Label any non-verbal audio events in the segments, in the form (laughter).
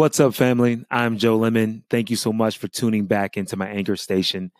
What's up, family? I'm Joe Lemon. Thank you so much for tuning back into my anchor station.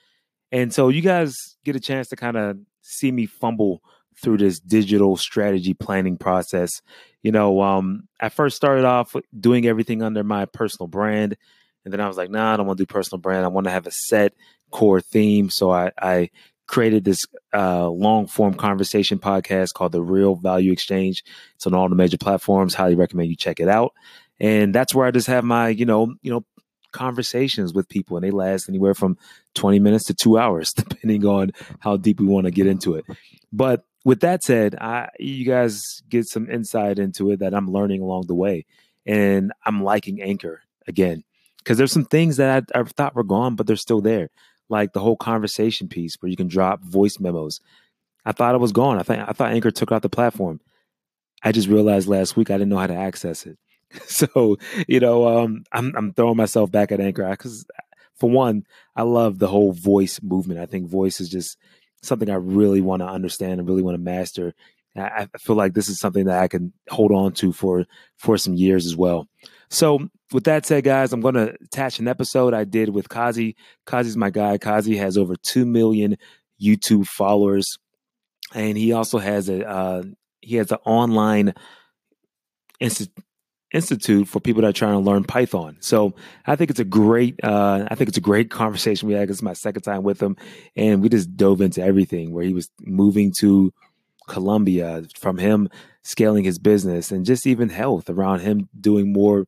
And so, you guys get a chance to kind of see me fumble through this digital strategy planning process. You know, um, I first started off doing everything under my personal brand. And then I was like, nah, I don't want to do personal brand. I want to have a set core theme. So I, I created this uh, long form conversation podcast called The Real Value Exchange. It's on all the major platforms. Highly recommend you check it out. And that's where I just have my, you know, you know, conversations with people and they last anywhere from 20 minutes to two hours, (laughs) depending on how deep we want to get into it. But with that said, I you guys get some insight into it that I'm learning along the way. And I'm liking Anchor again. Because there's some things that I, I thought were gone, but they're still there like the whole conversation piece where you can drop voice memos. I thought it was gone. I thought I thought Anchor took out the platform. I just realized last week I didn't know how to access it. (laughs) So you know, um, I'm I'm throwing myself back at Anchor because, for one, I love the whole voice movement. I think voice is just something I really want to understand and really want to master. I, I feel like this is something that I can hold on to for for some years as well. So, with that said, guys, I'm going to attach an episode I did with Qazi. Qazi's my guy. Qazi has over 2 million YouTube followers. And he also has a uh, he has an online inst- institute for people that are trying to learn Python. So I think it's a great uh, I think it's a great conversation we had. It's my second time with him, and we just dove into everything where he was moving to Colombia, from him scaling his business, and just even health around him doing more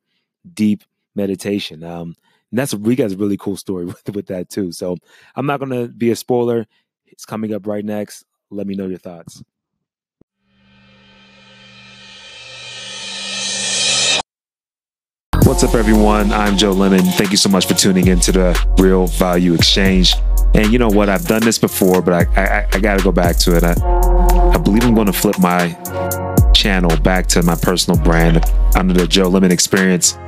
deep meditation. Um, and that's we got a really cool story (laughs) with, with that too. So I'm not going to be a spoiler. It's coming up right next. Let me know your thoughts. What's up, everyone? I'm Joe Lemon. Thank you so much for tuning in to the Real Value Exchange. And you know what? I've done this before, but I I, I got to go back to it. I, I believe I'm going to flip my channel back to my personal brand under the Joe Lemon Experience.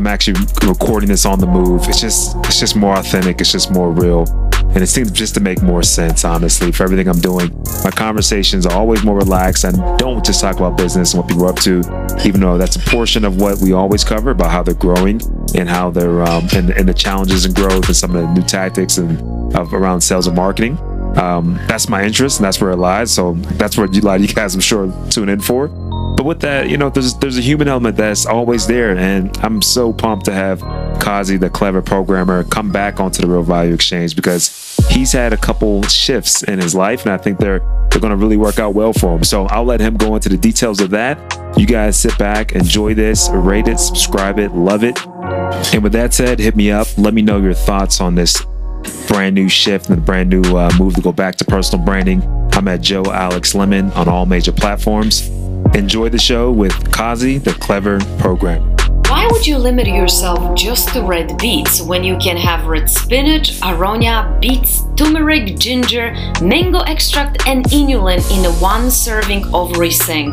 I'm actually recording this on the move. It's just it's just more authentic. It's just more real. And it seems just to make more sense, honestly, for everything I'm doing. My conversations are always more relaxed. I don't just talk about business and what people are up to, even though that's a portion of what we always cover about how they're growing and how they're um, and, and the challenges and growth and some of the new tactics and of around sales and marketing. Um, that's my interest and that's where it lies. So that's what you, a lot of you guys, I'm sure, tune in for. But with that, you know, there's there's a human element that's always there, and I'm so pumped to have Qazi, the clever programmer, come back onto the Real Value Exchange because he's had a couple shifts in his life, and I think they're they're going to really work out well for him. So I'll let him go into the details of that. You guys sit back, enjoy this, rate it, subscribe it, love it. And with that said, hit me up. Let me know your thoughts on this brand new shift and a brand new uh, move to go back to personal branding. I'm at Joe Alex Lemon on all major platforms. Enjoy the show with Qazi, the clever programmer. Why would you limit yourself just to red beets when you can have red spinach, aronia, beets, turmeric, ginger, mango extract, and inulin in the one serving of Rysing?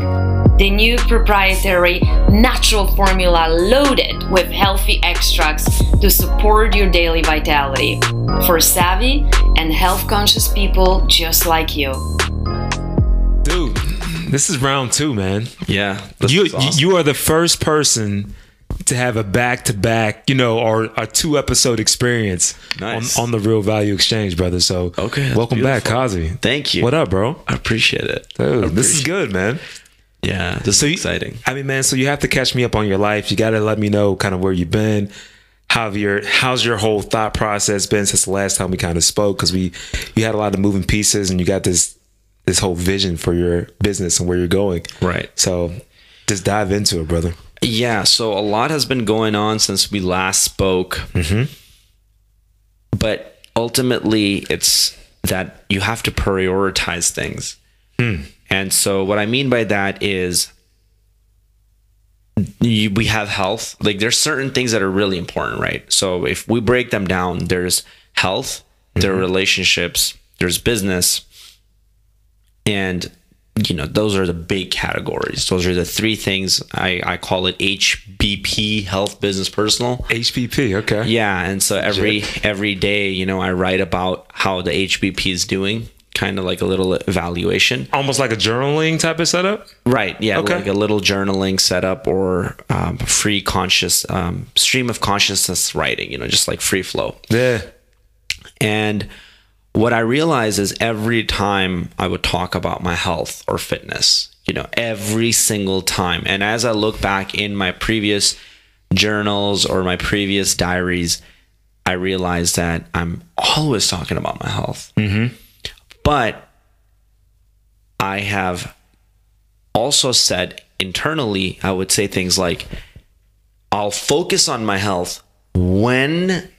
The new proprietary natural formula loaded with healthy extracts to support your daily vitality for savvy and health conscious people just like you. Dude, this is round two, man. Yeah, you awesome. you are the first person to have a back to back, you know, or a two episode experience nice. on, on the Real Value Exchange, brother. So okay, welcome back, Qazi. Thank you. What up, bro? I appreciate it. Dude, appreciate this is good, man. Yeah, this so is exciting. You, I mean, man, so you have to catch me up on your life. You got to let me know kind of where you've been. How your how's your whole thought process been since the last time we kind of spoke? Because we you had a lot of moving pieces, and you got this this whole vision for your business and where you're going. Right. So just dive into it, brother. Yeah. So a lot has been going on since we last spoke. Mm-hmm. But ultimately, it's that you have to prioritize things. Hmm. And so, what I mean by that is you, we have health. Like, there's certain things that are really important, right? So, if we break them down, there's health, mm-hmm. there are relationships, there's business, and you know those are the big categories those are the three things i i call it hbp health business personal hbp okay yeah and so every every day you know i write about how the hbp is doing kind of like a little evaluation. Almost like a journaling type of setup. Right. Yeah. Okay. Like a little journaling setup or um, free conscious um, stream of consciousness writing. You know, just like free flow. Yeah. And what I realized is every time I would talk about my health or fitness, you know, every single time. And as I look back in my previous journals or my previous diaries, I realized that I'm always talking about my health. Mm-hmm. But I have also said internally, I would say things like, I'll focus on my health when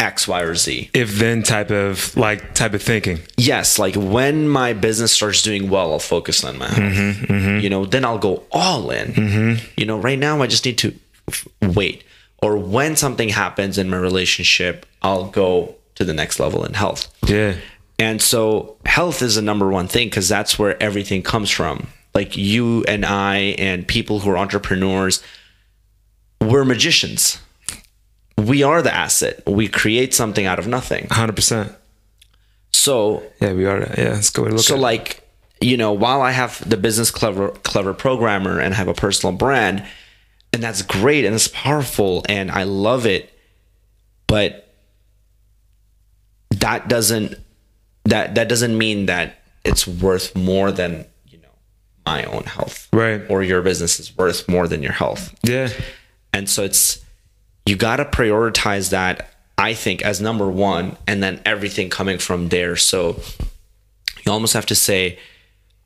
X, Y, or Z. If then type of like type of thinking. Yes, like when my business starts doing well, I'll focus on my health. Mm-hmm, mm-hmm. You know, then I'll go all in. Mm-hmm. You know, right now I just need to f- wait. Or when something happens in my relationship, I'll go to the next level in health. Yeah. And so health is the number one thing because that's where everything comes from. Like you and I and people who are entrepreneurs, we're magicians. We are the asset. We create something out of nothing. Hundred percent. So Yeah, we are. Yeah, let's go look so like you know while i have the business clever clever programmer and have a personal brand and that's great and it's powerful and i love it but that doesn't that that doesn't mean that it's worth more than you know my own health Right. or your business is worth more than your health Yeah. and so it's you got to prioritize that I think as number 1 and then everything coming from there. So you almost have to say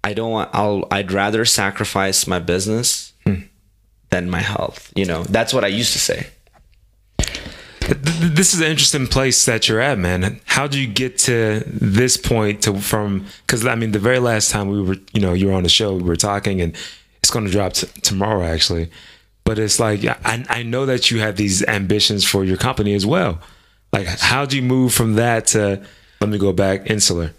I don't want I'll I'd rather sacrifice my business hmm. than my health. You know, that's what I used to say. Th- th- This is an interesting place that you're at, man. How do you get to this point to from? Because I mean, the very last time we were, you know, you were on the show, we were talking, and it's going to drop t- tomorrow, actually. But it's like I, I know that you have these ambitions for your company as well. Like, how do you move from that to? Let me go back insular.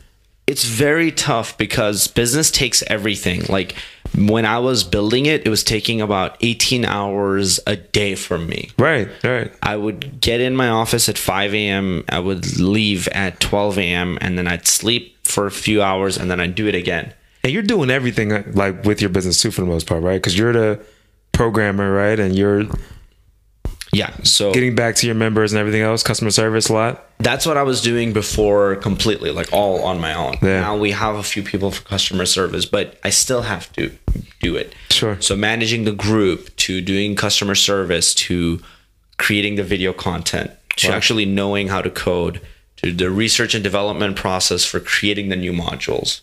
it's very tough because business takes everything. Like when I was building it, it was taking about 18 hours a day from me. Right, right. I would get in my office at 5 a.m. I would leave at 12 a.m. and then I'd sleep for a few hours and then I'd do it again. And you're doing everything uh, like with your business too, for the most part, right? Because you're the programmer, right? And you're Yeah. So getting back to your members and everything else, customer service a lot. that's what I was doing before completely, like all on my own. Yeah. Now we have a few people for customer service, but I still have to do it. Sure. So managing the group to doing customer service to creating the video content to Wow. actually knowing how to code to the research and development process for creating the new modules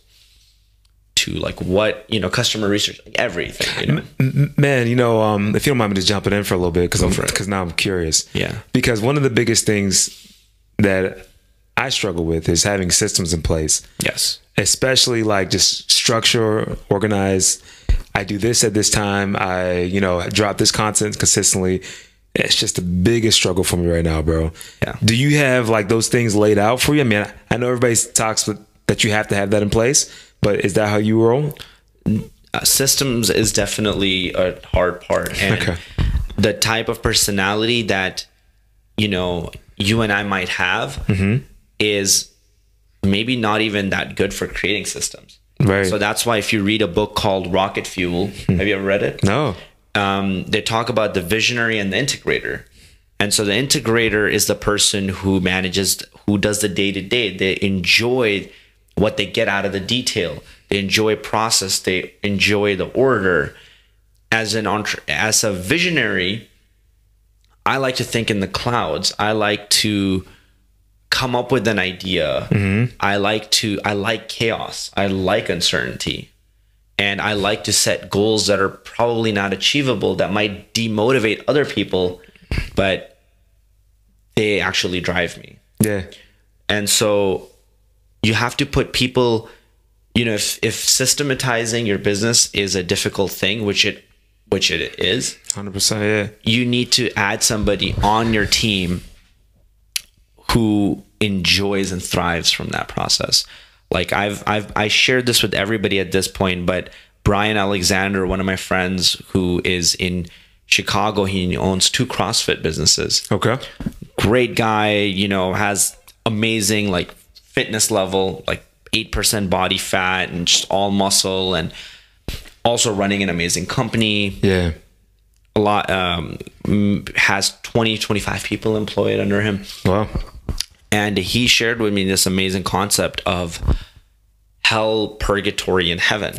to like what you know customer research like everything you know man, you know, um, if you don't mind me just jumping in for a little bit, because I'm because now I'm curious. Yeah. Because one of the biggest things that I struggle with is having systems in place, yes especially like just structure, organize. I do this at this time. I you know drop this content consistently. It's just the biggest struggle for me right now, bro. Yeah. Do you have like those things laid out for you? I mean, I know everybody talks with, that you have to have that in place, but is that how you roll? uh, systems is definitely a hard part and Okay. the type of personality that you know you and i might have Mm-hmm. is maybe not even that good for creating systems Right. so that's why if you read a book called rocket fuel have you ever read it No. um, they talk about the visionary and the integrator. And so the integrator is the person who manages, who does the day to day. They enjoy what they get out of the detail. They enjoy process. They enjoy the order. As an entre- as a visionary, I like to think in the clouds. I like to come up with an idea. Mm-hmm. I like to I like chaos. I like uncertainty and I like to set goals that are probably not achievable that might demotivate other people, but they actually drive me. Yeah. And so you have to put people, you know, if if systematizing your business is a difficult thing, which it which it is, Hundred percent. Yeah. you need to add somebody on your team who enjoys and thrives from that process. Like I've I've I shared this with everybody at this point, but Brian Alexander, one of my friends who is in Chicago, he owns two CrossFit businesses. Okay. Great guy, you know, has amazing like fitness level, like 8% body fat and just all muscle and also running an amazing company. Yeah. A lot um has 20 25 people employed under him Wow. and he shared with me this amazing concept of hell, purgatory, and heaven.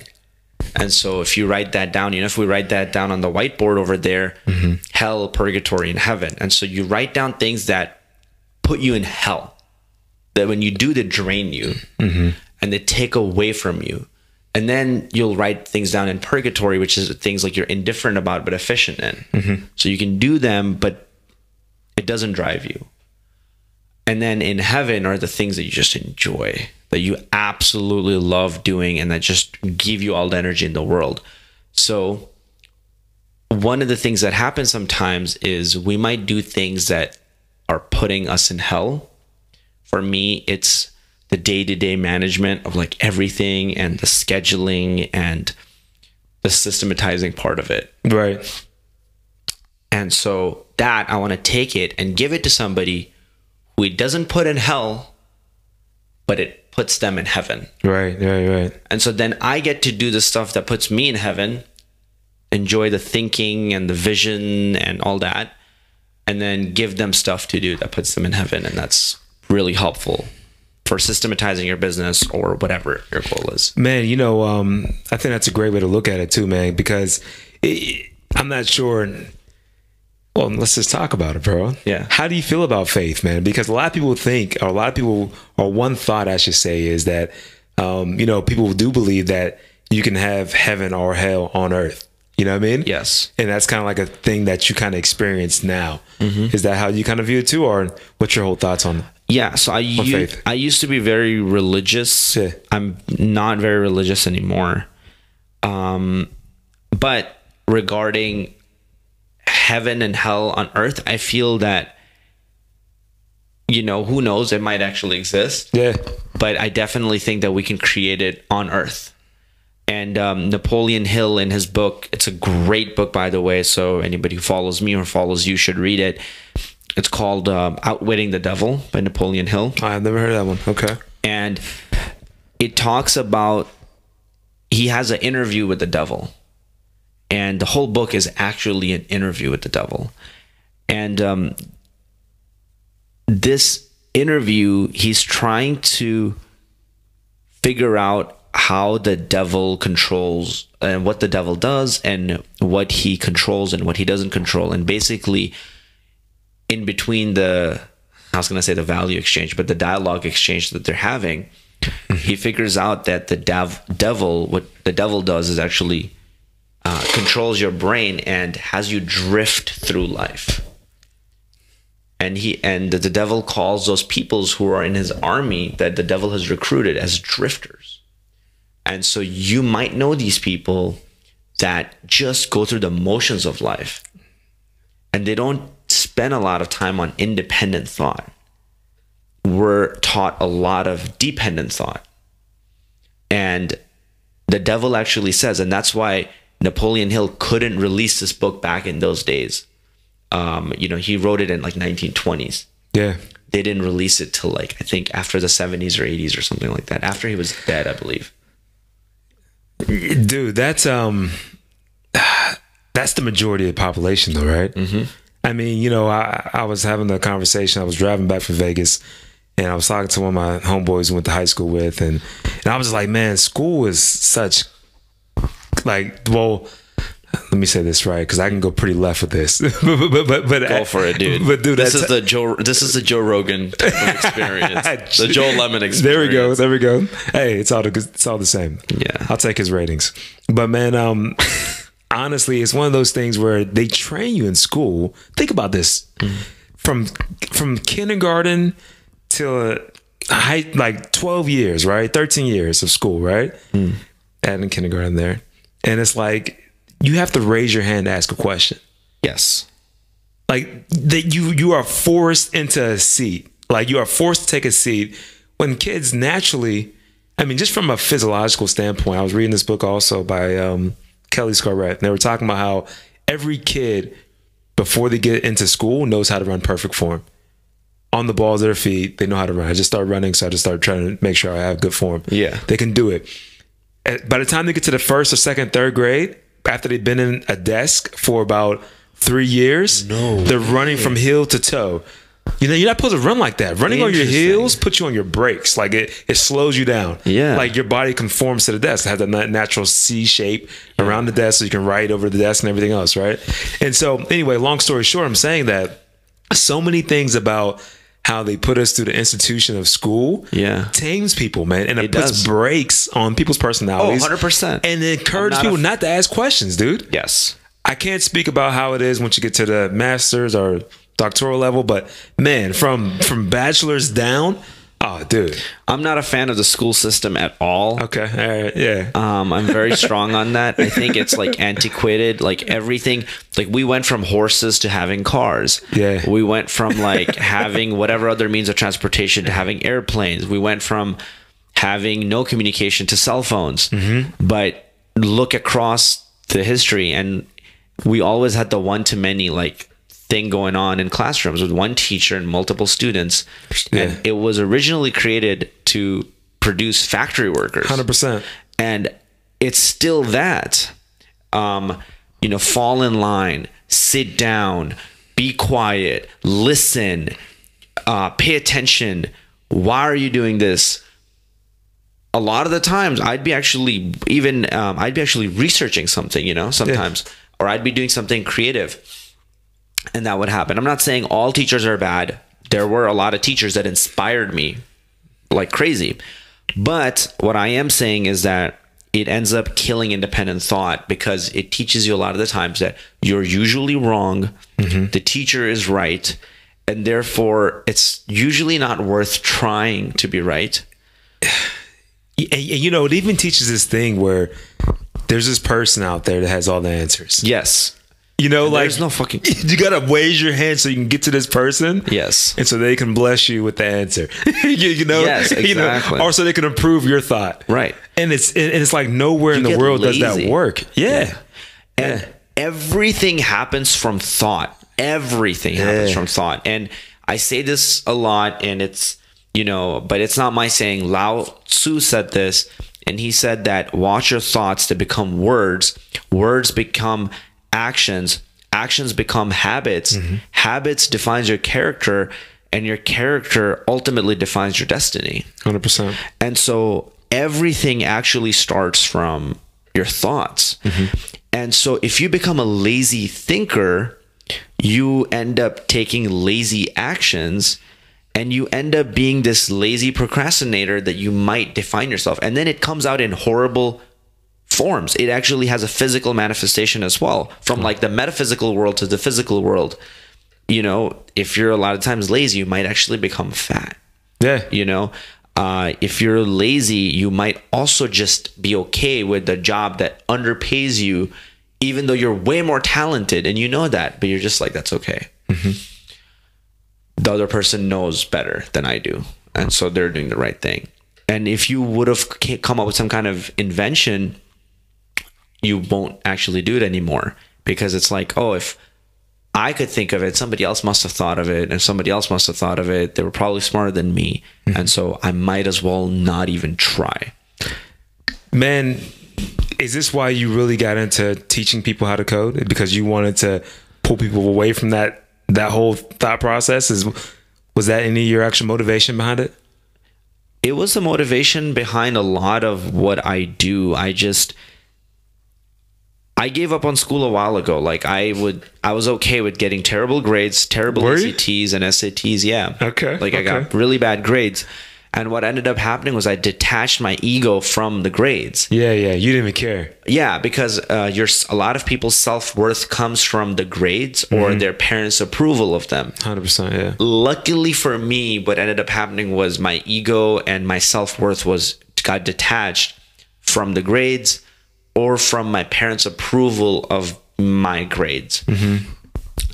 And so, if you write that down, you know, if we write that down on the whiteboard over there, hell, purgatory, and heaven. And so, you write down things that put you in hell, that when you do, they drain you mm-hmm. and they take away from you. And then you'll write things down in purgatory, which is things like you're indifferent about but efficient in. Mm-hmm. So, you can do them, but it doesn't drive you. And then in heaven are the things that you just enjoy, that you absolutely love doing, and that just give you all the energy in the world. So, one of the things that happens sometimes is we might do things that are putting us in hell. For me, it's the day to day management of like everything and the scheduling and the systematizing part of it. Right. And so that I want to take it and give it to somebody who it doesn't put in hell, but it puts them in heaven. Right. Right. Right. And so then I get to do the stuff that puts me in heaven, enjoy the thinking and the vision and all that, and then give them stuff to do that puts them in heaven. And that's really helpful for systematizing your business or whatever your goal is. Man, you know, um, I think that's a great way to look at it too, man, because it, I'm not sure. Well, let's just talk about it, bro. Yeah. How do you feel about faith, man? Because a lot of people think, or a lot of people, or one thought I should say is that, um, you know, people do believe that you can have heaven or hell on earth. You know what I mean? Yes. And that's kind of like a thing that you kind of experience now. Is that how you kind of view it too, or what's your whole thoughts on? Yeah, so I u- faith. I used to be very religious. Yeah. I'm not very religious anymore. Um, but regarding heaven and hell on earth, I feel that you know who knows it might actually exist. Yeah. But I definitely think that we can create it on earth. And um, Napoleon Hill in his book, it's a great book by the way. So anybody who follows me or follows you should read it. It's called um, Outwitting the Devil by Napoleon Hill I've never heard of that one. Okay. and it talks about he has an interview with the devil and the whole book is actually an interview with the devil and um, this interview he's trying to figure out how the devil controls and what the devil does and what he controls and what he doesn't control and basically in between the I was going to say the value exchange, but the dialogue exchange that they're having, he figures out that the dev- devil, what the devil does is actually uh, controls your brain and has you drift through life. And he and the devil calls those peoples who are in his army that the devil has recruited as drifters. And so you might know these people that just go through the motions of life and they don't spend a lot of time on independent thought. We're taught a lot of dependent thought. And the devil actually says, and that's why Napoleon Hill couldn't release this book back in those days. Um, you know, he wrote it in like 1920s. Yeah. They didn't release it till like I think after the 70s or 80s or something like that. After he was dead, I believe. dude that's um (sighs) that's the majority of the population though right mm-hmm. I mean you know I, I was having a conversation i was driving back from vegas and i was talking to one of my homeboys who went to high school with and and i was like man school is such like well let me say this right because I can go pretty left with this. (laughs) but, but, but, but Go for it, dude. But dude, this is the Joe. This is the Joe Rogan (laughs) type of experience. the Joe Lemon experience. There we go. There we go. Hey, it's all the it's all the same. Yeah. I'll take his ratings. But man, um, honestly, it's one of those things where they train you in school. Think about this: from from kindergarten till high, like twelve years, right? Thirteen years of school, right? Adding kindergarten there, and it's like you have to raise your hand to ask a question Yes. like that you you are forced into a seat like you are forced to take a seat when kids naturally i mean just from a physiological standpoint i was reading this book also by um, kelly starrett and they were talking about how every kid before they get into school knows how to run perfect form on the balls of their feet. They know how to run. I just start running, so I just start trying to make sure I have good form. Yeah. they can do it. By the time they get to the first or second, third grade, after they've been in a desk for about three years, No they're running from heel to toe. You know, you're not supposed to run like that. Running on your heels puts you on your brakes. Like it, it slows you down. Yeah. Like your body conforms to the desk. It has a nat- natural C shape around the desk so you can write over the desk and everything else, right? And so, anyway, long story short, I'm saying that so many things about how they put us through the institution of school Yeah. tames people, man. And it, It puts does. brakes on people's oh, personalities. 100%. And it encourages not people not to ask questions, dude. Yes. I can't speak about how it is once you get to the masters or doctoral level, but man, from from bachelor's down, oh, dude. I'm not a fan of the school system at all. Okay, all right, yeah. Um, I'm very (laughs) strong on that. I think it's like antiquated. Like everything, like we went from horses to having cars. Yeah. We went from like (laughs) having whatever other means of transportation to having airplanes. We went from having no communication to cell phones. But look across the history, and we always had the one to many like thing going on in classrooms with one teacher and multiple students. Yeah. And it was originally created to produce factory workers. Hundred percent. and it's still that. Um you know fall in line sit down be quiet listen uh pay attention. Why are you doing this? A lot of the times i'd be actually even um, i'd be actually researching something you know sometimes. Or i'd be doing something creative and that would happen i'm not saying all teachers are bad there were a lot of teachers that inspired me like crazy. But what I am saying is that it ends up killing independent thought because it teaches you a lot of the times that you're usually wrong, mm-hmm. the teacher is right, and therefore it's usually not worth trying to be right. (sighs) You know, it even teaches this thing where there's this person out there that has all the answers. Yes. You know, like There's no fucking (laughs) you gotta raise your hand so you can get to this person. Yes. And so they can bless you with the answer. (laughs) you, you know, Yes, (laughs) you know, exactly. or so they can improve your thought. Right. And it's and it's like nowhere in the world does that work. Yeah. And everything happens from thought. Everything happens Yeah. from thought. And I say this a lot, and it's, you know, but it's not my saying. Lao Tzu said this, and he said that watch your thoughts to become words, words become actions, actions become habits, mm-hmm. habits defines your character, and your character ultimately defines your destiny. Hundred percent. And so everything actually starts from your thoughts. Mm-hmm. And so if you become a lazy thinker, you end up taking lazy actions and you end up being this lazy procrastinator that you might define yourself. And then it comes out in horrible forms. It actually has a physical manifestation as well, from like the metaphysical world to the physical world. You know, if you're a lot of times lazy, you might actually become fat Yeah. you know uh, if you're lazy you might also just be okay with the job that underpays you even though you're way more talented and you know that but you're just like that's okay the other person knows better than i do and so they're doing the right thing and if you would have come up with some kind of invention you won't actually do it anymore because it's like oh if I could think of it. Somebody else must have thought of it, and somebody else must have thought of it. They were probably smarter than me, mm-hmm. and so I might as well not even try. Man, is this why you really got into teaching people how to code? Because you wanted to pull people away from that that whole thought process? Is was that any of your actual motivation behind it? It was the motivation behind a lot of what I do. I just I gave up on school a while ago. Like I would, I was okay with getting terrible grades, terrible Were? ACTs and SATs. Yeah. Okay, Like I got really bad grades, and what ended up happening was I detached my ego from the grades. Yeah, yeah. You didn't even care. Yeah, because uh, your a lot of people's self worth comes from the grades or their parents' approval of them. Hundred percent. Yeah. Luckily for me, what ended up happening was my ego and my self worth was got detached from the grades or from my parents' approval of my grades.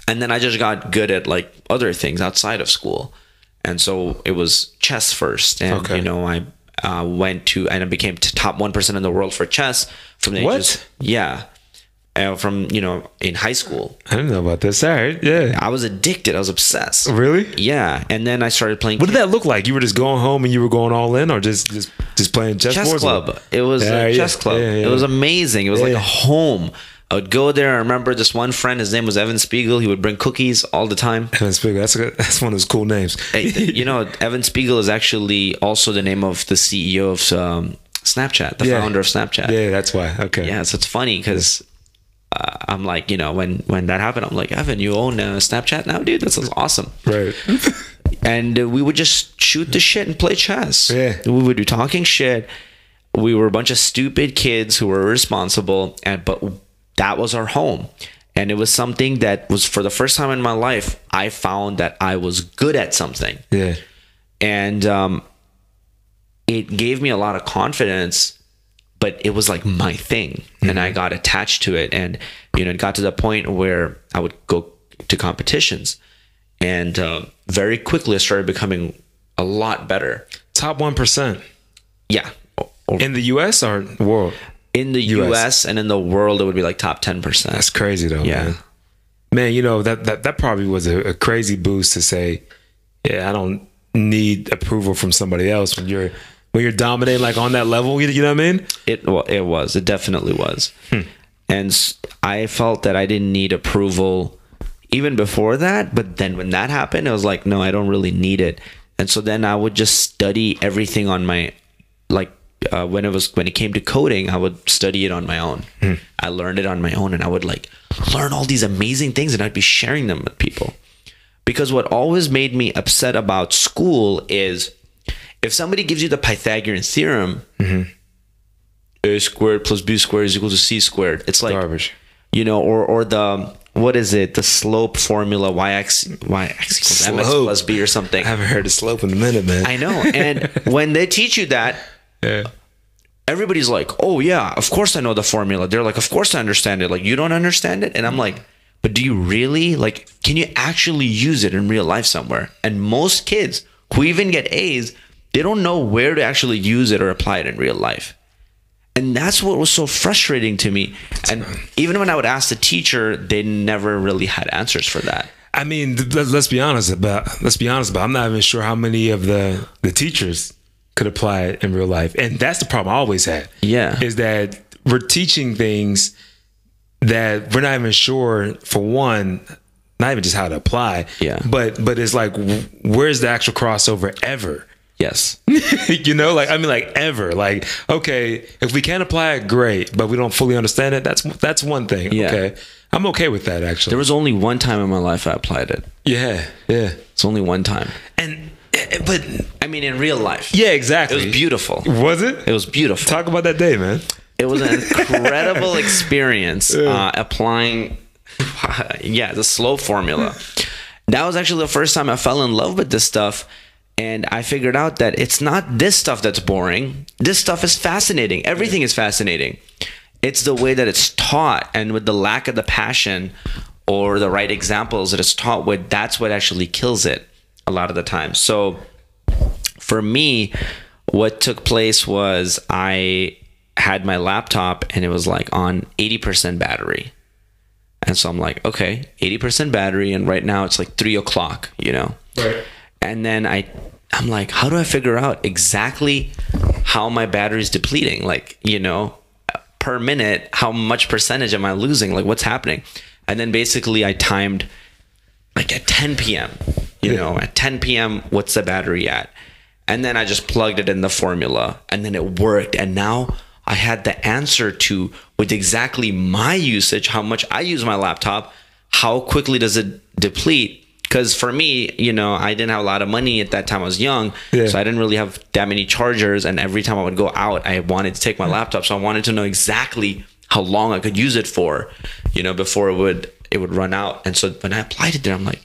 And then I just got good at like other things outside of school, and so it was chess first, and Okay. you know I. Uh, went to and I became top one percent in the world for chess from the What? ages yeah uh, from you know in high school. I didn't know about this. All right, yeah. I was addicted. I was obsessed. Really? Yeah, and then I started playing What did that look like? You were just going home and you were going all in, or just just just playing chess, chess club. It was Yeah, a yeah, chess club. yeah. It was amazing. It was like a home. I would go there. I remember this one friend. His name was Evan Spiegel. He would bring cookies all the time. Evan Spiegel. That's a, that's one of those cool names. Hey, you know, Evan Spiegel is actually also the name of the CEO of um, Snapchat, the Yeah. founder of Snapchat. Yeah, that's why. Okay. Yeah, so it's funny because I'm like, you know, when when that happened, I'm like, Evan, you own uh, Snapchat now, dude. That's awesome. Right. (laughs) And uh, we would just shoot the shit and play chess. Yeah. we would be talking shit. We were a bunch of stupid kids who were irresponsible, and but that was our home. And it was something that was for the first time in my life, I found that I was good at something Yeah. and um, it gave me a lot of confidence but it was like my thing and i got attached to it and you know it got to the point where i would go to competitions and uh, very quickly i started becoming a lot better Top one percent yeah O- o- in the U.S. or world. in the US. us and in the world it would be like top 10% That's crazy though. Yeah. Man. Man, you know that that that probably was a, a crazy boost to say, yeah, I don't need approval from somebody else when you're when you're dominating like on that level. You, know what I mean? It wa- it was. It definitely was. And I felt that I didn't need approval even before that. But then when that happened, it was like, no, I don't really need it. And so then I would just study everything on my like uh, when it was when it came to coding, I would study it on my own. I learned it on my own, and I would like learn all these amazing things, and I'd be sharing them with people. Because what always made me upset about school is if somebody gives you the Pythagorean theorem, mm-hmm. a squared plus b squared is equal to c squared. It's like Garbage. you know, or or the what is it? The slope formula y x y x equals mx Slope. plus b or something. I haven't heard of slope in a minute, man. I know. And (laughs) when they teach you that, yeah. everybody's like, "Oh yeah, of course I know the formula." They're like, "Of course I understand it." Like, you don't understand it, and I'm like, "But do you really? Like, can you actually use it in real life somewhere?" And most kids who even get A's, they don't know where to actually use it or apply it in real life. And that's what was so frustrating to me. And even when I would ask the teacher, they never really had answers for that. I mean, let's be honest about. Let's be honest about. I'm not even sure how many of the the teachers could apply it in real life, and that's the problem I always had. Yeah. is that we're teaching things that we're not even sure. For one, not even just how to apply. Yeah. but but it's like, where's the actual crossover ever? Yes. (laughs) you know, like I mean, like ever. Like, okay, if we can't apply it, great, but we don't fully understand it. That's that's one thing. Yeah. Okay, I'm okay with that actually. There was only one time in my life I applied it. yeah, yeah, It's only one time. and eh, but I mean, in real life. yeah, exactly. It was beautiful. Was it? It was beautiful. Talk about that day, man. It was an incredible (laughs) experience uh, applying, (laughs) yeah, the slope formula. That was actually the first time I fell in love with this stuff. And I figured out that it's not this stuff that's boring. This stuff is fascinating. Everything is fascinating. It's the way that it's taught and with the lack of the passion or the right examples that it's taught with, that's what actually kills it a lot of the time. So for me, what took place was I had my laptop and it was like on 80% battery. And so I'm like, okay, 80% battery. And right now it's like three o'clock, you know? Right. And then I, I'm like, how do I figure out exactly how my battery is depleting? Like, you know, per minute, how much percentage am I losing? Like, what's happening? And then basically I timed like at 10 p.m. You know, at 10 p.m., what's the battery at? And then I just plugged it in the formula and then it worked. And now I had the answer to with exactly my usage, how much I use my laptop, how quickly does it deplete? Because for me, you know, I didn't have a lot of money at that time. I was young, Yeah. so I didn't really have that many chargers. And every time I would go out, I wanted to take my laptop, so I wanted to know exactly how long I could use it for, you know, before it would it would run out. And so when I applied it there, I'm like,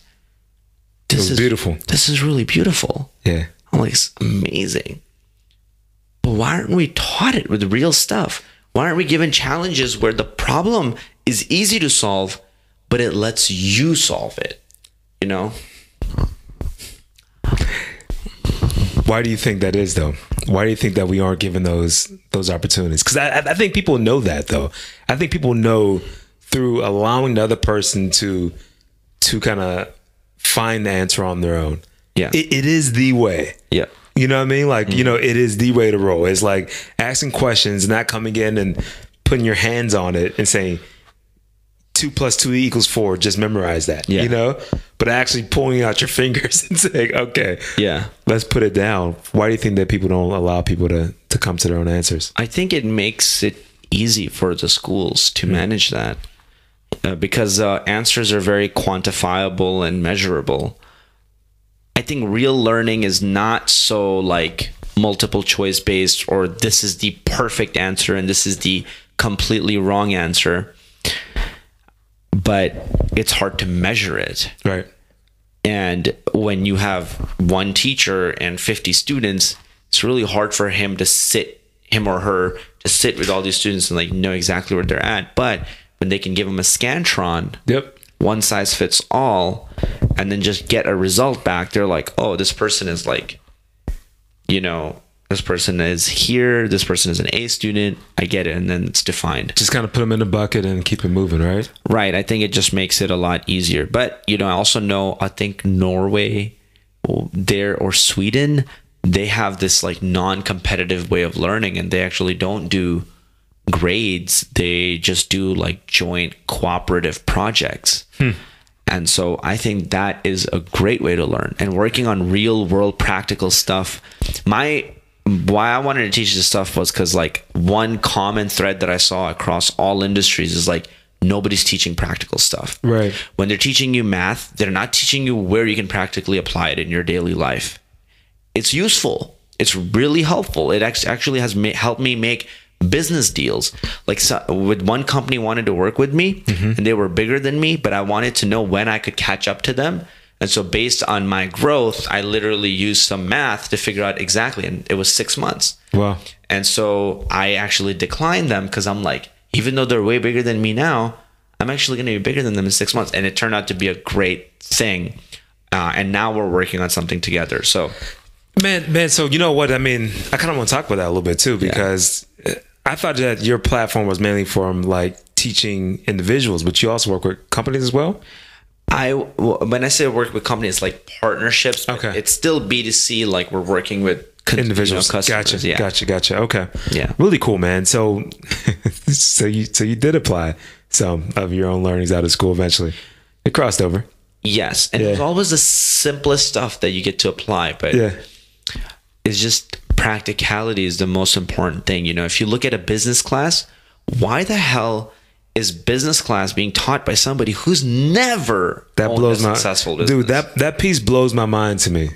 this is beautiful. This is really beautiful. Yeah. I'm like, it's amazing. But why aren't we taught it with real stuff? Why aren't we given challenges where the problem is easy to solve, but it lets you solve it? You know? Why do you think that is, though? Why do you think that we aren't given those those opportunities? Because I, I- think people know that, though. I think people know through allowing the other person to to kind of find the answer on their own. Yeah. It, it is the way. Yeah. You know what I mean? Like, you mm-hmm. know, it is the way to roll. It's like asking questions, not coming in and putting your hands on it and saying two plus two equals four. Just memorize that. Yeah. You know? But actually pulling out your (laughs) fingers and saying, okay, Yeah. let's put it down. Why do you think that people don't allow people to to come to their own answers? I think it makes it easy for the schools to manage that uh, because uh, answers are very quantifiable and measurable. I think real learning is not so like multiple choice based or this is the perfect answer and this is the completely wrong answer. But it's hard to measure it. Right. And when you have one teacher and 50 students, it's really hard for him to sit, him or her, to sit with all these students and like know exactly where they're at. But when they can give them a Scantron, Yep. one size fits all, and then just get a result back, they're like, oh, this person is like, you know, this person is here, this person is an A student. I get it. And then it's defined. Just kind of put them in a bucket and keep it moving, right? Right. I think it just makes it a lot easier. But, you know, I also know, I think Norway there or Sweden, they have this like non competitive way of learning and they actually don't do grades. They just do like joint cooperative projects. Hmm. And so I think that is a great way to learn and working on real world practical stuff. My why I wanted to teach this stuff was because like one common thread that I saw across all industries is like nobody's teaching practical stuff. Right. When they're teaching you math, they're not teaching you where you can practically apply it in your daily life. It's useful. It's really helpful. It actually has ma- helped me make business deals. Like so, with one company wanted to work with me, mm-hmm. and they were bigger than me, but I wanted to know when I could catch up to them. And so, based on my growth, I literally used some math to figure out exactly, and it was six months. Wow. And so I actually declined them because I'm like, even though they're way bigger than me now, I'm actually going to be bigger than them in six months. And it turned out to be a great thing. Uh, and now we're working on something together. So Man, man. So you know what? I mean, I kind of want to talk about that a little bit too because uh, I thought that your platform was mainly for like teaching individuals, but you also work with companies as well. I, when I say work with companies, like partnerships, Okay. it's still B2C, like we're working with con- you know, Individuals. customers. gotcha. Yeah. Gotcha. Gotcha. Okay. Yeah. Really cool, man. So, (laughs) so you so you did apply some of your own learnings out of school eventually. It crossed over. Yes. And Yeah. it's always the simplest stuff that you get to apply. But Yeah. it's just practicality is the most important thing. You know, if you look at a business class, why the hell is business class being taught by somebody who's never That blows my successful business? dude. That that piece blows my mind to me.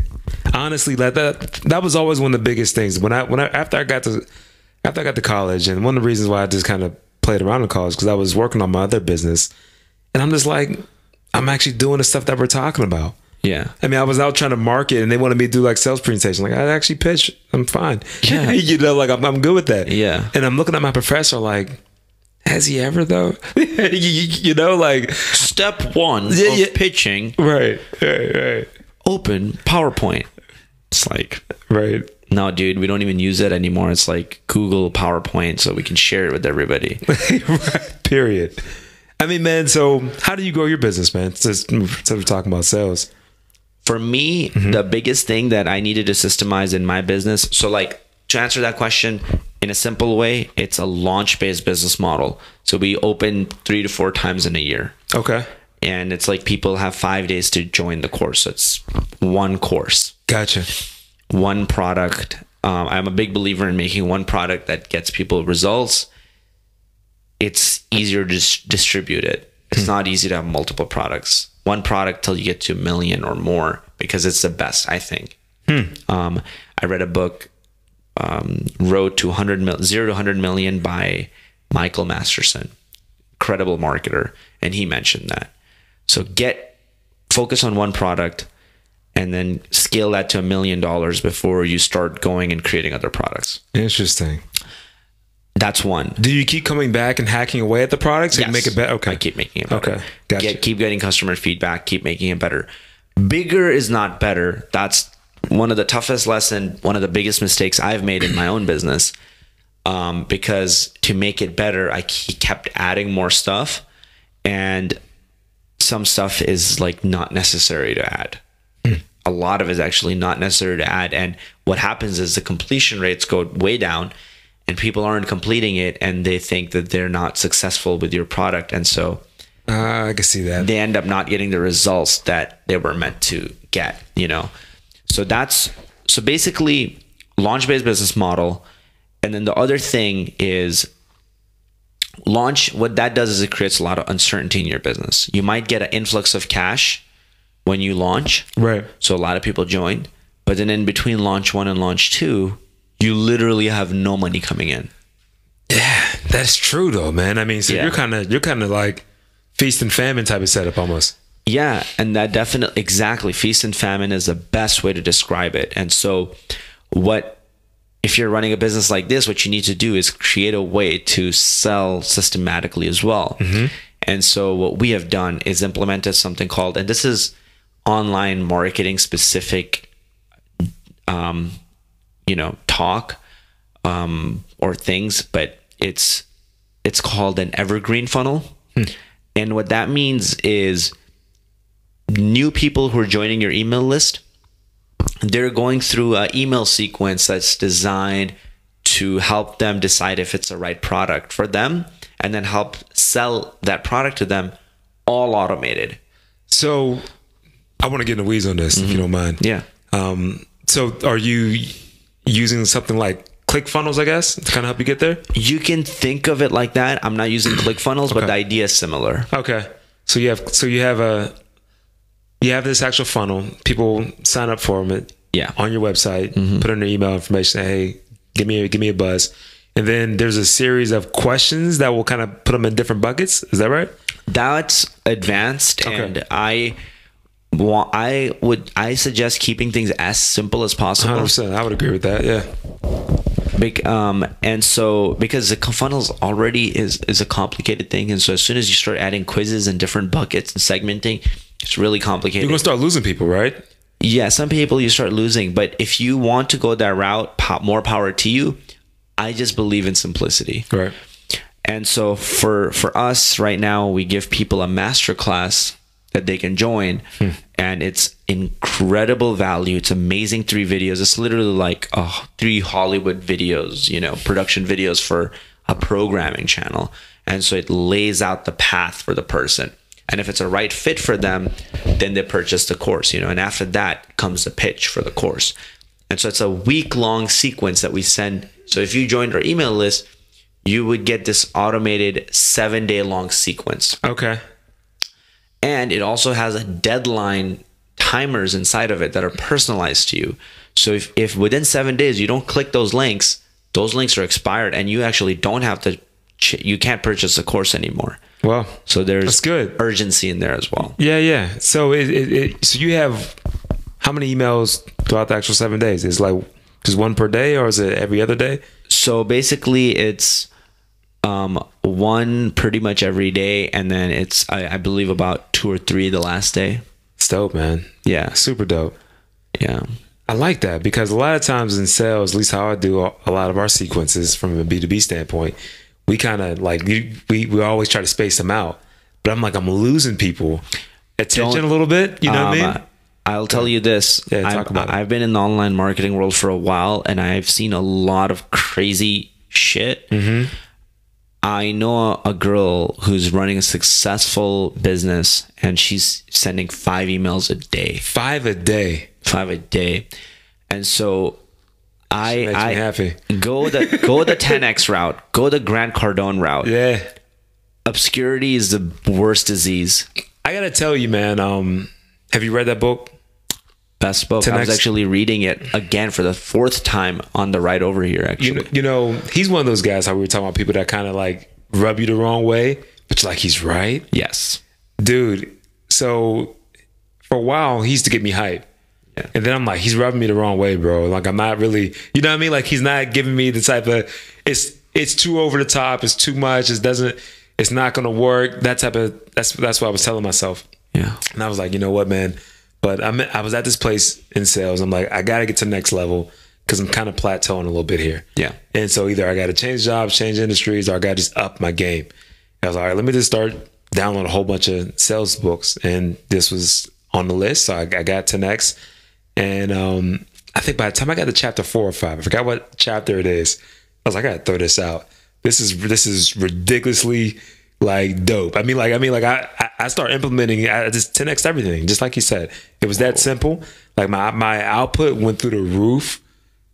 Honestly, that that that was always one of the biggest things. When I when I after I got to after I got to college, and one of the reasons why I just kind of played around in college because I was working on my other business, and I'm just like, I'm actually doing the stuff that we're talking about. yeah. I mean, I was out trying to market, and they wanted me to do like sales presentation. Like, I actually pitch. I'm fine. Yeah. (laughs) you know, like I'm, I'm good with that. Yeah. And I'm looking at my professor like, has he ever though? (laughs) (laughs) you, know, like, Step one Yeah, of yeah. pitching, right, right, right, open PowerPoint. It's like, right. no, dude, we don't even use it anymore. It's like Google PowerPoint so we can share it with everybody. (laughs) right. Period. I mean, man. So, how do you grow your business, man? Instead of talking about sales. for me, mm-hmm. the biggest thing that I needed to systemize in my business. So, like, to answer that question in a simple way, it's a launch based business model. So, we open three to four times in a year. Okay. And it's like people have five days to join the course. So, it's one course, Gotcha. one product. Um, I'm a big believer in making one product that gets people results. It's easier to dis- distribute it. It's not easy to have multiple products. One product till you get to a million or more because it's the best, I think. Um, I read a book, um, Road to 100 mil- Zero to 100 Million by Michael Masterson, credible marketer, and he mentioned that. So get focus on one product and then scale that to a million dollars before you start going and creating other products. Interesting. That's one. Do you keep coming back and hacking away at the product so you Yes. make it better? Okay. I keep making it better. Okay. Gotcha. Get, keep getting customer feedback. Keep making it better. Bigger is not better. That's one of the toughest lesson. One of the biggest mistakes I've made in my own business. Um, because to make it better, I kept adding more stuff, and some stuff is like not necessary to add. A lot of it is actually not necessary to add. And what happens is the completion rates go way down and people aren't completing it and they think that they're not successful with your product. And so Uh, I can see that. they end up not getting the results that they were meant to get, you know. So that's so basically launch based business model. And then the other thing is launch what that does is it creates a lot of uncertainty in your business. You might get an influx of cash when you launch. Right. So a lot of people join, but then in between launch 1 and launch 2, you literally have no money coming in. Yeah, that's true though, man. I mean, so Yeah. you're kind of you're kind of like feast and famine type of setup almost. Yeah, and that definitely exactly feast and famine is the best way to describe it. And so what if you're running a business like this, what you need to do is create a way to sell systematically as well. And so what we have done is implemented something called and this is online marketing specific um you know talk um or things, but it's it's called an evergreen funnel. And what that means is new people who are joining your email list, they're going through an email sequence that's designed to help them decide if it's the right product for them and then help sell that product to them all automated. So I want to get in the weeds on this if you don't mind. Yeah. Um, so are you using something like ClickFunnels, I guess, to kind of help you get there? You can think of it like that. I'm not using (clears throat) ClickFunnels, but Okay. the idea is similar. Okay. So you have so you have a you have this actual funnel. People sign up for it. Yeah. On your website, put in their email information. Say, hey, give me a, give me a buzz. And then there's a series of questions that will kind of put them in different buckets. Is that right? That's advanced Okay. and I want I would I suggest keeping things as simple as possible. 100. I would agree with that. Yeah. Um, and so because the funnels already is is a complicated thing, and so as soon as you start adding quizzes and different buckets and segmenting, it's really complicated. You're gonna start losing people, right? yeah, some people you start losing, but if you want to go that route, po- more power to you. I just believe in simplicity. Right. And so for for us right now, we give people a master class that they can join, and it's incredible value. It's amazing three videos. It's literally like uh, three Hollywood videos, you know, production videos for a programming channel. And so it lays out the path for the person. And if it's a right fit for them, then they purchase the course, you know. And after that comes the pitch for the course. And so it's a week long sequence that we send. So if you joined our email list, you would get this automated seven day long sequence. Okay. And it also has a deadline timers inside of it that are personalized to you. So if, if within seven days you don't click those links, those links are expired and you actually don't have to, ch- you can't purchase the course anymore. Well. So there's That's good. urgency in there as well. Yeah, yeah. So it, it, it so you have how many emails throughout the actual seven days? Is like just one per day, or is it every other day? So basically, it's um, one pretty much every day, and then it's I, I believe about two or three the last day. It's dope, man. Yeah, Super dope. yeah, I like that because a lot of times in sales, at least how I do a a lot of our sequences from a B2B standpoint, we kind of like we, we we always try to space them out. But I'm like I'm losing people attention Don't- a little bit. You know what I Um, mean? I'll tell you this. Yeah, talk I've, about it. I've been in the online marketing world for a while, and I've seen a lot of crazy shit. Mm-hmm. I know a girl who's running a successful business, and she's sending five emails a day. Five a day. five a day, and so I Makes me I happy. go the go the 10x route, go the Grant Cardone route. Yeah. Obscurity is the worst disease. I gotta tell you, man. Um, have you read that book? Best book. I 10X. was actually reading it again for the fourth time on the ride over here. You Actually, know, you know, he's one of those guys. How we were talking about people that kind of like rub you the wrong way, but you're like he's right. yes, dude. So for a while, he used to get me hype. And then I'm like, he's rubbing me the wrong way, bro. Like I'm not really, you know what I mean? Like he's not giving me the type of it's it's too over the top, it's too much, it doesn't it's not gonna work. That type of that's that's what I was telling myself. yeah, And I was like, you know what, man? But I'm I was at this place in sales. I'm like, I gotta get to the next level because I'm kind of plateauing a little bit here. Yeah. And so either I gotta change jobs, change industries, or I gotta just up my game. I was like, all right, let me just start download a whole bunch of sales books, and this was on the list. So I, I got 10x, and um, I think by the time I got to chapter four or five, I forgot what chapter it is. I was like, I gotta throw this out. This is this is ridiculously like dope. I mean, like I mean, like I I- start implementing. I just 10x everything, just like you said. It was that simple. Like my my output went through the roof,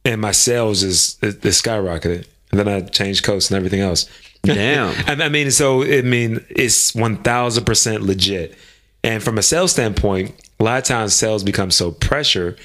and my sales is it, it skyrocketed. And then I changed coats and everything else. Damn. (laughs) I I mean, so I mean, it's one thousand percent legit. And from a sales standpoint, a lot of times sales become so pressure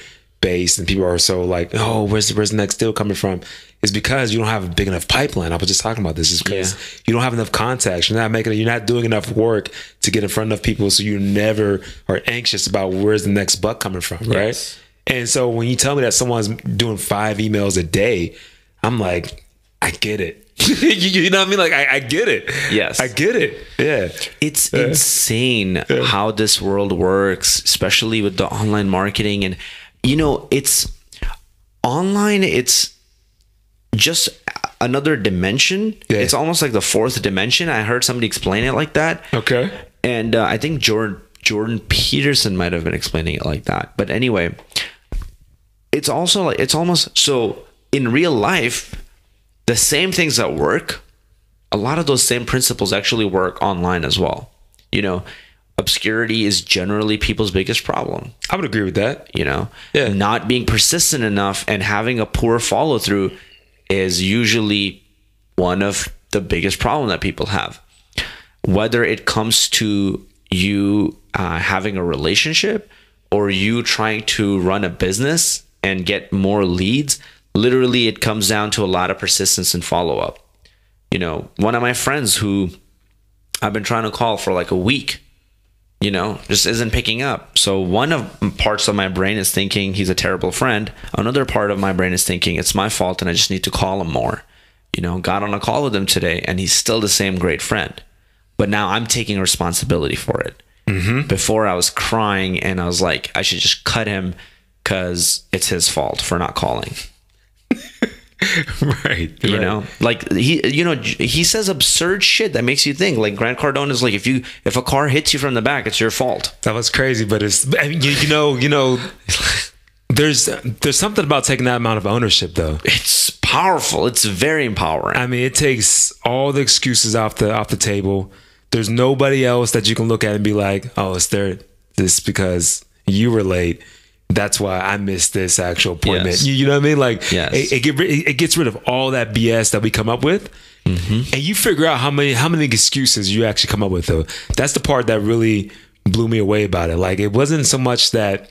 based, and people are so like, "Oh, where's where's the next deal coming from?" It's because you don't have a big enough pipeline. I was just talking about this. Is because Yeah. you don't have enough contacts. You're not making. You're not doing enough work to get in front of people, so you never are anxious about where's the next buck coming from, right? Yes. And so when you tell me that someone's doing five emails a day, I'm like, I get it. (laughs) you, you know what I mean? Like I, I get it. Yes. I get it. Yeah. It's insane how this world works, especially with the online marketing. And, you know, it's online, it's just another dimension. Yeah. It's almost like the fourth dimension. I heard somebody explain it like that. Okay. And uh, I think Jordan Jordan Peterson might have been explaining it like that. But anyway, it's also like it's almost so in real life, the same things that work, a lot of those same principles actually work online as well. You know, obscurity is generally people's biggest problem I would agree with that. you know Yeah. not being persistent enough and having a poor follow through is usually one of the biggest problem that people have whether it comes to you uh, having a relationship or you trying to run a business and get more leads literally it comes down to a lot of persistence and follow up you know one of my friends who i've been trying to call for like a week you know, just isn't picking up. So one of parts of my brain is thinking he's a terrible friend. Another part of my brain is thinking it's my fault and I just need to call him more. You know, got on a call with him today and he's still the same great friend. But now I'm taking responsibility for it. Mm-hmm. Before I was crying and I was like, I should just cut him because it's his fault for not calling. (laughs) right. You know, like he, you know, he says absurd shit that makes you think. Like Grant Cardone is like, if you, if a car hits you from the back, it's your fault. That was crazy, but it's I mean, you, you know, you know, there's there's something about taking that amount of ownership though. It's powerful. It's very empowering. I mean, it takes all the excuses off the off the table. There's nobody else that you can look at and be like, "Oh, it's their this because you were late. That's why I missed this actual appointment." Yes. You, you know what I mean? Like, Yes. it, it, get, it gets rid of all that BS that we come up with, mm-hmm. and you figure out how many how many excuses you actually come up with. Though that's the part that really blew me away about it. Like, it wasn't so much that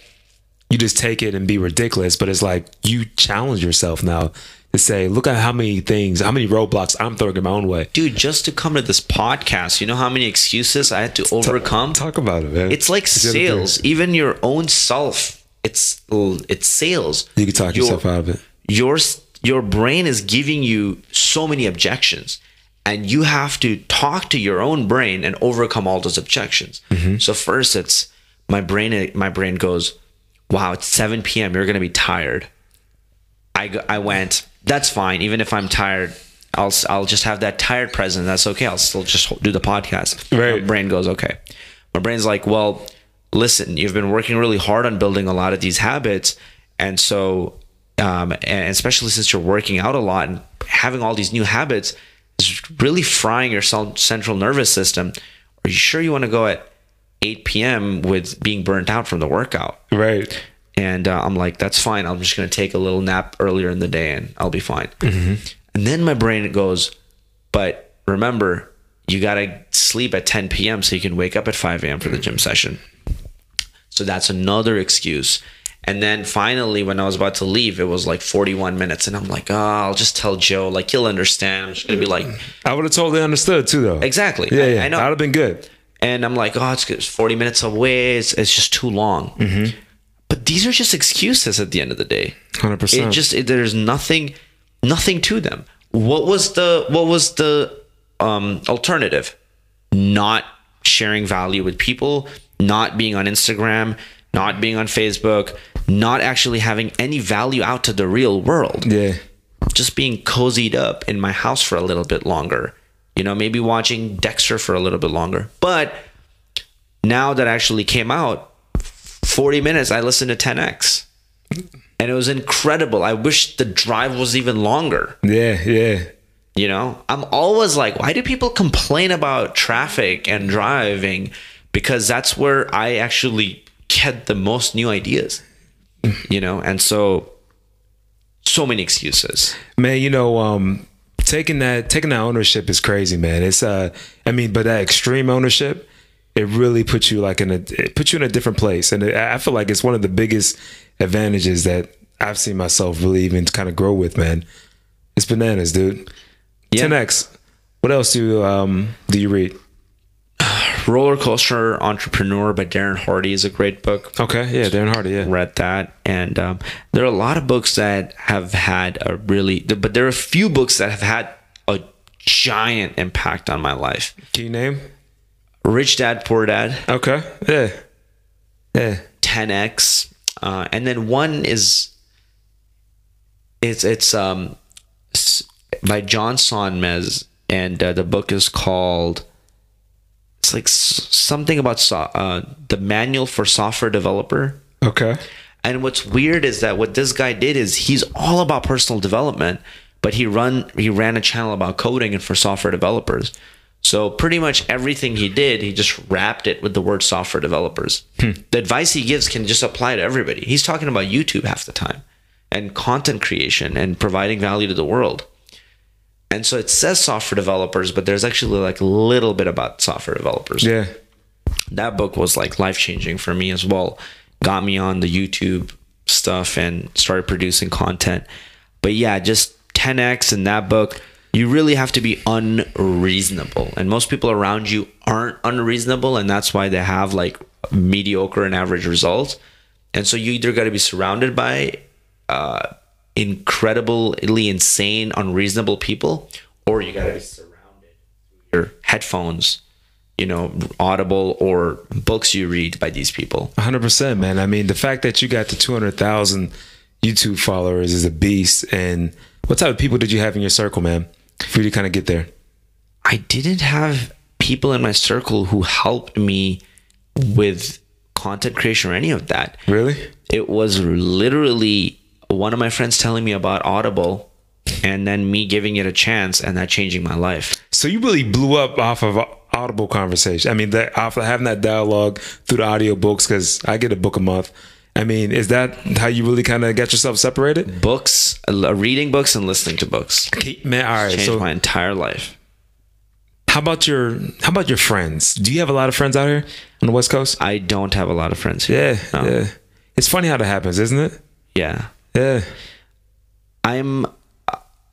you just take it and be ridiculous, but it's like you challenge yourself now to say, look at how many things, how many roadblocks I'm throwing in my own way. Dude, just to come to this podcast, you know how many excuses I had to overcome? Talk about it, man. It's like thing. sales. Even your own self, it's it's sales. You can talk Your- yourself out of it. Your your brain is giving you so many objections, and you have to talk to your own brain and overcome all those objections. Mm-hmm. So first, it's my brain. My brain goes, "Wow, it's 7 p.m. You're gonna be tired." I I went. That's fine. Even if I'm tired, I'll I'll just have that tired present. That's okay. I'll still just do the podcast. Right. My brain goes okay. My brain's like, well, listen. You've been working really hard on building a lot of these habits, and so, um, and especially since you're working out a lot and having all these new habits is really frying your central nervous system. Are you sure you want to go at 8 p.m. with being burnt out from the workout? Right. And uh, I'm like, that's fine. I'm just going to take a little nap earlier in the day and I'll be fine. And then my brain goes, but remember, you got to sleep at 10 p.m. so you can wake up at 5 a.m. for the gym session. So that's another excuse. And then finally, when I was about to leave, it was like 41 minutes. And I'm like, oh, I'll just tell Joe, like, he'll understand. I'm just going to be like, I would have totally understood too, though. exactly. Yeah, I- yeah. I know. That would have been good. And I'm like, oh, it's, it's 40 minutes away. It's, it's just too long. But these are just excuses at the end of the day. 100%. It just it, there's nothing, nothing to them. What was the what was the um, alternative? Not sharing value with people, not being on Instagram, not being on Facebook, not actually having any value out to the real world Yeah. just being cozied up in my house for a little bit longer. You know, maybe watching Dexter for a little bit longer. But now that actually came out, 40 minutes, I listened to 10x. And it was incredible. I wish the drive was even longer. Yeah, yeah. You know, I'm always like, why do people complain about traffic and driving? Because that's where I actually get the most new ideas. You know, and so so many excuses. Man, you know, um, taking that taking that ownership is crazy, man. It's uh I mean, but that extreme ownership, it really puts you like in a it puts you in a different place. And I feel like it's one of the biggest advantages that I've seen myself really even kind of grow with, man. It's bananas, dude. Yeah. 10x. What else do you, um do you read? Roller Coaster Entrepreneur by Darren Hardy is a great book. Okay, yeah, Darren Hardy, yeah. Read that, and um, there are a lot of books that have had a really, but there are a few books that have had a giant impact on my life. Can you name? Rich Dad Poor Dad, Okay, yeah, yeah. 10x, uh, and then one is it's it's um by John Sonmez, and uh, the book is called it's like something about so- uh, the manual for software developer. Okay. And what's weird is that what this guy did is he's all about personal development, but he run he ran a channel about coding and for software developers. So pretty much everything he did, he just wrapped it with the word software developers. The advice he gives can just apply to everybody. He's talking about YouTube half the time and content creation and providing value to the world. And so it says software developers, but there's actually like a little bit about software developers Yeah. that book was like life changing for me as well. Got me on the YouTube stuff and started producing content. But yeah, just 10x in that book, you really have to be unreasonable. And most people around you aren't unreasonable. And that's why they have like mediocre and average results. And so you either got to be surrounded by uh, incredibly insane, unreasonable people, or you got to be surrounded through your headphones you know, Audible or books you read by these people. 100%, man. I mean, the fact that you got the 200,000 YouTube followers is a beast. And what type of people did you have in your circle, man, for you to kind of get there? I didn't have people in my circle who helped me with content creation or any of that. Really? It was literally one of my friends telling me about Audible and then me giving it a chance and that changing my life. So you really blew up off of Audible conversation. I mean, that off of having that dialogue through the audiobooks because I get a book a month. I mean, is that how you really kind of get yourself separated? Books, uh, reading books and listening to books Man, all right. changed So my entire life. how about your how about your friends? Do you have a lot of friends out here on the West Coast? I don't have a lot of friends here. Yeah, No. yeah. It's funny how that happens, isn't it? Yeah. Yeah. I'm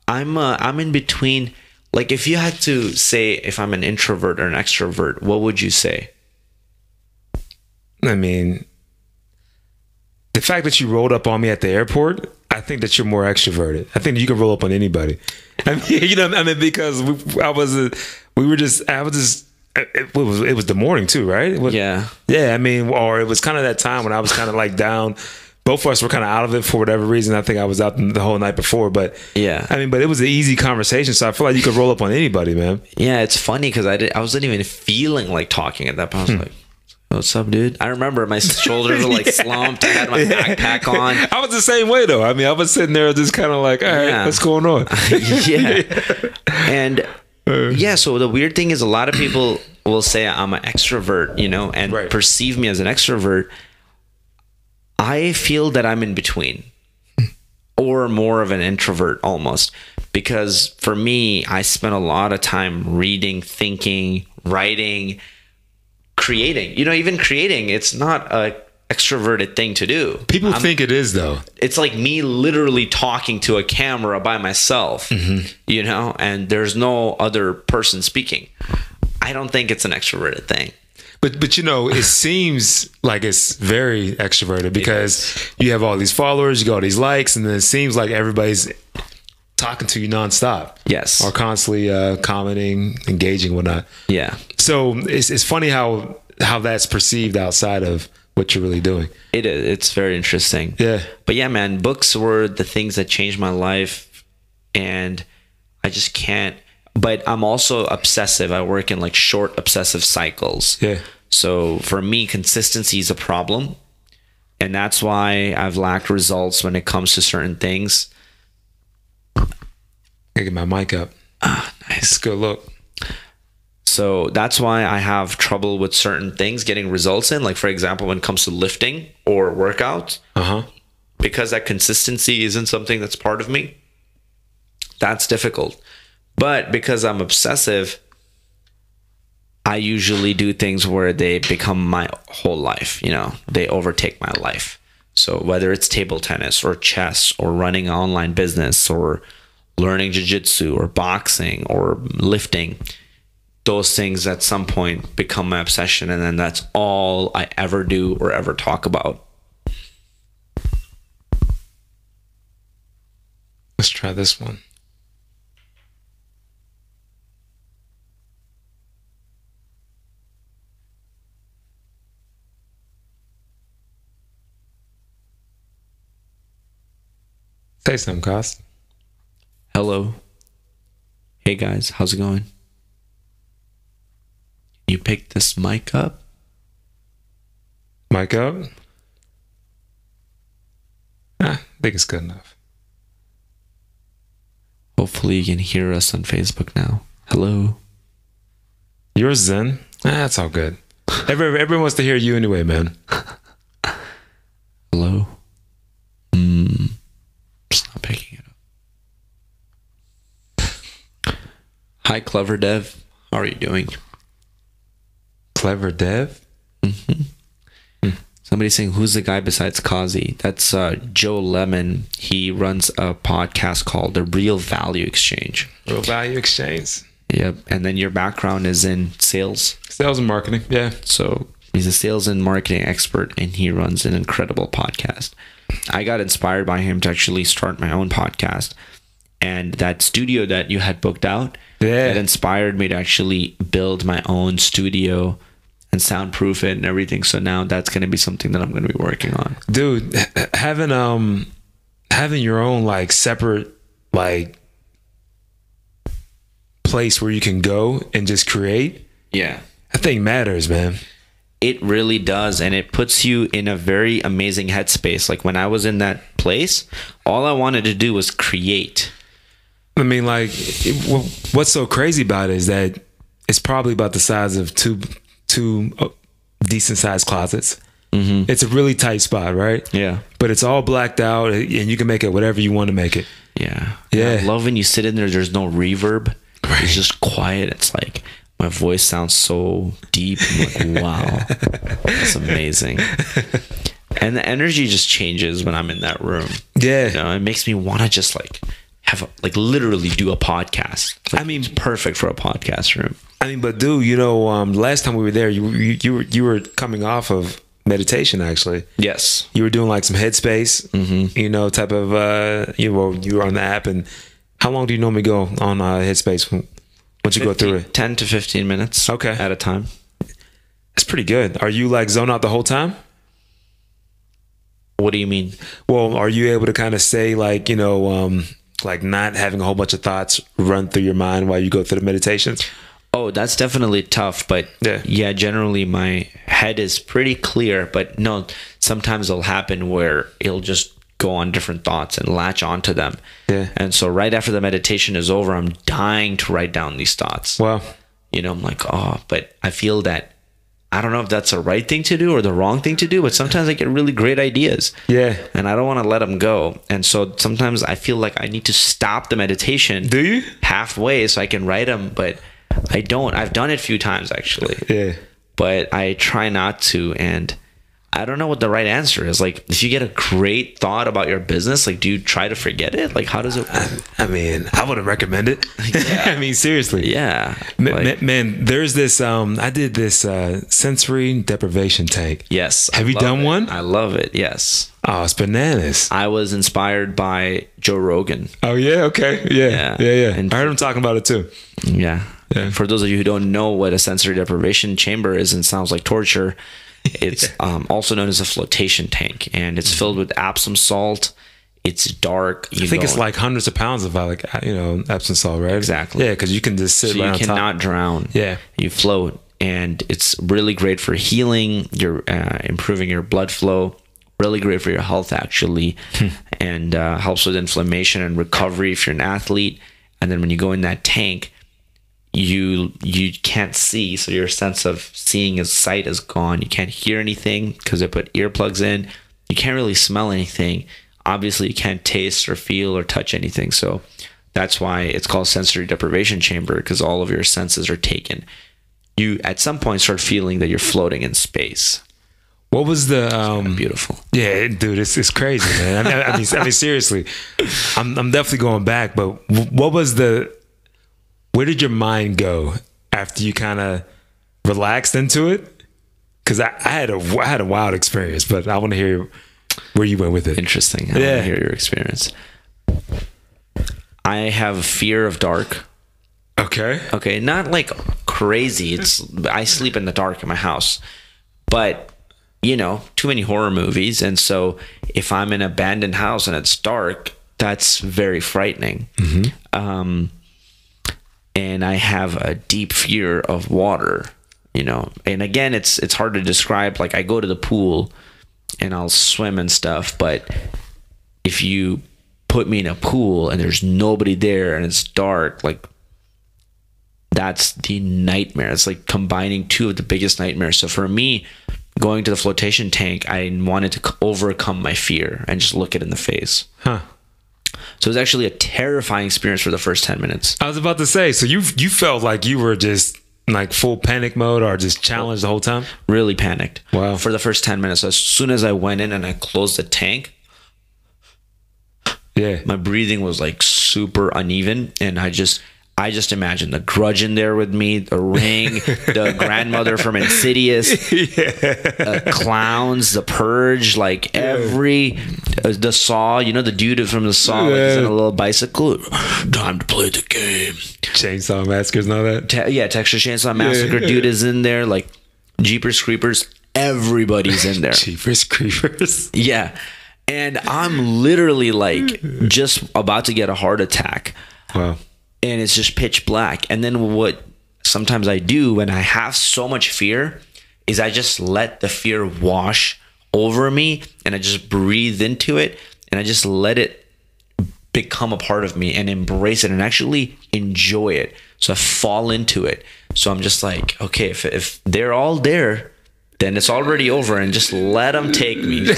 I'm uh, I'm in between. Like if you had to say if I'm an introvert or an extrovert, what would you say? I mean, the fact that you rolled up on me at the airport, I think that you're more extroverted. I think you can roll up on anybody. I mean, (laughs) you know, I mean, because we, I was, uh, we were just, I was just, it, it was, it was the morning too, right? Was- Yeah. yeah. I mean, or it was kind of that time when I was kind of like down. Both of us were kind of out of it for whatever reason. I think I was out the whole night before, but Yeah. I mean, but it was an easy conversation, so I feel like you could roll up on anybody, man. Yeah, it's funny because I did, I wasn't even feeling like talking at that point. I was hmm. like, "What's up, dude?" I remember my shoulders were like (laughs) slumped. I had my backpack on. (laughs) I was the same way though. I mean, I was sitting there just kind of like, all right, Yeah. what's going on? (laughs) yeah. And uh. yeah, so the weird thing is a lot of people will say I'm an extrovert, you know, and Right. perceive me as an extrovert. I feel that I'm in between or more of an introvert almost because for me, I spend a lot of time reading, thinking, writing, creating. You know, even creating, it's not a extroverted thing to do. People think it is though. it's like me literally talking to a camera by myself, mm-hmm. you know, and there's no other person speaking. I don't think it's an extroverted thing. But but you know, it (laughs) seems like it's very extroverted because you have all these followers, you got all these likes, and then it seems like everybody's talking to you nonstop. Yes. Or constantly uh, commenting, engaging, whatnot. Yeah. So it's it's funny how how that's perceived outside of what you're really doing. It is. It's very interesting. Yeah. But yeah, man, books were the things that changed my life. And I just can't. But I'm also obsessive. I work in like short obsessive cycles. Yeah. So for me, consistency is a problem. And that's why I've lacked results when it comes to certain things. I get my mic up. Ah, nice. A good look. So that's why I have trouble with certain things getting results in. Like, for example, when it comes to lifting or workout, Uh huh. because that consistency isn't something that's part of me, that's difficult. But because I'm obsessive, I usually do things where they become my whole life, you know, they overtake my life. So whether it's table tennis or chess or running an online business or learning jiu-jitsu or boxing or lifting, those things at some point become my obsession and then that's all I ever do or ever talk about. Let's try this one. Say something, Cost. Hello. Hey guys, how's it going? You picked this mic up? Mic up. Ah, I think it's good enough. Hopefully you can hear us on Facebook now. Hello. Yours, Zen. Ah, that's all good. (laughs) Every, everyone wants to hear you anyway, man. Hello. Hmm. Just not picking it up. Hi, Clever Dev. How are you doing? Clever Dev. Somebody saying, "Who's the guy besides Qazi?" That's uh, Joe Lemon. He runs a podcast called The Real Value Exchange. Real Value Exchange. Yep. And then your background is in sales. Sales and marketing. Yeah. So he's a sales and marketing expert, and he runs an incredible podcast. I got inspired by him to actually start my own podcast, and that studio that you had booked out, Yeah. that inspired me to actually build my own studio and soundproof it and everything. So now that's going to be something that I'm going to be working on. dude having um having your own like separate like place where you can go and just create Yeah. i think matters man It really does. And it puts you in a very amazing headspace. Like when I was in that place, all I wanted to do was create. I mean like it, wh- what's so crazy about it is that it's probably about the size of two two uh, decent sized closets it's a really tight spot right Yeah. but it's all blacked out and you can make it whatever you want to make it Yeah. Yeah. I love when you sit in there, there's no reverb. Right. It's just quiet. It's like my voice sounds so deep. I'm like, (laughs) wow. That's amazing. And the energy just changes when I'm in that room. yeah You know, it makes me want to just like have a, like literally do a podcast. Like, I mean- it's perfect for a podcast room. I mean, but dude, you know, um, last time we were there, you you, you were you were coming off of meditation. Actually, Yes. you were doing like some Headspace, you know, type of uh, you know, you were on the app. And how long do you normally go on uh, Headspace once you go through it? 10 to 15 minutes Okay. at a time. That's pretty good. Are you like zone out the whole time? What do you mean? Well, are you able to kind of say like you know, um, like not having a whole bunch of thoughts run through your mind while you go through the meditations? Oh, that's definitely tough, but Yeah. yeah. generally my head is pretty clear, but no, sometimes it'll happen where it'll just go on different thoughts and latch onto them. Yeah. And so right after the meditation is over, I'm dying to write down these thoughts. Well, You know, I'm like, oh, but I feel that I don't know if that's the right thing to do or the wrong thing to do, but sometimes I get really great ideas. yeah. And I don't want to let them go. And so sometimes I feel like I need to stop the meditation Do you? halfway so I can write them, but I don't. I've done it a few times actually, Yeah. but I try not to. And I don't know what the right answer is. Like, if you get a great thought about your business, like, do you try to forget it? Like, how does it? I mean, I wouldn't recommend it. (laughs) (laughs) I mean, seriously. Yeah. Ma- like- ma- man, there's this. Um, I did this uh, sensory deprivation tank. yes. I Have you done it. one? I love it. Yes. Oh, it's bananas. I was inspired by Joe Rogan. Oh yeah, okay, yeah, Yeah. yeah, yeah. And- I heard him talking about it too. Yeah. Yeah. For those of you who don't know what a sensory deprivation chamber is and sounds like torture, it's (laughs) um, also known as a flotation tank, and it's filled with Epsom salt It's dark. You I think it's like hundreds of pounds of like you know Epsom salt, right? Exactly. Yeah, because you can just sit so right you cannot top. drown. Yeah. you float, and it's really great for healing. You're uh, improving your blood flow. Really great for your health, actually, Hmm. and uh, helps with inflammation and recovery if you're an athlete. And then when you go in that tank, you you can't see, so your sense of seeing is sight is gone. You can't hear anything because they put earplugs in. You can't really smell anything. Obviously, you can't taste or feel or touch anything. So that's why it's called sensory deprivation chamber because all of your senses are taken. You at some point start feeling that you're floating in space. What was the um Beautiful. Yeah, dude, it's it's crazy, man. I mean, I mean, I mean seriously, I'm I'm definitely going back. But what was the? Where did your mind go after you kind of relaxed into it? Because I, I had a I had a wild experience, but I want to hear where you went with it. Interesting. I want Yeah. to hear your experience. I have fear of dark. Okay. Okay, not like crazy. It's I sleep in the dark in my house, but you know, too many horror movies, and so if I'm in an abandoned house and it's dark, that's very frightening. Um, and I have a deep fear of water. You know, and again, it's it's hard to describe. Like I go to the pool and I'll swim and stuff, but if you put me in a pool and there's nobody there and it's dark, like that's the nightmare. It's like combining two of the biggest nightmares. So for me, going to the flotation tank, I wanted to overcome my fear and just look it in the face. Huh. So it was actually a terrifying experience for the first 10 minutes. I was about to say. So you you felt like you were just like full panic mode or just challenged the whole time? Really panicked. Wow. For the first 10 minutes. As soon as I went in and I closed the tank, Yeah. my breathing was like super uneven and i just i just imagine the grudge in there with me the ring the (laughs) grandmother from insidious uh, clowns the purge like every uh, the saw you know the dude from the saw like he's on a little bicycle time to play the game Chainsaw massacres and all that. Te- yeah texas chainsaw massacre dude is in there like jeepers creepers everybody's in there Jeepers creepers. yeah. And I'm literally like (laughs) just about to get a heart attack. Wow. And it's just pitch black. And then what sometimes I do when I have so much fear is I just let the fear wash over me and I just breathe into it and I just let it become a part of me and embrace it and actually enjoy it. So I fall into it. So I'm just like, okay, if, if they're all there, then it's already over and just let them take me. (laughs)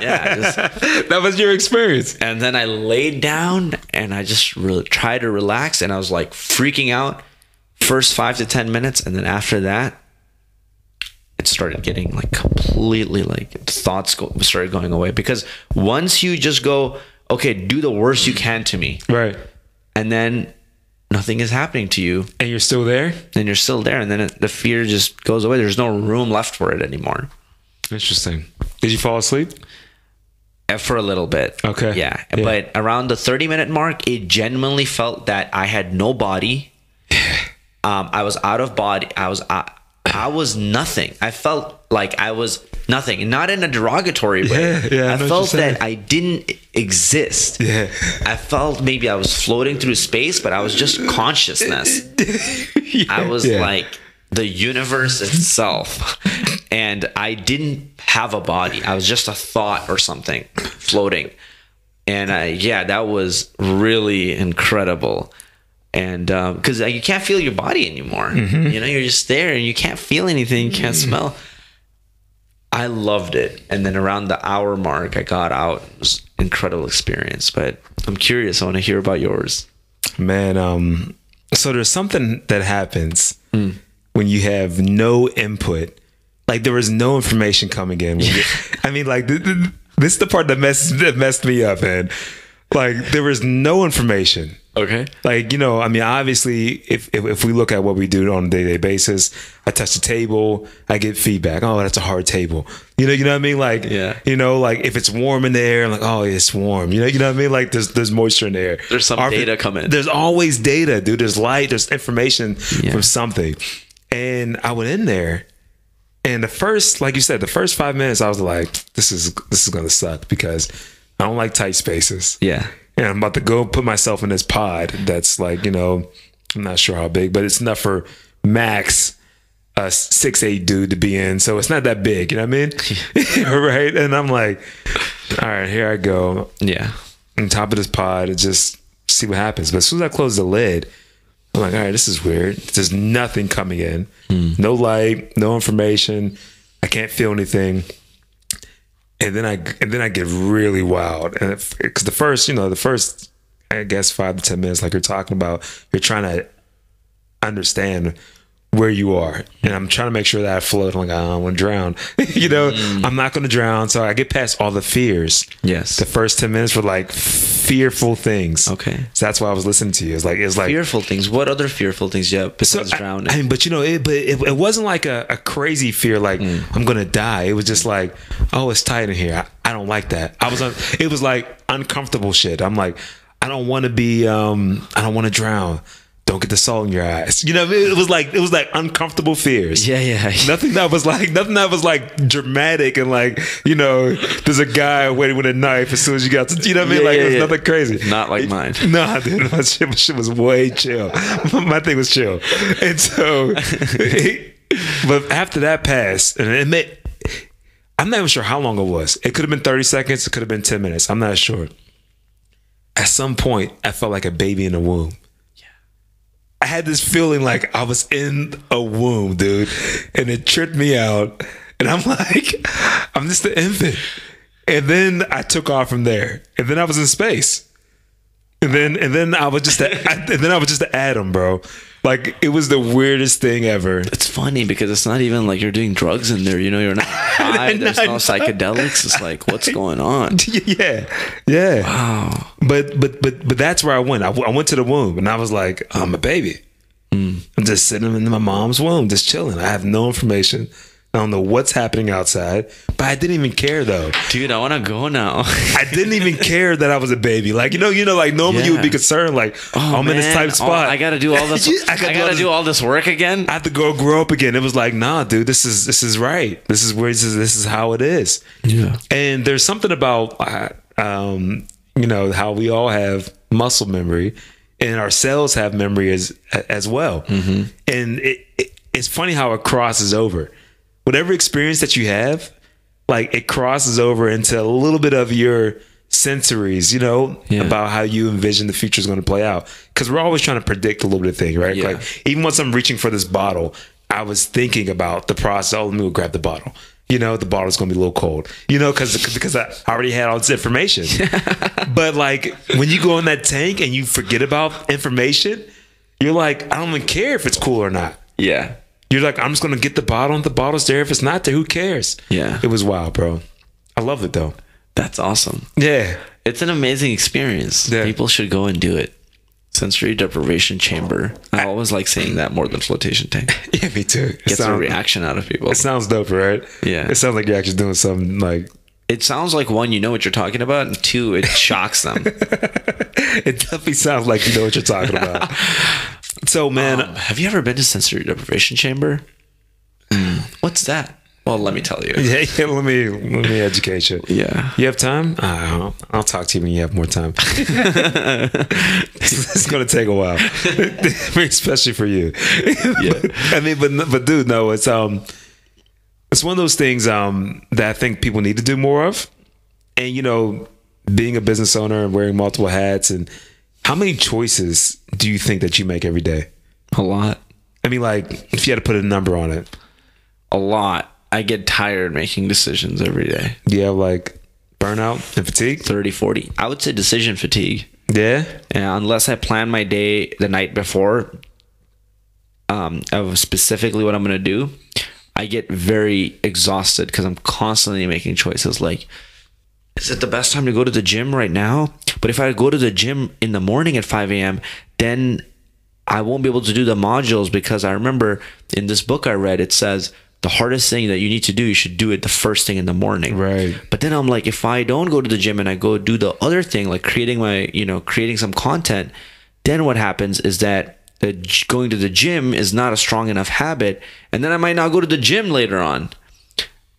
Yeah, just, (laughs) That was your experience. and then I laid down and I just really tried to relax and I was like freaking out first five to 10 minutes. And then after that, it started getting like completely like thoughts go, started going away because once you just go, okay, do the worst you can to me. Right. And then nothing is happening to you And you're still there? and you're still there. And then it, the fear just goes away. There's no room left for it anymore. Interesting. Did you fall asleep? Uh, for a little bit. Okay. Yeah. Yeah. But around the 30 minute mark, it genuinely felt that I had no body. (sighs) Um, I was out of body. I was I, I was nothing. I felt like I was nothing, not in a derogatory way. Yeah, yeah, I I felt that I didn't exist. Yeah. I felt maybe I was floating through space, but I was just consciousness. (laughs) I was Yeah. like the universe itself. And I didn't have a body. I was just a thought or something floating. And I, yeah, that was really incredible. And um, because uh, you can't feel your body anymore, you know, you're just there and you can't feel anything, you can't smell. I loved it. And then around the hour mark, I got out. It was an incredible experience. But I'm curious. I want to hear about yours. Man, um, so there's something that happens when you have no input. Like there was no information coming in. You- (laughs) I mean, like th- th- this is the part that messed that messed me up, man. Like there was no information. Okay. Like you know, I mean, obviously, if if, if we look at what we do on a day to day basis, I touch the table, I get feedback. Oh, that's a hard table. You know, you know what I mean? Like, Yeah. you know, like if it's warm in the air, I'm like, oh, it's warm. You know, you know what I mean? Like there's there's moisture in the air. There's some if data coming. There's always data, dude. There's light. There's information Yeah. from something. And I went in there, and the first, like you said, the first five minutes, I was like, this is this is gonna suck because I don't like tight spaces. Yeah. And I'm about to go put myself in this pod that's like, you know, I'm not sure how big, but it's enough for max a six eight dude to be in. So it's not that big, you know what I mean? (laughs) (laughs) right. And I'm like, all right, here I go. Yeah. On top of this pod and just see what happens. But as soon as I close the lid, I'm like, all right, this is weird. There's nothing coming in. Hmm. No light, no information. I can't feel anything. And then I and then I get really wild. And because the first, you know, the first I guess five to ten minutes, like you're talking about, you're trying to understand where you are. And I'm trying to make sure that I float. I'm like, I don't want to drown. (laughs) you know, I'm not going to drown. So I get past all the fears. Yes. The first 10 minutes were like fearful things. Okay. So that's why I was listening to you. It's like, it's like, fearful things. What other fearful things have besides I- drowning? I, mean, but you know, it, but it, it wasn't like a, a crazy fear, like Mm. I'm gonna die. It was just like, oh, it's tight in here. I, I don't like that. I was on. It was like uncomfortable shit. I'm like, I don't want to be. Um, I don't want to drown. Don't get the salt in your eyes. You know, what I mean? it was like it was like uncomfortable fears. yeah, yeah. (laughs) Nothing that was like nothing that was like dramatic and like you know there's a guy waiting with a knife as soon as you got to you know what I mean Yeah, like yeah, it's yeah. nothing crazy Not like mine. (laughs) Nah, dude, my shit, my shit was way chill. (laughs) My thing was chill, and so, but after that passed, and it I'm not even sure how long it was. It could have been 30 seconds. It could have been 10 minutes. I'm not sure. At some point, I felt like a baby in a womb. I had this feeling like I was in a womb, dude, and it tripped me out. And I'm (laughs) like, I'm just an infant. And then I took off from there, and then I was in space. And then and then I was just a, (laughs) I, and then I was just an atom, bro. Like it was the weirdest thing ever. It's funny because it's not even like you're doing drugs in there. You know, you're not (laughs) high. There's no (laughs) psychedelics. It's like, what's going on? (laughs) yeah, yeah. Wow. But but but but that's where I went. I, w- I went to the womb, and I was like, I'm a baby. Mm. I'm just sitting in my mom's womb, just chilling. I have no information. I don't know what's happening outside, but I didn't even care though. Dude, I want to go now. (laughs) I didn't even care that I was a baby. Like you know, you know, like normally you would be concerned, like Oh, I'm in this man. type Oh, spot. I got to do all (laughs) this. I I gotta got do all this- do all this work again. I have to go grow up again. It was like, nah, dude, this is this is right. This is where this is this is how it is. Yeah. And there's something about uh, um, you know, how we all have muscle memory and our cells have memory as as well. Mm-hmm. And it, it it's funny how it crosses over. Whatever experience that you have, like it crosses over into a little bit of your sensories, you know, Yeah. about how you envision the future is going to play out. Because we're always trying to predict a little bit of thing, right? Yeah. Like even once I'm reaching for this bottle, I was thinking about the process. Oh, let me go grab the bottle. You know, the bottle's gonna be a little cold. You know, because because I already had all this information. (laughs) but like when you go in that tank and you forget about information, you're like, I don't even care if it's cool or not. Yeah. You're like, I'm just gonna get the bottle, and the bottle's there. If it's not there, who cares? Yeah. It was wild, bro. I loved it though. That's awesome. Yeah. It's an amazing experience. Yeah. People should go and do it. Sensory deprivation chamber. I always like saying that more than flotation tank. (laughs) Yeah, me too. It Gets a reaction out of people. It sounds dope, right? Yeah. It sounds like you're actually doing something like It sounds like one, you know what you're talking about, and two, it shocks them. (laughs) it definitely sounds like you know what you're talking about. (laughs) so man, Um, have you ever been to sensory deprivation chamber? What's that? Well, let me tell you. (laughs) yeah, yeah, let me let me educate you. Yeah. You have time? Uh, I'll talk to you when you have more time. (laughs) it's gonna take a while, (laughs) especially for you. Yeah. I mean, but but dude, no, it's um, it's one of those things um that I think people need to do more of, and you know, being a business owner and wearing multiple hats, and how many choices do you think that you make every day? A lot. I mean, like if you had to put a number on it, A lot. I get tired making decisions every day. do you have like burnout and fatigue? 30, 40. I would say decision fatigue. Yeah, And unless I plan my day the night before um, of specifically what I'm going to do, I get very exhausted because I'm constantly making choices like, is it the best time to go to the gym right now? But if I go to the gym in the morning at 5 a.m., then I won't be able to do the modules because I remember in this book I read, it says the hardest thing that you need to do, you should do it the first thing in the morning. Right. But then I'm like, if I don't go to the gym and I go do the other thing, like creating my, you know, creating some content, then what happens is that the going to the gym is not a strong enough habit, and then I might not go to the gym later on,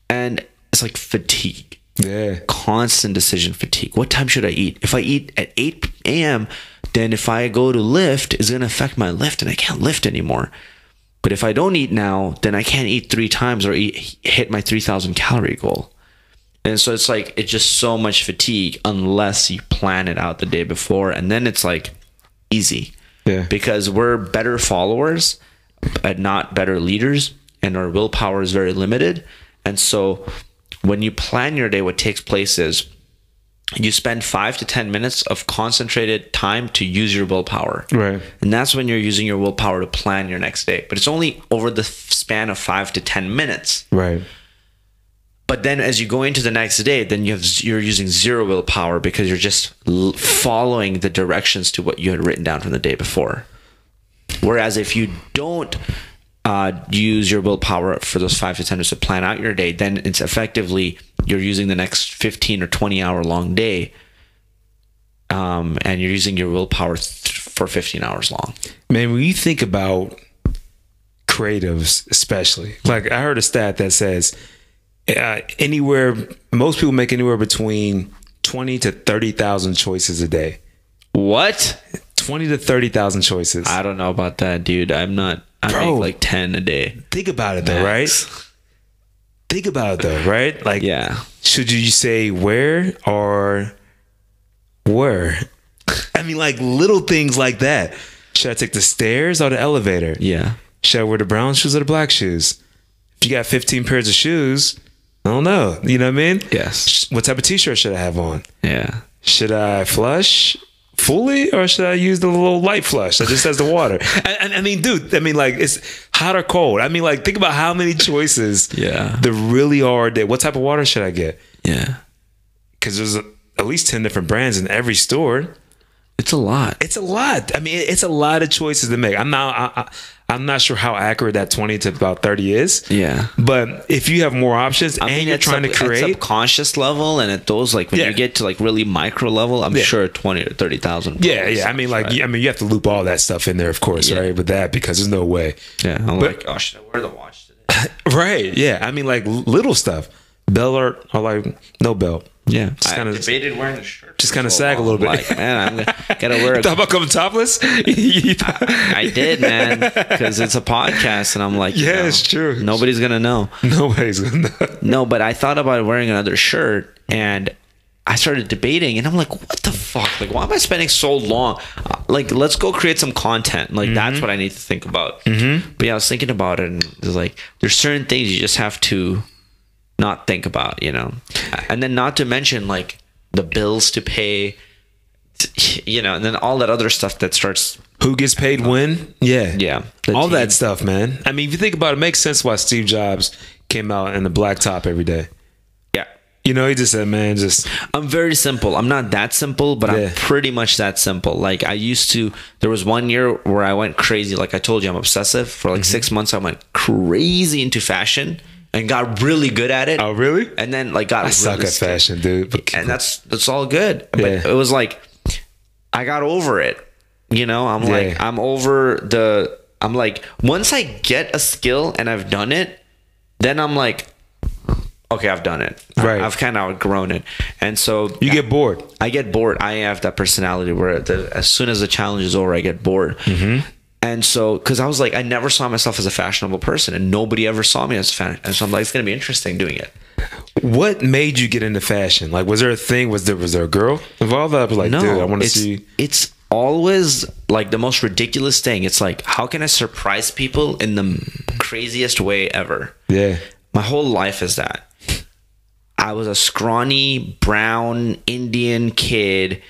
and it's like fatigue. Yeah. constant decision fatigue. What time should I eat? If I eat at 8 a.m., then if I go to lift, it's going to affect my lift and I can't lift anymore. But if I don't eat now, then I can't eat three times or eat, hit my 3,000 calorie goal. And so it's like, it's just so much fatigue unless you plan it out the day before. And then it's like easy Yeah. because we're better followers, but not better leaders, and our willpower is very limited. And so, when you plan your day, what takes place is you spend five to 10 minutes of concentrated time to use your willpower. Right. And that's when you're using your willpower to plan your next day. But it's only over the span of five to 10 minutes. Right. But then as you go into the next day, then you have you're using zero willpower because you're just l- following the directions to what you had written down from the day before. Whereas if you don't uh, use your willpower for those five to ten minutes to plan out your day, then it's effectively you're using the next fifteen or twenty hour long day, um, and you're using your willpower th- for fifteen hours long. Man, when you think about creatives, especially, like I heard a stat that says uh, anywhere, most people make anywhere between 20 to 30,000 choices a day. What? 20 to 30,000 choices. I don't know about that, dude. I'm not. I Bro. make like ten a day. Think about it though, right? Think about it though, right? Like, Yeah. should you say where or where? I mean, like little things like that. Should I take the stairs or the elevator? Yeah. Should I wear the brown shoes or the black shoes? If you got 15 pairs of shoes, I don't know. You know what I mean? Yes. What type of t shirt should I have on? Yeah. Should I flush fully or should I use the little light flush that just has the water? (laughs) I, I- I mean, dude, I mean, like, it's hot or cold. I mean, like, think about how many choices (laughs) Yeah. there really are. That what type of water should I get? Yeah. Because there's a, at least 10 different brands in every store. It's a lot. It's a lot. I mean, it's a lot of choices to make. I'm not. I, I, I'm not sure how accurate that 20 to about 30 is. Yeah. But if you have more options I and you're trying sub- to create, at subconscious level, and at those like when Yeah. you get to like really micro level, I'm Yeah. sure twenty or thirty thousand. yeah, yeah. I mean, like, I mean, you have to loop all that stuff in there, of course, Yeah. right? With that, because there's no way. yeah. I'm But- like, oh, should I wear the watch today? (laughs) Right. Yeah. I mean, like little stuff. Belt or, or like no belt. Yeah, Just kinda- debated wearing the shirt. just kinda so sag a little bit. Like, man, I'm gonna (laughs) gotta wear. Thought about coming topless? (laughs) I did, man, (laughs) because it's a podcast, and I'm like, you Yeah, know, it's true. Nobody's gonna know. Nobody's gonna know. No, but I thought about wearing another shirt and I started debating and I'm like, what the fuck? Like, why am I spending so long? Uh, like, let's go create some content. Like, that's Mm-hmm. what I need to think about. Mm-hmm. But yeah, I was thinking about it and it's like, there's certain things you just have to not think about, you know? And then not to mention like the bills to pay, you know, and then all that other stuff that starts. Who gets paid when? Yeah. Yeah, All team. that stuff, man. I mean, if you think about it, it makes sense why Steve Jobs came out in the black top every day. Yeah. You know, he just said, man, just I'm very simple. I'm not that simple, but Yeah. I'm pretty much that simple. Like I used to there was one year where I went crazy. Like I told you, I'm obsessive. For like Mm-hmm. six months I went crazy into fashion and got really good at it. Oh, really? And then like got I really suck at scared. fashion, dude. But And that's that's all good. But Yeah. it was like I got over it. You know, I'm like I'm over the I'm like once I get a skill and I've done it, then I'm like okay, I've done it. Right. I've kind of outgrown it. And so you get bored. I get bored. I have that personality where the, as soon as the challenge is over, I get bored. Mm-hmm. And so, because I was like, I never saw myself as a fashionable person, and nobody ever saw me as a fan. And so I'm like, it's gonna be interesting doing it. What made you get into fashion? Like, was there a thing? Was there was there a girl involved? I was like, No, dude, I want to see. It's always like the most ridiculous thing. It's like, how can I surprise people in the craziest way ever? Yeah, My whole life is that. I was a scrawny brown Indian kid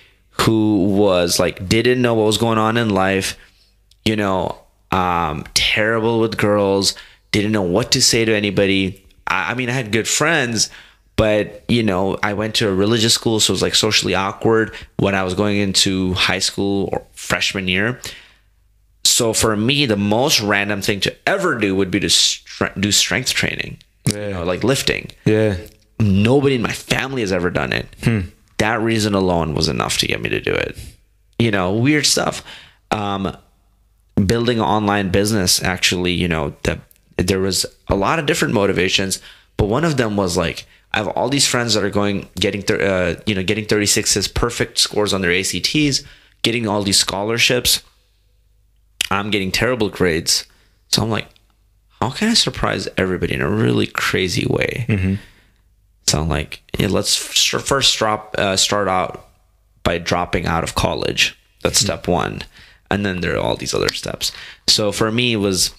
who was like didn't know what was going on in life, you know, um, terrible with girls, didn't know what to say to anybody. I, I mean, I had good friends, but you know, I went to a religious school, so it was like socially awkward when I was going into high school or freshman year. So for me, the most random thing to ever do would be to stre- do strength training, Yeah. you know, like lifting yeah. nobody in my family has ever done it. That reason alone was enough to get me to do it. You know, weird stuff. Um, building an online business, actually, you know, that there was a lot of different motivations, but one of them was like, I have all these friends that are going getting thir- uh, you know getting 36s, perfect scores on their ACTs, getting all these scholarships. I'm getting terrible grades, so I'm like, how can I surprise everybody in a really crazy way? So I'm like, yeah, let's first drop uh, start out by dropping out of college. That's step one, and then there are all these other steps. So for me, it was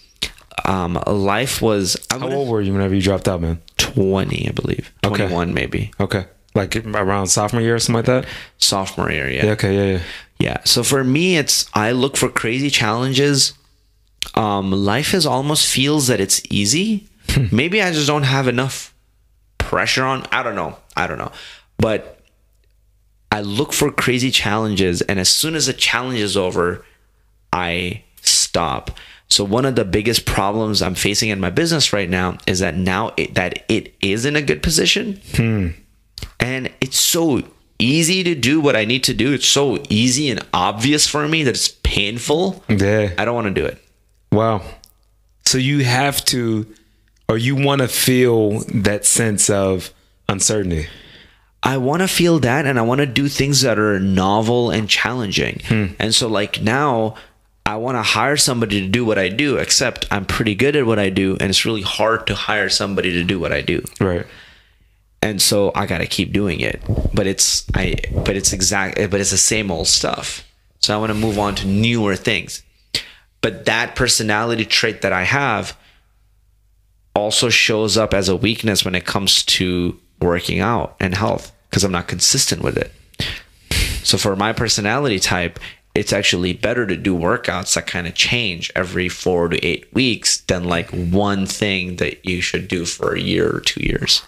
um, life was I How old were you whenever you dropped out, man? 20, I believe. Okay. 21 maybe. Okay. Like around sophomore year or something like that? Sophomore year, yeah. Yeah, okay, yeah, yeah. Yeah. So for me, it's I look for crazy challenges. Um, life is almost feels that it's easy. Maybe I just don't have enough pressure on. I don't know. I don't know. But I look for crazy challenges, and as soon as the challenge is over, I stop. So one of the biggest problems I'm facing in my business right now is that now it, that it is in a good position, hmm. and it's so easy to do what I need to do. It's so easy and obvious for me that it's painful. Yeah. I don't want to do it. Wow. So you have to, or you want to feel that sense of uncertainty. I want to feel that and I want to do things that are novel and challenging. Hmm. And so, like, now I want to hire somebody to do what I do, except I'm pretty good at what I do. And it's really hard to hire somebody to do what I do. Right. And so I got to keep doing it. But it's, I, but it's exact, but it's the same old stuff. So I want to move on to newer things. But that personality trait that I have also shows up as a weakness when it comes to working out and health because I'm not consistent with it. So for my personality type, it's actually better to do workouts that kind of change every four to eight weeks than like one thing that you should do for a year or two years.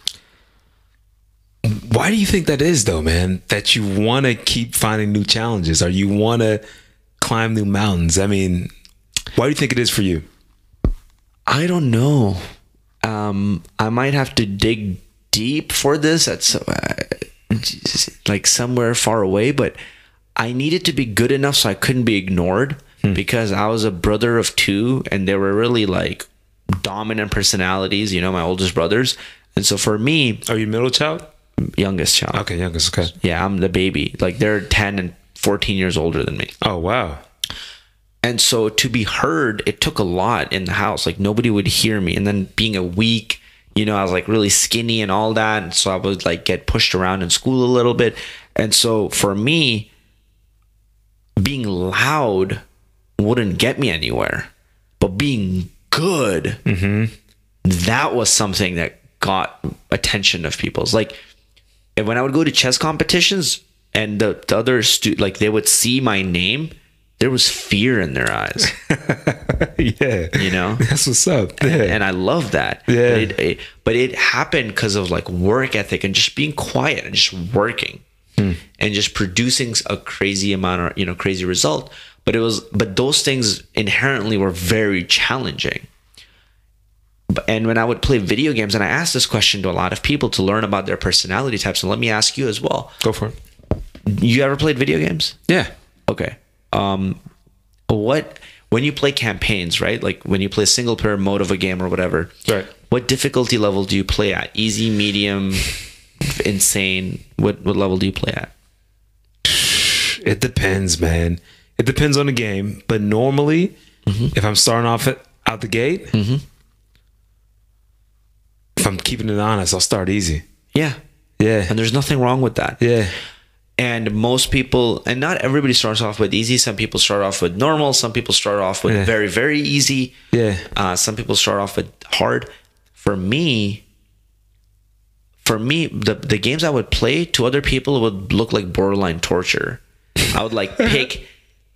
Why do you think that is, though, man? That you want to keep finding new challenges or you want to climb new mountains? I mean, why do you think it is for you? I don't know. Um, I might have to dig deep for this at so, uh, like somewhere far away, but I needed to be good enough so I couldn't be ignored hmm. because I was a brother of two and they were really like dominant personalities, you know, my oldest brothers. And so for me, Are you middle child? youngest child. Okay, youngest. Okay. Yeah, I'm the baby. Like they're 10 and 14 years older than me. Oh, wow. And so to be heard, it took a lot in the house. Like nobody would hear me. And then being a weak, you know, I was like really skinny and all that. And so I would like get pushed around in school a little bit. And so for me, being loud wouldn't get me anywhere. But being good, mm-hmm. that was something that got attention of people's. Like and when I would go to chess competitions and the, the other stu- like they would see my name, there was fear in their eyes, (laughs) yeah. you know? That's what's up. Yeah. and I love that. Yeah. But it, it, but it happened because of like work ethic and just being quiet and just working and just producing a crazy amount of, you know, crazy result. But it was, but those things inherently were very challenging. And when I would play video games, and I asked this question to a lot of people to learn about their personality types, and let me ask you as well. Go for it. You ever played video games? Yeah. Okay. Um, what when you play campaigns, right? Like when you play single player mode of a game or whatever. Right. What difficulty level do you play at? Easy, medium, (laughs) insane. What what level do you play at? It depends, man. It depends on the game. But normally, if I'm starting off at, out the gate, if I'm keeping it honest, I'll start easy. Yeah. Yeah. And there's nothing wrong with that. Yeah. And most people, and not everybody starts off with easy. Some people start off with normal. Some people start off with Yeah. very, very easy. Yeah. Uh, some people start off with hard. For me, for me, the the games I would play to other people would look like borderline torture. I would like (laughs) pick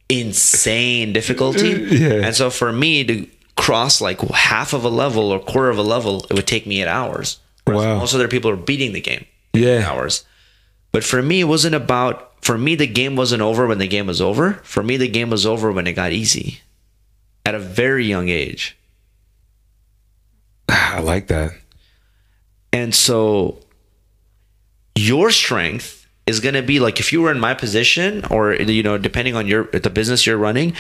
insane difficulty, uh, Yeah. and so for me to cross like half of a level or quarter of a level, it would take me eight hours. Whereas Wow. most other people are beating the game Yeah. hours. But for me, it wasn't about. For me, the game wasn't over when the game was over. For me, the game was over when it got easy, at a very young age. (sighs) I like that. And so your strength is going to be like if you were in my position or you know depending on your the business you're running,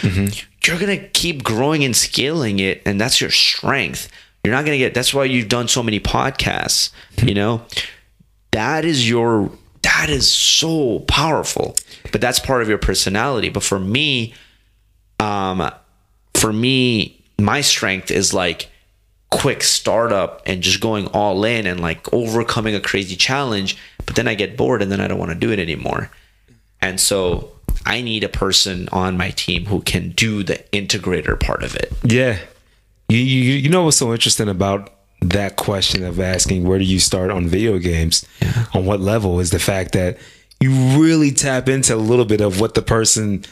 you're going to keep growing and scaling it and that's your strength. You're not going to get that's why you've done so many podcasts, you know. that is your that is so powerful but that's part of your personality but for me um for me my strength is like quick startup and just going all in and like overcoming a crazy challenge but then i get bored and then i don't want to do it anymore. And so i need a person on my team who can do the integrator part of it. Yeah. You, you you know what's so interesting about that question of asking where do you start on video games? On what level is the fact that you really tap into a little bit of what the person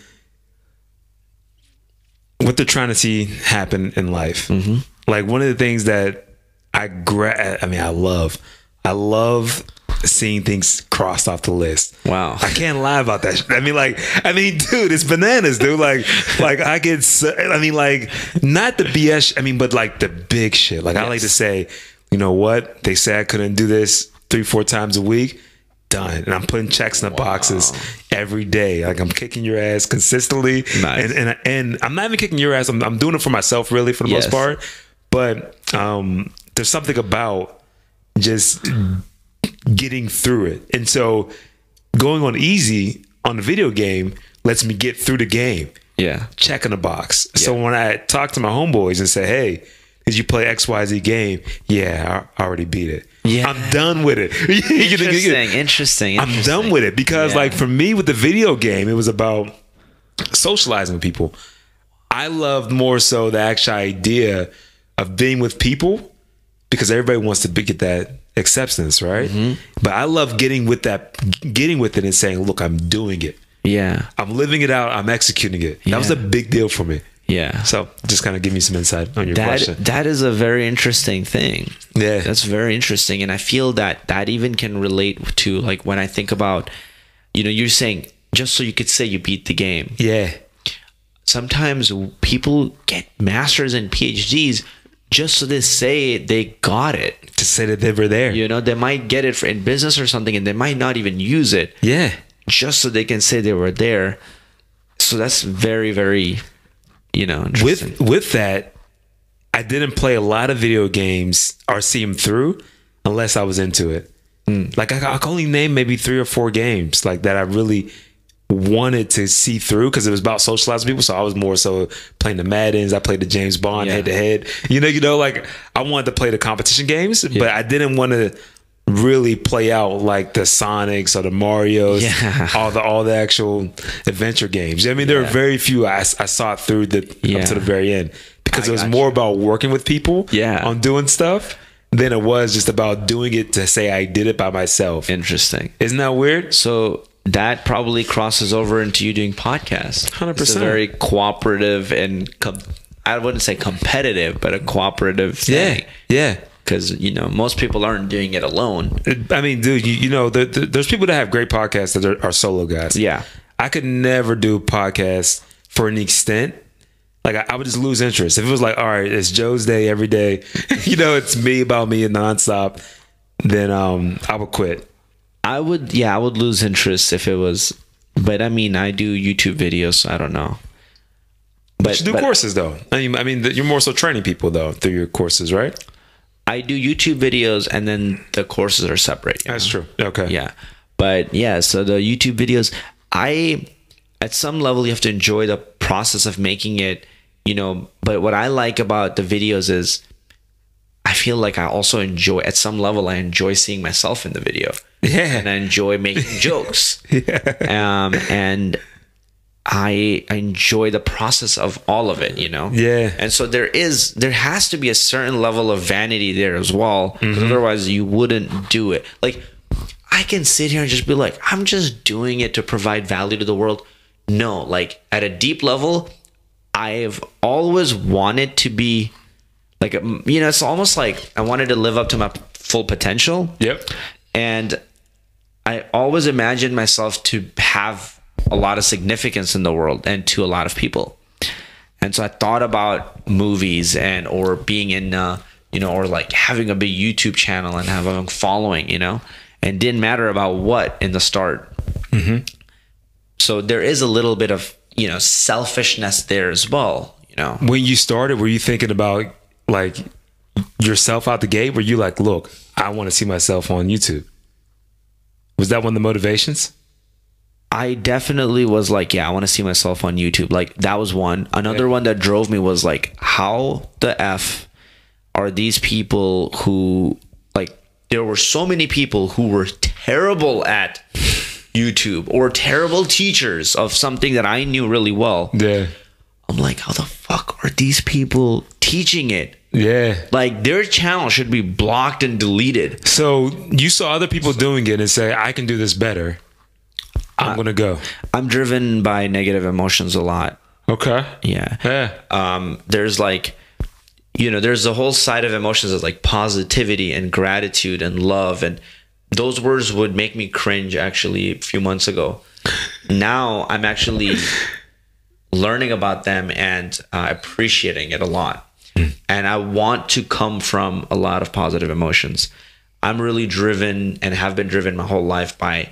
what they're trying to see happen in life. Mm-hmm. Like one of the things that I gra- I mean I love I love seeing things crossed off the list. Wow. I can't lie about that. I mean, like, I mean, dude, it's bananas, dude. Like, (laughs) like I get, so, I mean, like, not the BS. I mean, but like the big shit. Like, I like to say, you know what? They say I couldn't do this three, four times a week. Done, and I'm putting checks in the boxes every day. Like I'm kicking your ass consistently, Nice. and and and I'm not even kicking your ass. I'm, I'm doing it for myself, really, for the Yes. most part. But um, there's something about just getting through it. And so going on easy on the video game lets me get through the game. yeah Checking the box. So when I talk to my homeboys and say, hey, did you play XYZ game? Yeah, I already beat it. Yeah. I'm done with it. (laughs) You know, you- interesting interesting I'm interesting. done with it because, Yeah. like, for me with the video game, it was about socializing with people. I loved more so the actual idea of being with people because everybody wants to get that acceptance, right? Mm-hmm. But I love getting with that, getting with it and saying, "Look, I'm doing it. yeah I'm living it out. I'm executing it." That was a big deal for me. yeah So, just kind of give me some insight on your that question. that is a very interesting thing Yeah. that's very interesting and i feel that that even can relate to like when i think about you know you're saying just so you could say you beat the game yeah, sometimes people get masters and phds just so they say they got it to say that they were there. you know they might get it for, in business or something and they might not even use it yeah. just so they can say they were there so that's very very you know interesting. with with that i didn't play a lot of video games or see them through unless i was into it hmm. like I, I can only name maybe three or four games like that i really wanted to see through because it was about socializing people so i was more so playing the maddens i played the james bond head to head you know you know like i wanted to play the competition games but i didn't want to really play out like the sonics or the marios Yeah. (laughs) all the all the actual adventure games i mean there were Yeah. very few i, I saw it through the Yeah. up to the very end because I it was more you. about working with people Yeah. on doing stuff than it was just about doing it to say I did it by myself. interesting Isn't that weird? So that probably crosses over into you doing podcasts. 100%. It's a very cooperative and com- I wouldn't say competitive, but a cooperative thing. Yeah. Because you know most people aren't doing it alone. I mean, dude, you, you know, there, there- there's people that have great podcasts that are, are solo guys. Yeah. I could never do podcasts for an extent. Like I, I would just lose interest. If it was like, all right, it's Joe's day every day, (laughs) you know, it's me about me and nonstop, then um I would quit. I would, yeah, I would lose interest if it was. But I mean, I do YouTube videos, so I don't know. But, You do but courses though. I mean, I mean, you're more so training people though through your courses, right? I do YouTube videos, and then the courses are separate. That's know? true. Okay. yeah but yeah so the youtube videos i at some level you have to enjoy the process of making it you know but what i like about the videos is i feel like i also enjoy at some level i enjoy seeing myself in the video Yeah. and i enjoy making (laughs) jokes um and I I enjoy the process of all of it, you know. Yeah. And so there is there has to be a certain level of vanity there as well. Mm-hmm. Otherwise you wouldn't do it. Like I can sit here and just be like, I'm just doing it to provide value to the world. No, like at a deep level, I've always wanted to be like you know, it's almost like I wanted to live up to my full potential. Yep. And I always imagined myself to have a lot of significance in the world and to a lot of people. And so I thought about movies and or being in uh, you know, or like having a big YouTube channel and having a following, you know, and didn't matter about what in the start. So there is a little bit of, you know, selfishness there as well, you know. When you started, were you thinking about like yourself out the gate? Were you like, look, I want to see myself on YouTube? Was that one of the motivations? I definitely was like, yeah, I want to see myself on YouTube. Like that was one. Another one that drove me was like, how the f are these people who like there were so many people who were terrible at YouTube or terrible teachers of something that I knew really well. Yeah. I'm like, how the fuck are these people teaching it? Yeah. Like their channel should be blocked and deleted. So you saw other people doing it and say, I can do this better. I'm gonna go. I'm driven by negative emotions a lot. Okay. Yeah. Yeah. um, there's like you know there's a whole side of emotions that's like positivity and gratitude and love and those words would make me cringe actually a few months ago now i'm actually (laughs) learning about them and uh, appreciating it a lot and i want to come from a lot of positive emotions i'm really driven and have been driven my whole life by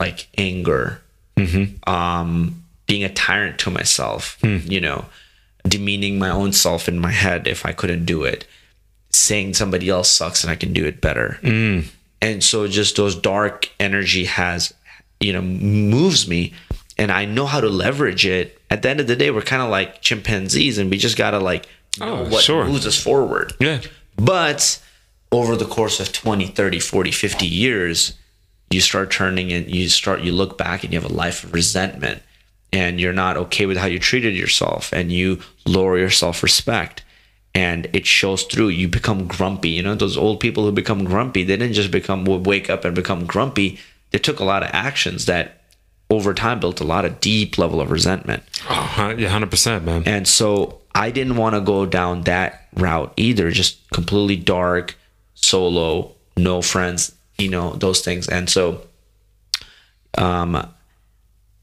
like anger mm-hmm. um, being a tyrant to myself, hmm. you know, demeaning my own self in my head if I couldn't do it, saying somebody else sucks and I can do it better. Mm. And so just those dark energy has, you know, moves me and I know how to leverage it. At the end of the day, we're kind of like chimpanzees and we just got to like know Oh, what sure. moves us forward. Yeah. But over the course of 20, 30, 40, 50 years, you start turning and you start, you look back and you have a life of resentment and you're not okay with how you treated yourself and you lower your self respect and it shows through. You become grumpy. You know, those old people who become grumpy, they didn't just become, wake up and become grumpy. They took a lot of actions that over time built a lot of deep level of resentment. Oh, yeah, hundred percent, man. And so I didn't want to go down that route either, just completely dark, solo, no friends, you know, those things. And so um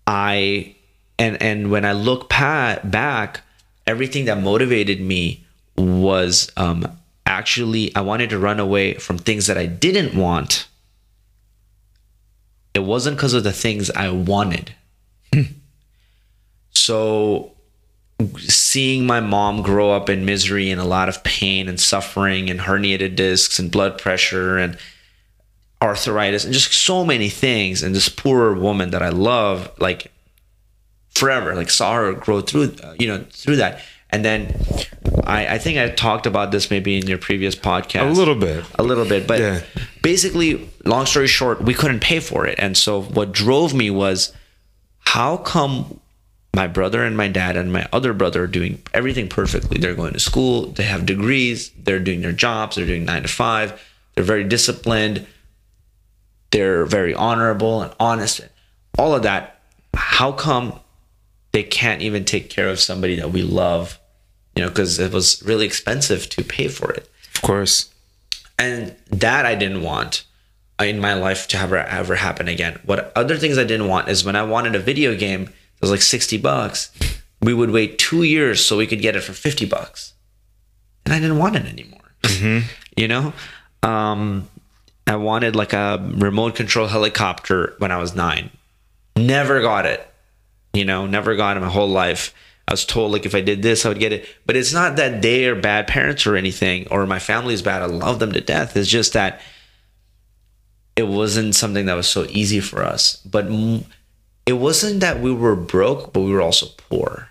I and and when I look pa- back, everything that motivated me was um actually I wanted to run away from things that I didn't want. It wasn't because of the things I wanted. (clears throat) So seeing my mom grow up in misery and a lot of pain and suffering and herniated discs and blood pressure and arthritis and just so many things and this poor woman that I love like forever like saw her grow through uh, you know through that and then I, I think I talked about this maybe in your previous podcast. A little bit. a little bit but Yeah. basically long story short we couldn't pay for it. And so what drove me was how come my brother and my dad and my other brother are doing everything perfectly? They're going to school they have degrees they're doing their jobs they're doing nine to five they're very disciplined they're very honorable and honest. All of that how come they can't even take care of somebody that we love you know because it was really expensive to pay for it Of course. and that I didn't want in my life to ever ever happen again. What other things I didn't want is when I wanted a video game that was like sixty bucks, we would wait two years so we could get it for fifty bucks, and I didn't want it anymore. (laughs) You know, um, I wanted like a remote control helicopter when I was nine. Never got it. You know, never got it my whole life. I was told like if I did this, I would get it. But it's not that they are bad parents or anything, or my family is bad. I love them to death. It's just that it wasn't something that was so easy for us. But m- it wasn't that we were broke, but we were also poor.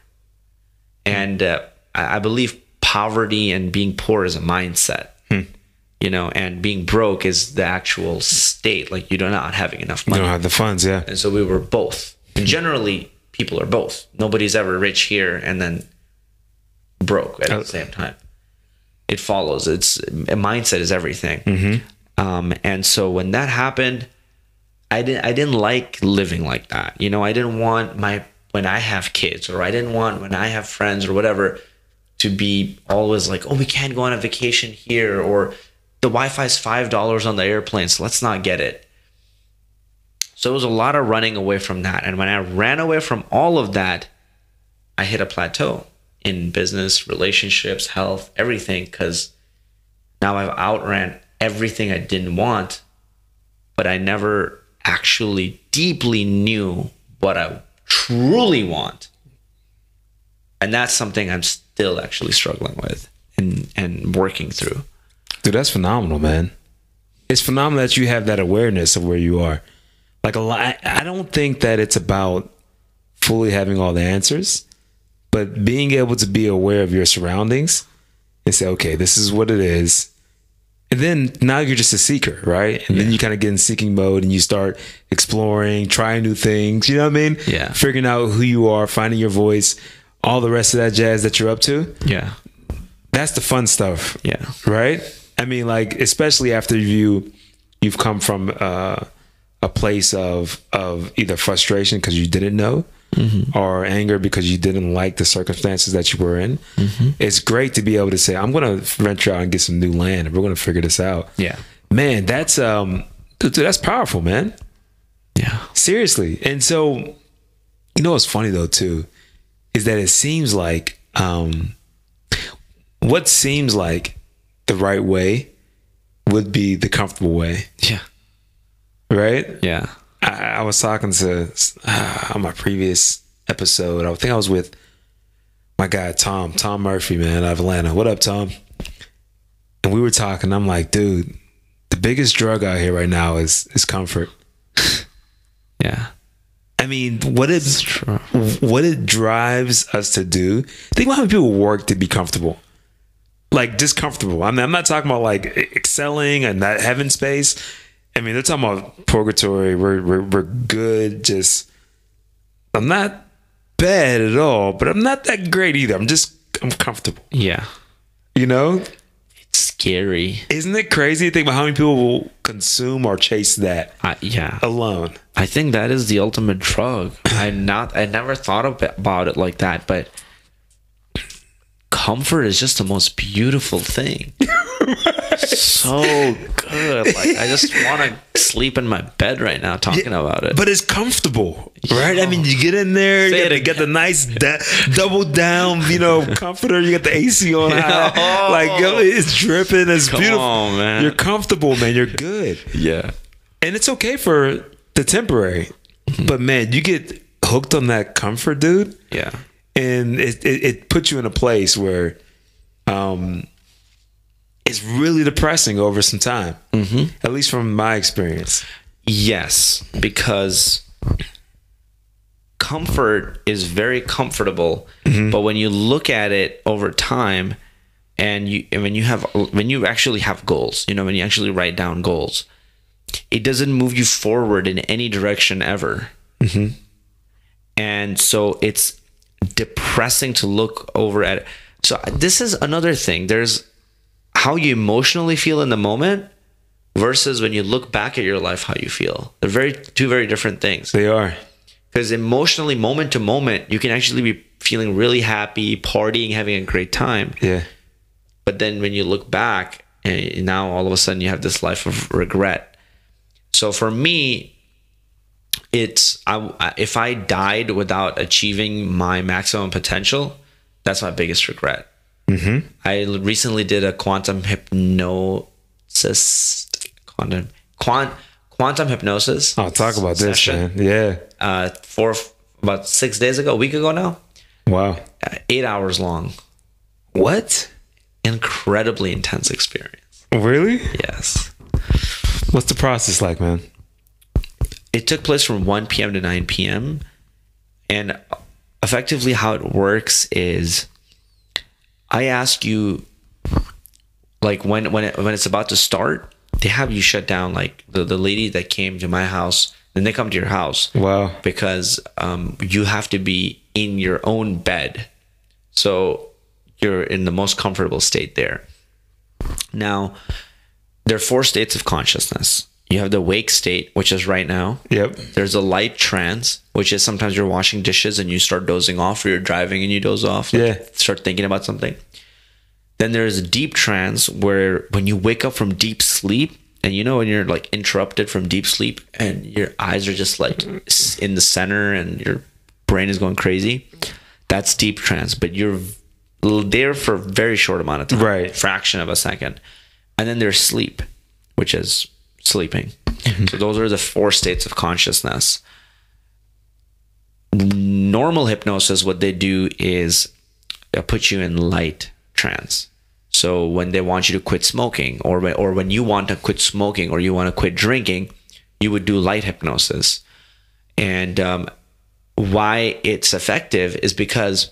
And uh, I I believe poverty and being poor is a mindset. You know, and being broke is the actual state, like you do not having enough money. You don't have the funds, yeah. And so we were both. And generally, people are both. Nobody's ever rich here and then broke at the same time. It follows. It's a mindset is everything. Um, and so when that happened, I didn't. I didn't like living like that. You know, I didn't want my when I have kids, or I didn't want when I have friends or whatever, to be always like, oh, we can't go on a vacation here, or the Wi-Fi is five dollars on the airplane, so let's not get it. So it was a lot of running away from that. And when I ran away from all of that, I hit a plateau in business, relationships, health, everything, because now I've outran everything I didn't want, but I never actually deeply knew what I truly want. And that's something I'm still actually struggling with and, and working through. Dude, that's phenomenal, man. It's phenomenal that you have that awareness of where you are. Like a lot, I- don't think that it's about fully having all the answers, but being able to be aware of your surroundings and say, okay, this is what it is. And then now you're just a seeker, right? And then you kind of get in seeking mode and you start exploring, trying new things. You know what I mean? Yeah. Figuring out who you are, finding your voice, all the rest of that jazz that you're up to. Yeah. That's the fun stuff Yeah. right? I mean, like especially after you you've come from uh, a place of of either frustration because you didn't know, or anger because you didn't like the circumstances that you were in. It's great to be able to say, "I'm going to venture out and get some new land, and we're going to figure this out." Yeah. man, that's um, dude, that's powerful, man. Yeah. Seriously. And so, you know what's funny though too, is that it seems like um what seems like the right way would be the comfortable way, Yeah. Right? Yeah. I, I was talking to uh, on my previous episode. I think I was with my guy Tom, Tom Murphy, man, out of Atlanta. What up, Tom? And we were talking. I'm like, dude, the biggest drug out here right now is is comfort. (laughs) Yeah. I mean, what it what it drives us to do. Think about how many people work to be comfortable, like just comfortable. I mean, I'm not talking about like excelling and that heaven space. I mean, they're talking about purgatory. We're we're, we're good. Just I'm not bad at all, but I'm not that great either. I'm just I'm comfortable. Yeah. You know, It's scary. isn't it crazy to think about how many people will consume or chase that I, yeah. alone? I think that is the ultimate drug. (laughs) I'm not I never thought about it like that, but comfort is just the most beautiful thing. (laughs) so good. Like I just want to sleep in my bed right now talking about it. But it's comfortable, right? I mean, you get in there, Say you get, get the nice da- double down, you know, (laughs) comforter. You got the AC on high, Oh. like yo, it's dripping. It's Come beautiful. on, man. You're comfortable, man. You're good, yeah. and it's okay for the temporary. Mm-hmm. But man, you get hooked on that comfort, dude, Yeah. and it it, it puts you in a place where, um, it's really depressing over some time. Mm-hmm. At least from my experience. Yes, because comfort is very comfortable, but when you look at it over time, and you and when you have when you actually have goals, you know, when you actually write down goals, it doesn't move you forward in any direction ever. And so it's depressing to look over at. So this is another thing. There's how you emotionally feel in the moment versus when you look back at your life how you feel. They're very two very different things. They are. because emotionally moment to moment you can actually be feeling really happy partying having a great time. Yeah. but then when you look back and now all of a sudden you have this life of regret. So for me it's I, if i died without achieving my maximum potential that's my biggest regret Mm-hmm. I recently did a quantum hypnosis, quantum, quant, quantum hypnosis. Oh, talk about this, man. Yeah. Uh, for about six days ago, a week ago now, Wow. uh, eight hours long. What? Incredibly intense experience. Really? Yes. What's the process like, man? It took place from 1 p.m. to 9 p.m. And effectively, how it works is I ask you, like, when, when, it, when it's about to start, they have you shut down. Like, the, the lady that came to my house, then they come to your house. Wow. because um, you have to be in your own bed. So you're in the most comfortable state there. Now, there are four states of consciousness. You have the wake state, which is right now. Yep. There's a light trance, which is sometimes you're washing dishes and you start dozing off, or you're driving and you doze off. like, Yeah. Start thinking about something. Then there's a deep trance where when you wake up from deep sleep, and you know when you're like interrupted from deep sleep and your eyes are just like in the center and your brain is going crazy, that's deep trance. But you're there for a very short amount of time, Right. Fraction of a second, and then there's sleep, which is sleeping. So those are the four states of consciousness. Normal hypnosis, what they do is put you in light trance. So when they want you to quit smoking, or when, or when you want to quit smoking, or you want to quit drinking, you would do light hypnosis. And um, why it's effective is because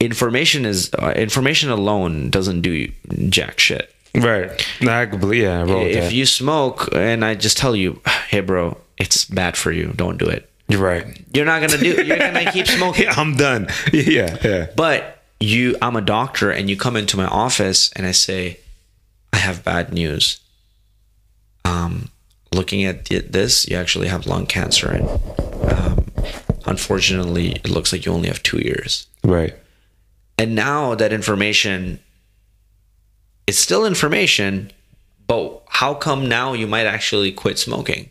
information is uh, information alone doesn't do jack shit. Right. I believe. Yeah, I If that. you smoke and I just tell you, (sighs) "Hey bro, it's bad for you. Don't do it." You're right. You're not going to do you're going to keep (laughs) smoking. Yeah, I'm done. (laughs) Yeah, yeah. But you, I'm a doctor, and you come into my office, and I say, I have bad news. Um, looking at th- this, you actually have lung cancer, and um, unfortunately, it looks like you only have two years. Right. And now that information, it's still information, but how come now you might actually quit smoking?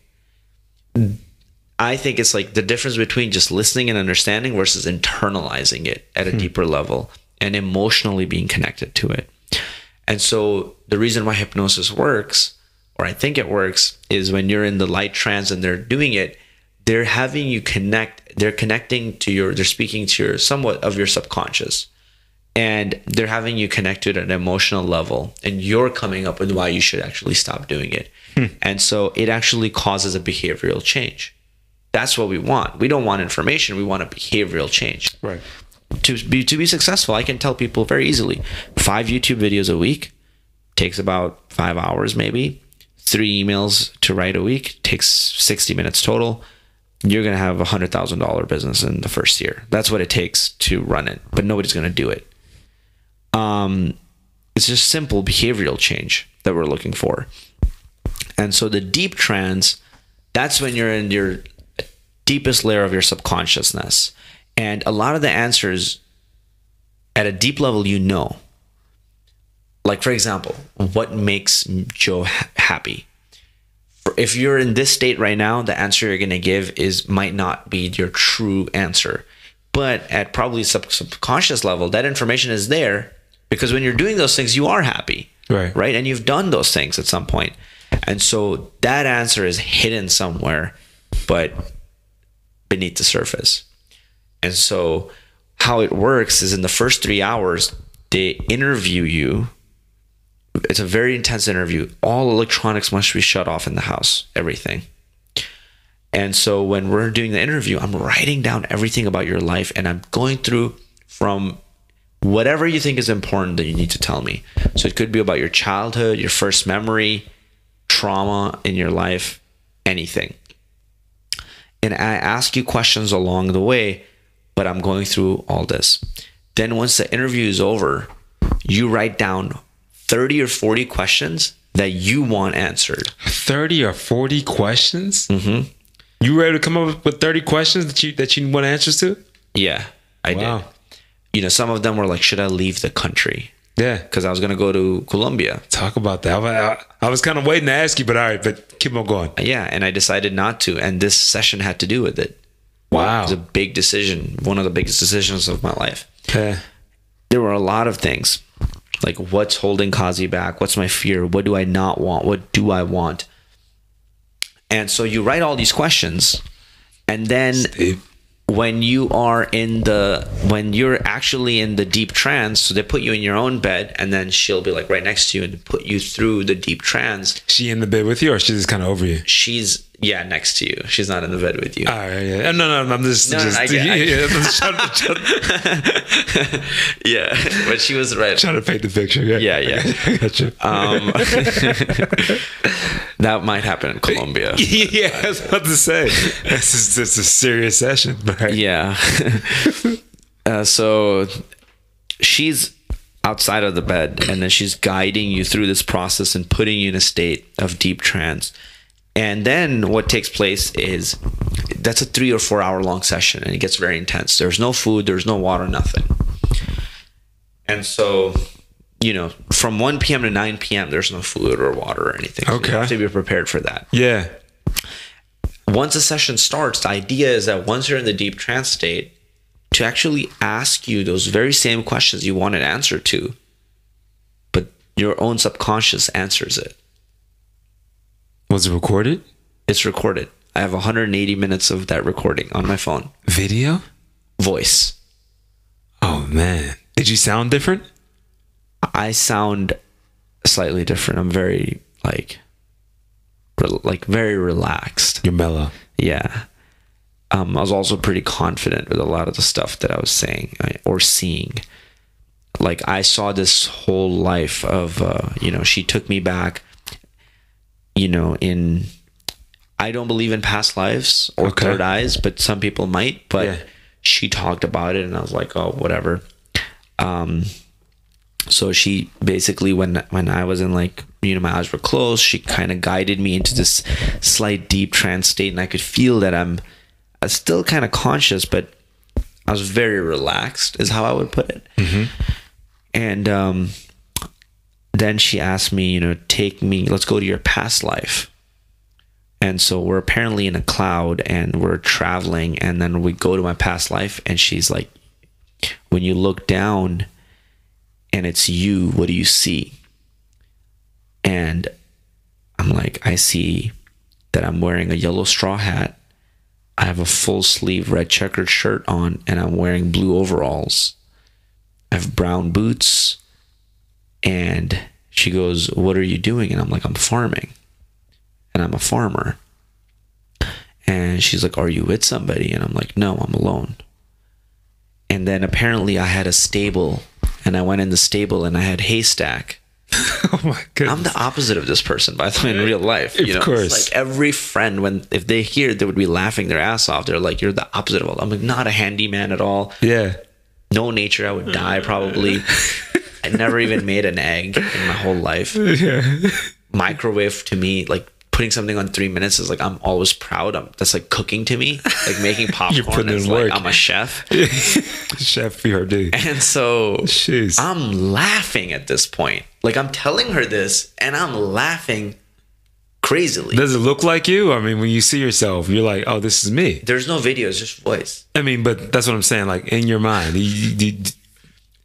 I think it's like the difference between just listening and understanding versus internalizing it at a hmm. deeper level and emotionally being connected to it. And so the reason why hypnosis works, or I think it works, is when you're in the light trance and they're doing it, they're having you connect, they're connecting to your, they're speaking to your somewhat of your subconscious. And they're having you connect at an emotional level, and you're coming up with why you should actually stop doing it. Hmm. And so it actually causes a behavioral change. That's what we want. We don't want information, we want a behavioral change Right. to be to be successful, I can tell people very easily. Five YouTube videos a week takes about five hours, maybe. Three emails to write a week takes sixty minutes total. You're gonna have a hundred thousand dollar business in the first year. That's what it takes to run it, but nobody's gonna do it. Um, it's just simple behavioral change that we're looking for. And so the deep trance, that's when you're in your deepest layer of your subconsciousness. And a lot of the answers at a deep level, you know. Like, for example, what makes Joe ha- happy? If you're in this state right now, the answer you're going to give is might not be your true answer. But at probably sub- subconscious level, that information is there because when you're doing those things, you are happy Right. right? And you've done those things at some. And so that answer is hidden somewhere, but beneath the surface. And so how it works is in the first three hours, they interview you. It's a very intense interview. All electronics must be shut off in the house, everything. And so when we're doing the interview, I'm writing down everything about your life and I'm going through from whatever you think is important that you need to tell me. So it could be about your childhood, your first memory, trauma in your life, anything. And I ask you questions along the way, but I'm going through all this. Then once the interview is over, you write down 30 or 40 questions that you want answered. 30 or 40 questions? Mm-hmm. You ready to come up with 30 questions that you that you want answers to? Yeah, I Wow. did. You know, some of them were like, should I leave the country? Yeah. Because I was going to go to Colombia. Talk about that. I, I, I was kind of waiting to ask you, but all right, but keep on going. Yeah, and I decided not to. And this session had to do with it. Wow, It was a big decision, one of the biggest decisions of my life. Yeah. There were a lot of things like what's holding Qazi back? What's my fear? What do I not want? What do I want? And so you write all these questions, and then Steve. When you are in the when you're actually in the deep trance, so they put you in your own bed, and then she'll be like right next to you and put you through the deep trance. She in the bed with you or she's just kind of over you? She's yeah next to you. She's not in the bed with you. All right, yeah. No, no, no, I'm just, No, no, just I get- I yeah, get- yeah, (laughs) just trying, trying, (laughs) yeah, but she was right. trying to paint the picture. Yeah, Yeah, yeah. (laughs) I got you. Um, that might happen in Colombia. yeah, I was about to say this is this is a serious session, but Yeah. uh, so she's outside of the bed and then she's guiding you through this process and putting you in a state of deep trance. And then what takes place is that's a three or four hour long session and it gets very intense. There's no food, there's no water, nothing. And so, you know, from 1 p.m. to 9 p.m., there's no food or water or anything. So Okay. You have to be prepared for that yeah, once a session starts, the idea is that once you're in the deep trance state, to actually ask you those very same questions you want an answer to, but your own subconscious answers it. Was it recorded? It's recorded. I have 180 minutes of that recording on my phone. Video? Voice. Oh man, did you sound different? I sound slightly different. I'm very like re- like very relaxed. You're mellow. Yeah. Um, I was also pretty confident with a lot of the stuff that I was saying or seeing. Like I saw this whole life of, uh, you know, she took me back, you know, in, I don't believe in past lives or Okay. third eyes, but some people might, but Yeah. she talked about it and I was like, oh, whatever. Um, so she basically when when i was in like you know my eyes were closed she kind of guided me into this slight deep trance state and i could feel that i'm i was still kind of conscious but i was very relaxed is how i would put it and um then she asked me you know take me let's go to your past life and so we're apparently in a cloud and we're traveling and then we go to my past life and she's like when you look down and it's you, what do you see? And I'm like, I see that I'm wearing a yellow straw hat. I have a full sleeve red checkered shirt on, and I'm wearing blue overalls. I have brown boots. And she goes, What are you doing? And I'm like, I'm farming. And I'm a farmer. And she's like, Are you with somebody? And I'm like, No, I'm alone. And then apparently I had a stable and I went in the stable and I had haystack. (laughs) Oh my goodness. I'm the opposite of this person, by the way, in real life. You Of know, course. It's like every friend, when if they hear, it, they would be laughing their ass off. They're like, "You're the opposite of all." I'm like, not a handyman at all. yeah. No nature. I would die probably. (laughs) I never even (laughs) made an egg in my whole life. Yeah. Microwave to me, like putting something on three minutes is like I'm always proud. I'm, that's like cooking to me, like making (laughs) popcorn. putting it's in like work. I'm a chef. (laughs) Chef PRD. And so Jeez. I'm laughing at this point. Like I'm telling her this and I'm laughing crazily. Does it look like you? I mean, when you see yourself, you're like, oh, this is me. There's no video, it's just voice. I mean, but that's what I'm saying. Like in your mind, you, you-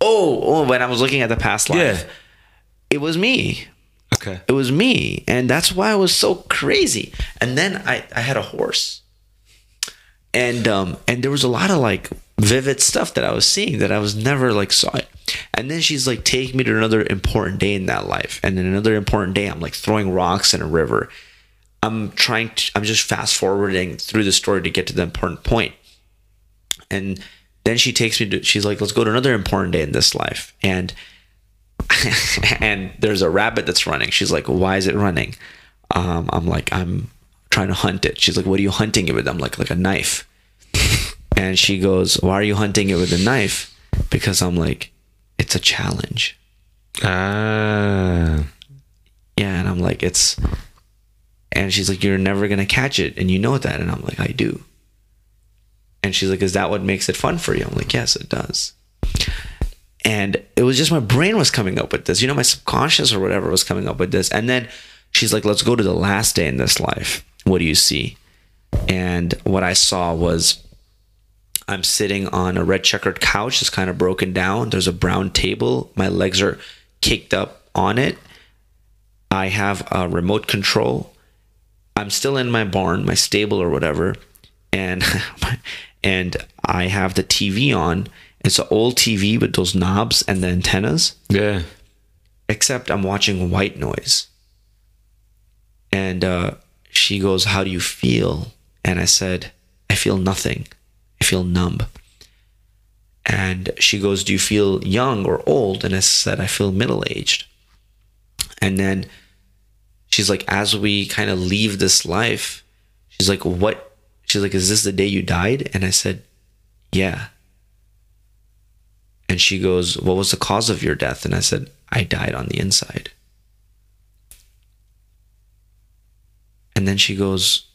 Oh, oh, when I was looking at the past life, yeah. it was me. Okay. It was me. And that's why it was so crazy. And then I, I had a horse. And um and there was a lot of like vivid stuff that I was seeing that I was never like saw it. And then she's like, take me to another important day in that life. And then another important day, I'm like throwing rocks in a river. I'm trying to I'm just fast forwarding through the story to get to the important point. And then she takes me to she's like, let's go to another important day in this life. And (laughs) and there's a rabbit that's running. She's like, why is it running? Um, I'm like, I'm trying to hunt it. She's like, what are you hunting it with? I'm like, like a knife. (laughs) And she goes, why are you hunting it with a knife? Because I'm like, it's a challenge. Ah. Yeah, and I'm like, it's. And she's like, you're never gonna catch it, and you know that. And I'm like, I do. And she's like, is that what makes it fun for you? I'm like, yes, it does. And it was just my brain was coming up with this, you know, my subconscious or whatever was coming up with this. And then she's like, let's go to the last day in this life. What do you see? And what I saw was I'm sitting on a red checkered couch. It's kind of broken down. There's a brown table. My legs are kicked up on it. I have a remote control. I'm still in my barn, my stable or whatever, and (laughs) and I have the TV on. It's an old TV with those knobs and the antennas, Yeah. except I'm watching white noise. And uh, she goes, "How do you feel?" And I said, "I feel nothing. I feel numb." And she goes, "Do you feel young or old?" And I said, "I feel middle aged." And then she's like, as we kind of leave this life, she's like, what? She's like, is this the day you died? And I said, yeah. And she goes, what was the cause of your death? And I said, I died on the inside. And then she goes,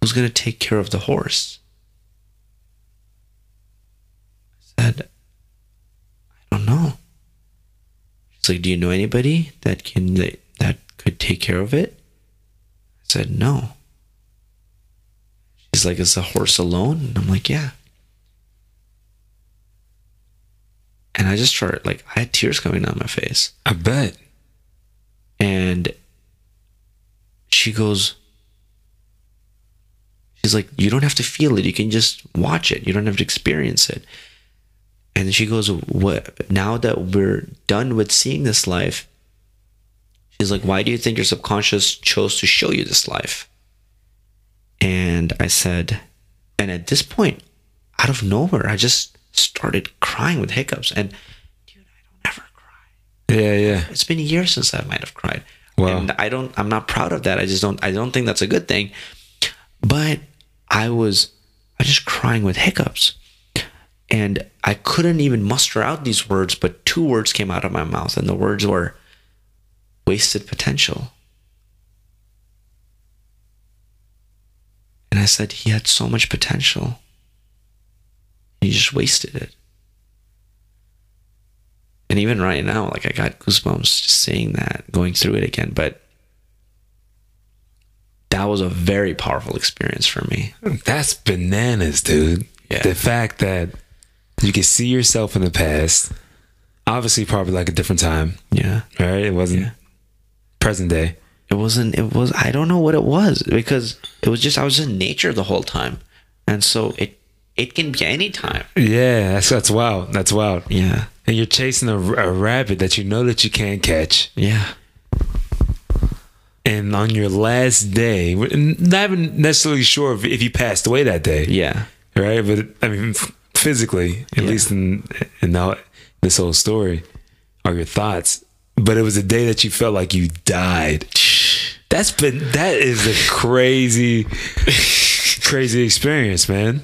who's going to take care of the horse? I said, I don't know. She's like, do you know anybody that can that, that could take care of it? I said, no. She's like, is the horse alone? And I'm like, yeah. And I just started like I had tears coming down my face. I bet. And she goes, She's like, you don't have to feel it. You can just watch it. You don't have to experience it. And she goes, What now that we're done with seeing this life? she's like, Why do you think your subconscious chose to show you this life? And I said, And at this point, out of nowhere, I just started crying with hiccups. And dude, I don't ever cry. Yeah, yeah. It's been years since I might have cried. Wow. And I don't I'm not proud of that. I just don't I don't think that's a good thing. But I was I was just crying with hiccups. And I couldn't even muster out these words, but two words came out of my mouth, and the words were wasted potential. I said, he had so much potential. He just wasted it. And even right now, like I got goosebumps just saying that, going through it again. But that was a very powerful experience for me. That's bananas, dude. Yeah. The fact that you can see yourself in the past, obviously, probably like a different time, Yeah. right? It wasn't Yeah. present day. It wasn't, it was, I don't know what it was because it was just, I was in nature the whole time. And so it, it can be any time. Yeah, that's that's wild. That's wild. Yeah. And you're chasing a, a rabbit that you know that you can't catch. Yeah. And on your last day, not even necessarily sure if, if you passed away that day, Yeah. right? But I mean, physically, at Yeah. least in in this whole story, are your thoughts. But it was a day that you felt like you died. That's been that is a crazy, crazy experience, man.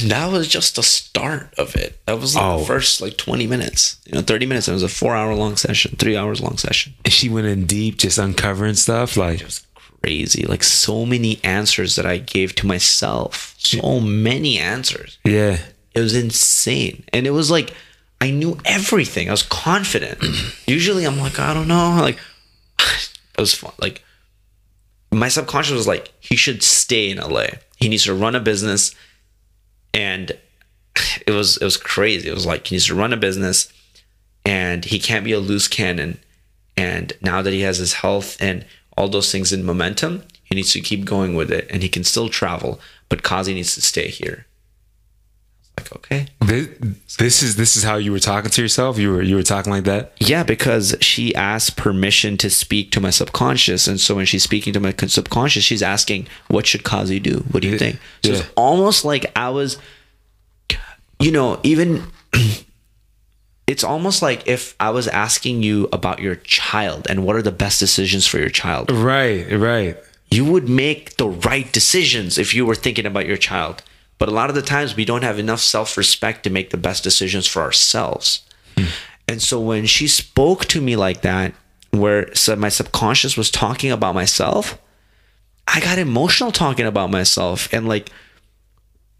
And (laughs) that was just the start of it. That was like Oh. the first like 20 minutes, you know, 30 minutes. It was a four hour long session, three hours long session. And she went in deep, just uncovering stuff. Like, It was crazy. Like so many answers that I gave to myself. So many answers. yeah, It was insane. And it was like I knew everything. I was confident. (clears throat) Usually I'm like, I don't know. Like it was fun. Like my subconscious was like, he should stay in LA. He needs to run a business. And (sighs) it was it was crazy. It was like he needs to run a business and he can't be a loose cannon. And now that he has his health and all those things in momentum, he needs to keep going with it and he can still travel. But Qazi needs to stay here. Like, okay. this, this is this is how you were talking to yourself. You were you were talking like that. Yeah, because she asked permission to speak to my subconscious, and so when she's speaking to my subconscious, she's asking, "What should Qazi do? What do you think?" So Yeah. it's almost like I was, you know, even. (clears throat) It's almost like if I was asking you about your child and what are the best decisions for your child. Right, right. You would make the right decisions if you were thinking about your child. But a lot of the times we don't have enough self respect to make the best decisions for ourselves. Hmm. And so when she spoke to me like that, where my subconscious was talking about myself, I got emotional talking about myself and like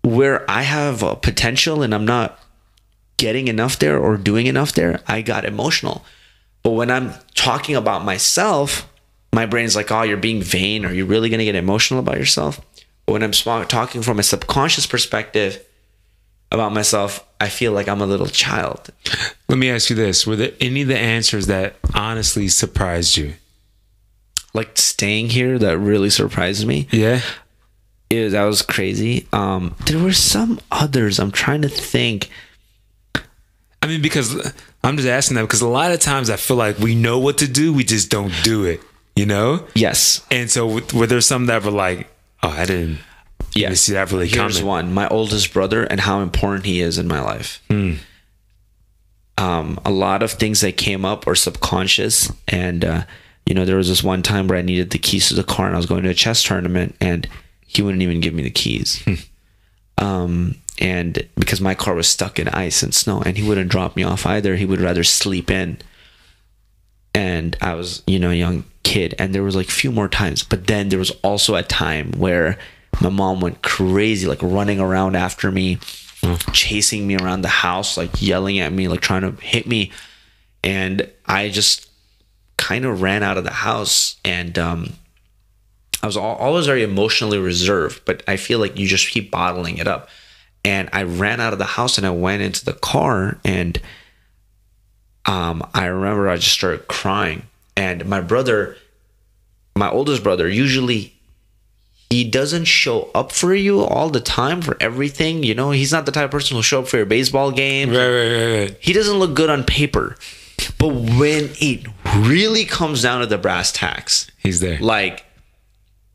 where I have a potential and I'm not getting enough there or doing enough there, I got emotional. But when I'm talking about myself, my brain's like, oh, you're being vain. Are you really going to get emotional about yourself? When I'm talking from a subconscious perspective about myself, I feel like I'm a little child. Let me ask you this: Were there any of the answers that honestly surprised you? Like staying here, that really surprised me. Yeah. It, that was crazy. Um, there were some others. I'm trying to think. I mean, because I'm just asking that because a lot of times I feel like we know what to do, we just don't do it. You know. Yes. And so, were there some that were like, "Oh, I didn't Yes. see that really Here's coming"? one: my oldest brother and how important he is in my life. Um, a lot of things that came up are subconscious, and uh, you know, there was this one time where I needed the keys to the car, and I was going to a chess tournament, and he wouldn't even give me the keys. um, and because my car was stuck in ice and snow, and he wouldn't drop me off either. He would rather sleep in. And I was, you know, a young kid, and there was like a few more times. But then there was also a time where my mom went crazy, like running around after me, chasing me around the house, like yelling at me, like trying to hit me. And I just kind of ran out of the house and um, I was always very emotionally reserved, but I feel like you just keep bottling it up. And I ran out of the house and I went into the car and um, I remember I just started crying. And my brother, my oldest brother, usually he doesn't show up for you all the time for everything. You know, he's not the type of person who'll show up for your baseball game. Right, right, right, right. He doesn't look good on paper. But when it really comes down to the brass tacks, He's there. like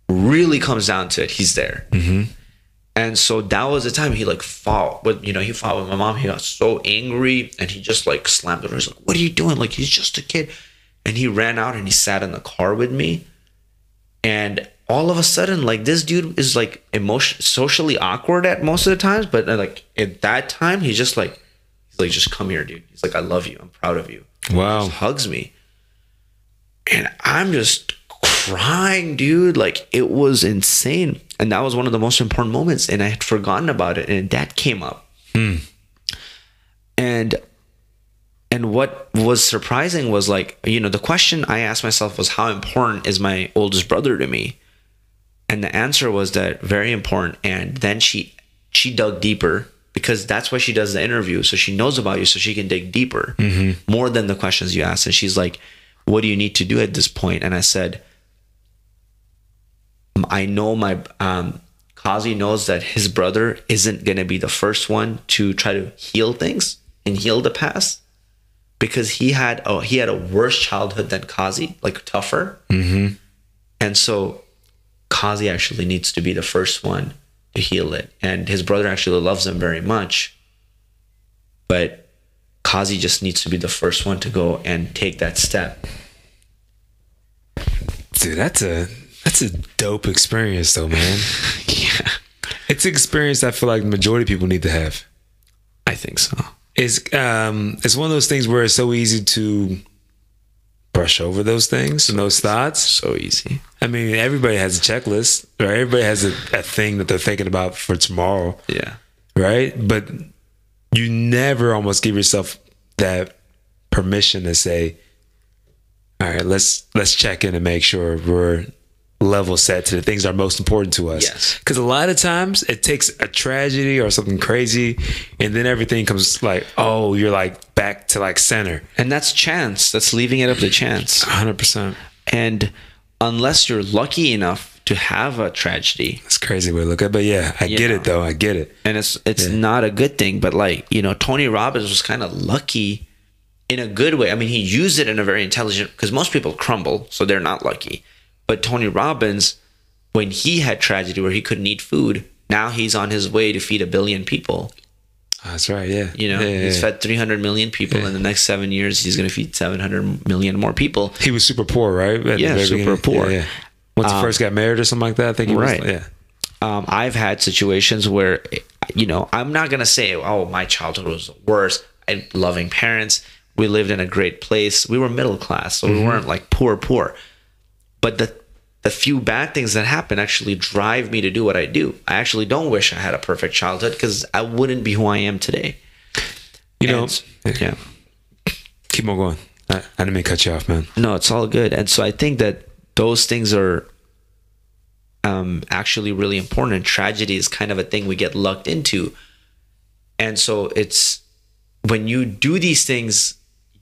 really comes down to it, he's there. And so that was the time he like fought with you know he fought with my mom. He got so angry and he just like slammed the door. He's like, "What are you doing? Like he's just a kid." And he ran out and he sat in the car with me. And all of a sudden, like this dude is like emotion socially awkward at most of the times, but uh, like at that time, he's just like he's like, "Just come here, dude." He's like, "I love you. I'm proud of you." Wow. Just hugs me. And I'm just crying, dude. Like it was insane. And that was one of the most important moments. And I had forgotten about it. And that came up. Hmm. And and what was surprising was like, you know, the question I asked myself was how important is my oldest brother to me? And the answer was that very important. And then she she dug deeper because that's why she does the interview. So she knows about you, so she can dig deeper mm-hmm. more than the questions you ask. And she's like, "What do you need to do at this point?" And I said, "I know my um, Qazi knows that his brother isn't going to be the first one to try to heal things and heal the past." Because he had oh he had a worse childhood than Qazi, like tougher, and so Qazi actually needs to be the first one to heal it. And his brother actually loves him very much. But Qazi just needs to be the first one to go and take that step. Dude, that's a that's a dope experience though, man. (laughs) Yeah. it's an experience I feel like the majority of people need to have. I think so. It's um it's one of those things where it's so easy to brush over those things and those thoughts. So easy. I mean, everybody has a checklist, right? Everybody has a, a thing that they're thinking about for tomorrow, Yeah. right? But you never almost give yourself that permission to say, "All right, let's let's check in and make sure we're level set to the things that are most important to us." Yes. Because a lot of times it takes a tragedy or something crazy, and then everything comes like, "Oh, you're like back to like center." And that's chance. That's leaving it up to chance. Hundred percent. And unless you're lucky enough to have a tragedy, It's crazy way to look at, it. but yeah, I get Yeah. it though. I get it. and it's it's not a good thing but like you know tony robbins was kind of lucky in a good way i mean he used it in a very intelligent because most people crumble so they're not lucky but tony robbins when he had tragedy where he couldn't eat food now he's on his way to feed a billion people That's right. Yeah. you know Yeah, yeah, he's yeah. fed 300 million people in the next seven years he's going to feed 700 million more people He was super poor, right? At Yeah, super poor. Yeah. Once he first got married or something like that, I think he Right. was. Yeah. um, I've had situations where, you know, I'm not gonna say, oh, my childhood was worse. I had loving parents. We lived in a great place. We were middle class, so we weren't like poor, poor. But the the few bad things that happen actually drive me to do what I do. I actually don't wish I had a perfect childhood because I wouldn't be who I am today. You know, yeah. keep on going. I, I didn't mean cut you off, man. No, it's all good. And so I think that those things are um, actually really important. And tragedy is kind of a thing we get lucked into. And so it's when you do these things,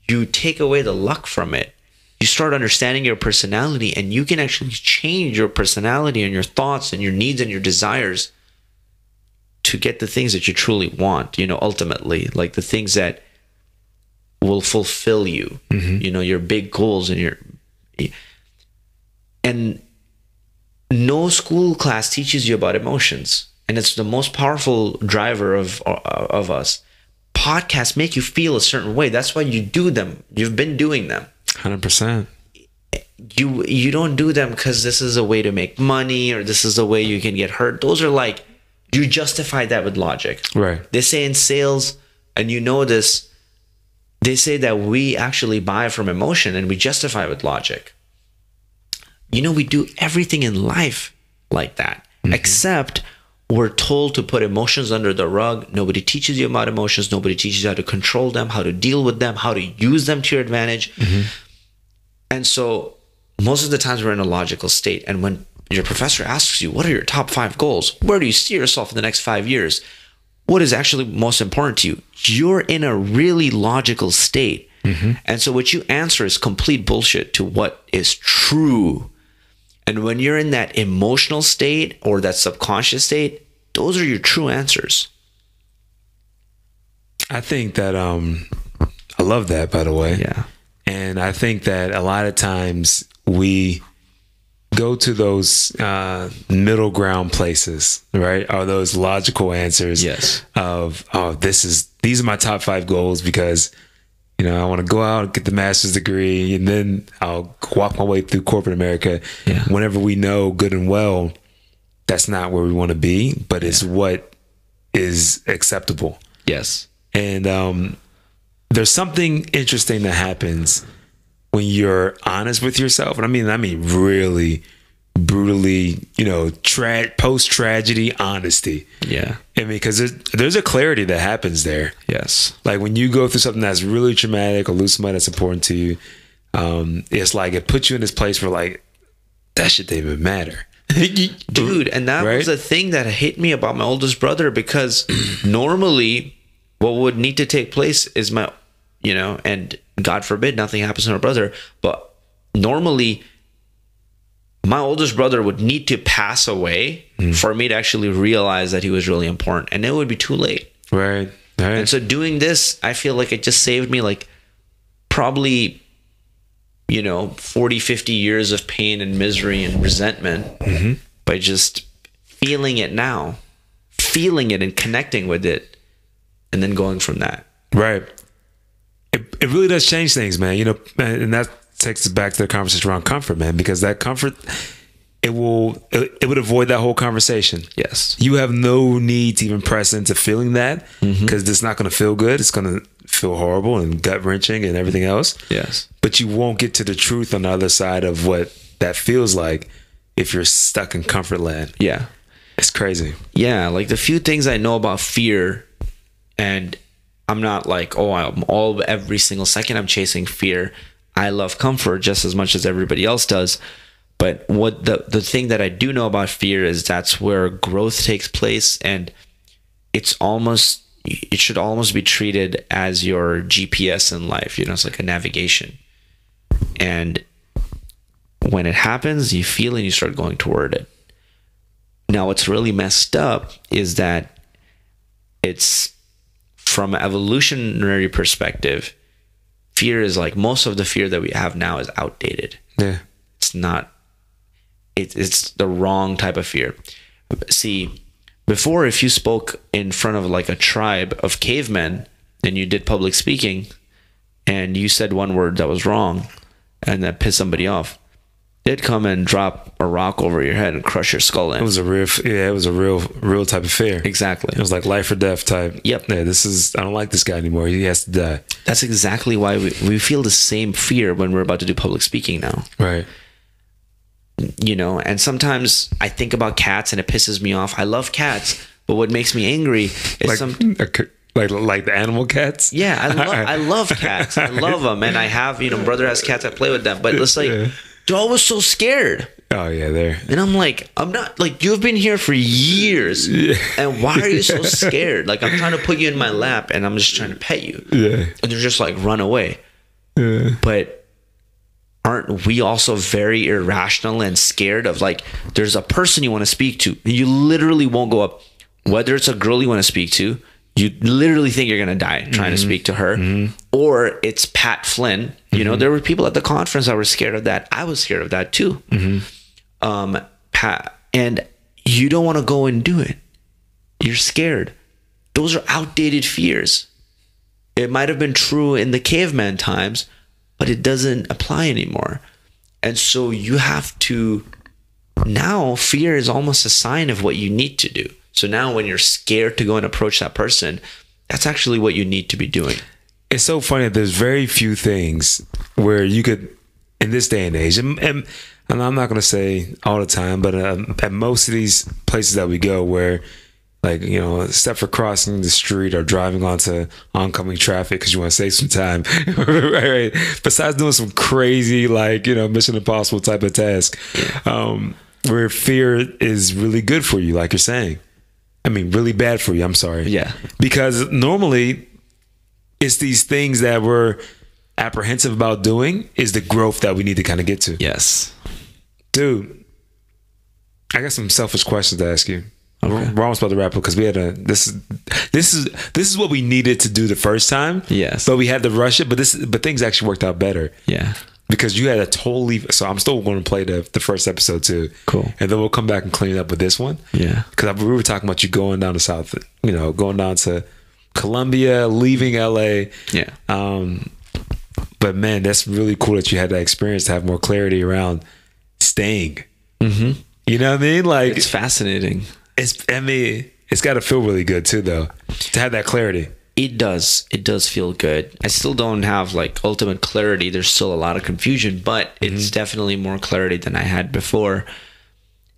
you take away the luck from it. You start understanding your personality, and you can actually change your personality and your thoughts and your needs and your desires to get the things that you truly want, you know, ultimately, like the things that will fulfill you, mm-hmm. you know, your big goals and your and no school class teaches you about emotions and it's the most powerful driver of of us. Podcasts make you feel a certain way. That's why you do them. You've been doing them Hundred percent. you you don't do them because this is a way to make money or this is a way you can get hurt those are like you justify that with logic Right. they say in sales and you know this they say that we actually buy from emotion and we justify with logic you know we do everything in life like that mm-hmm. except we're told to put emotions under the rug nobody teaches you about emotions nobody teaches you how to control them how to deal with them how to use them to your advantage mm-hmm. and so most of the times we're in a logical state. And when your professor asks you, what are your top five goals? Where do you see yourself in the next five years? What is actually most important to you? You're in a really logical state. Mm-hmm. And so what you answer is complete bullshit to what is true. And when you're in that emotional state or that subconscious state, those are your true answers. I think that um, I love that. By the way, Yeah. And I think that a lot of times we go to those uh, middle ground places, right? Are those logical answers? Yes. Of oh, this is these are my top five goals because you know I want to go out and get the master's degree and then I'll walk my way through corporate America. Yeah. Whenever we know good and well that's not where we want to be, but it's what is acceptable. Yes. And um, there's something interesting that happens when you're honest with yourself. And I mean, I mean, really brutally, you know, tra- post tragedy honesty. Yeah. I mean, because there's, there's a clarity that happens there. Yes. Like when you go through something that's really traumatic or lose somebody that's important to you, um, it's like it puts you in this place where like that shit didn't even matter. (laughs) dude and that Right? was the thing that hit me about my oldest brother because (clears throat) normally what would need to take place is my you know and god forbid nothing happens to my brother but normally my oldest brother would need to pass away hmm. for me to actually realize that he was really important and it would be too late right. Right. and so doing this i feel like it just saved me like probably you know 40 50 years of pain and misery and resentment mm-hmm. by just feeling it now feeling it and connecting with it and then going from that Right. It, it really does change things, man. You know, and that takes us back to the conversation around comfort, man, because that comfort, it will, it, it would avoid that whole conversation. yes You have no need to even press into feeling that mm-hmm. because it's not going to feel good. It's going to feel horrible and gut wrenching and everything else. yes But you won't get to the truth on the other side of what that feels like if you're stuck in comfort land. yeah It's crazy. yeah like the few things i know about fear and i'm not like oh i'm all every single second i'm chasing fear i love comfort just as much as everybody else does. But what the the thing that i do know about fear is that's where growth takes place and it's almost it should almost be treated as your gps in life you know it's like a navigation. And when it happens you feel and you start going toward it. Now, what's really messed up is that it's from an evolutionary perspective, fear is like most of the fear that we have now is outdated. Yeah. It's not, it, it's the wrong type of fear. See, before, if you spoke in front of like a tribe of cavemen and you did public speaking and you said one word that was wrong and that pissed somebody off, they'd come and drop a rock over your head and crush your skull in. It was a real, yeah, it was a real, real type of fear. Exactly. It was like life or death type. Yep. Yeah, this is, I don't like this guy anymore. He has to die. That's exactly why we, we feel the same fear when we're about to do public speaking now. Right. You know, and sometimes I think about cats and it pisses me off. I love cats, but what makes me angry is Like, some like, like the animal cats. Yeah, I love I (laughs) love cats. I love them, and I have you know brother has cats. I play with them, but it's like Yeah. They're always so scared, Oh yeah, there. and I'm like I'm not like you've been here for years, yeah. and why are you so (laughs) scared? Like I'm trying to put you in my lap, and I'm just trying to pet you, Yeah. and they're just like run away. Yeah. But aren't we also very irrational and scared of like there's a person you want to speak to, and you literally won't go up, whether it's a girl you want to speak to. You literally think you're gonna die trying to mm-hmm. speak to her, mm-hmm. or it's Pat Flynn. You know, mm-hmm. there were people at the conference that were scared of that. I was scared of that too. Um, Pat, and you don't want to go and do it. You're scared. Those are outdated fears. It might have been true in the caveman times, but it doesn't apply anymore. And so you have to now fear is almost a sign of what you need to do. So now when you're scared to go and approach that person, that's actually what you need to be doing. It's so funny there's very few things where you could, in this day and age, and, and, and I'm not going to say all the time, but um, at most of these places that we go where, like, you know, except for crossing the street or driving onto oncoming traffic because you want to save some time, (laughs) right, right? Besides doing some crazy, like, you know, Mission Impossible type of task, um, where fear is really good for you, like you're saying. I mean, really bad for you. I'm sorry. Yeah. Because normally it's these things that we're apprehensive about doing is the growth that we need to kind of get to. Yes. Dude, I got some selfish questions to ask you. We're, we're almost about to wrap up because we had a this is this is this is what we needed to do the first time. Yes. but we had to rush it. But this but things actually worked out better. Yeah. Because you had a totally. So I'm still going to play the the first episode too. Cool. and then we'll come back and clean it up with this one. Yeah. because we were talking about you going down to South, you know, going down to Colombia, leaving LA. Yeah. Um, but man, that's really cool that you had that experience to have more clarity around staying. Mm-hmm. You know what I mean? Like It's fascinating. it's I mean, it's got to feel really good too, though, to have that clarity. It does. It does feel good. I still don't have like ultimate clarity. There's still a lot of confusion, but it's definitely more clarity than I had before.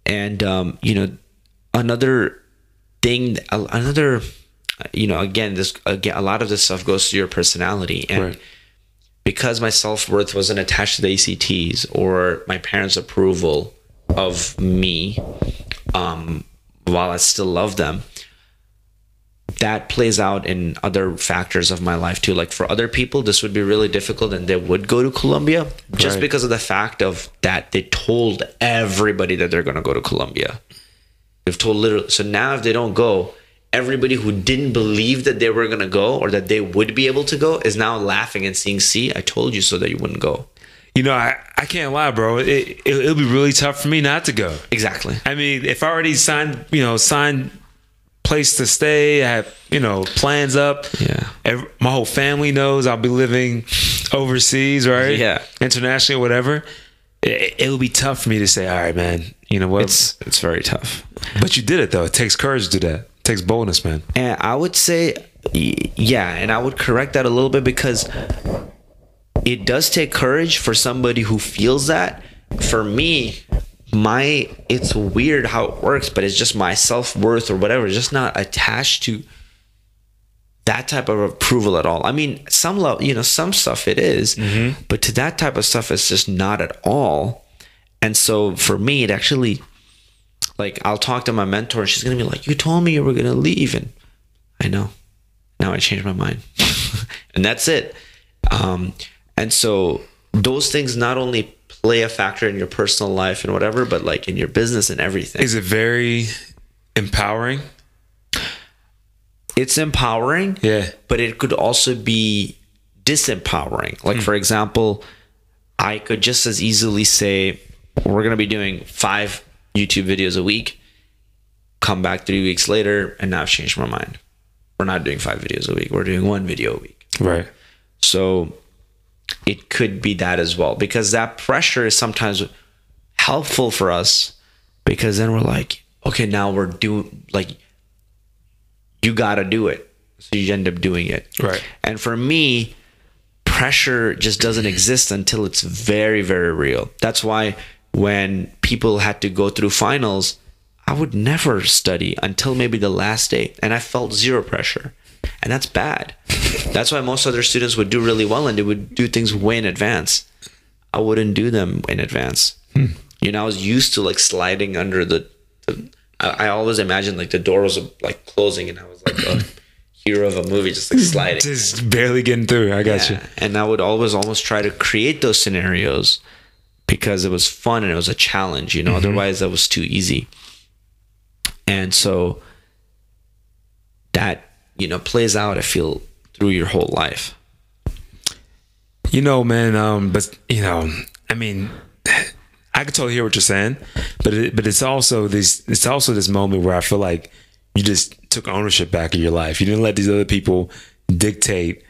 And um, you know, another thing, another, you know, again, this again, a lot of this stuff goes to your personality, and Right. because my self worth wasn't attached to the ACTs or my parents' approval of me, um, while I still love them, that plays out in other factors of my life too. Like for other people, this would be really difficult and they would go to Colombia just Right. because of the fact of that they told everybody that they're going to go to Colombia. They've told literally. So now if they don't go, everybody who didn't believe that they were going to go or that they would be able to go is now laughing and saying, see, I told you so that you wouldn't go. You know, I, I can't lie, bro. It, it it'll be really tough for me not to go. Exactly. I mean, if I already signed, you know, signed place to stay, I have, you know, plans up. Yeah. Every, my whole family knows I'll be living overseas, right? Yeah. Internationally or whatever. It, it will be tough for me to say, all right, man, you know what? It's, it's very tough. but you did it though. It takes courage to do that. It takes boldness, man. And I would say, yeah, and I would correct that a little bit because it does take courage for somebody who feels that. For me, my it's weird how it works, but it's just my self worth or whatever, just not attached to that type of approval at all. I mean, some love, you know, some stuff it is, but to that type of stuff, it's just not at all. And so for me, it actually, like, I'll talk to my mentor, and she's gonna be like, "You told me you were gonna leave," and I know. Now I changed my mind, (laughs) and that's it. Um, and so those things not only play a factor in your personal life and whatever, but like in your business and everything. Is it very empowering? it's empowering. Yeah. but it could also be disempowering. Like, hmm. for example, I could just as easily say, we're going to be doing five YouTube videos a week, come back three weeks later, and now I've changed my mind. We're not doing five videos a week, we're doing one video a week. Right. So it could be that as well, because that pressure is sometimes helpful for us because then we're like, okay, now we're doing, like, you got to do it. So you end up doing it. Right. And for me, pressure just doesn't mm-hmm. exist until it's very, very real. That's why when people had to go through finals, I would never study until maybe the last day. And I felt zero pressure. And that's bad. That's why most other students would do really well and they would do things way in advance. I wouldn't do them in advance. Hmm. You know, I was used to like sliding under the. the I, I always imagined like the door was like closing and I was like a hero of a movie, just like sliding. (laughs) Just barely getting through. I got you. And I would always almost try to create those scenarios because it was fun and it was a challenge, you know, mm-hmm. otherwise that was too easy. And so that, you know, plays out, I feel, through your whole life. You know, man. Um, but you know, I mean, (sighs) I can totally hear what you're saying, but it, but it's also this. It's also this moment where I feel like you just took ownership back of your life. You didn't let these other people dictate.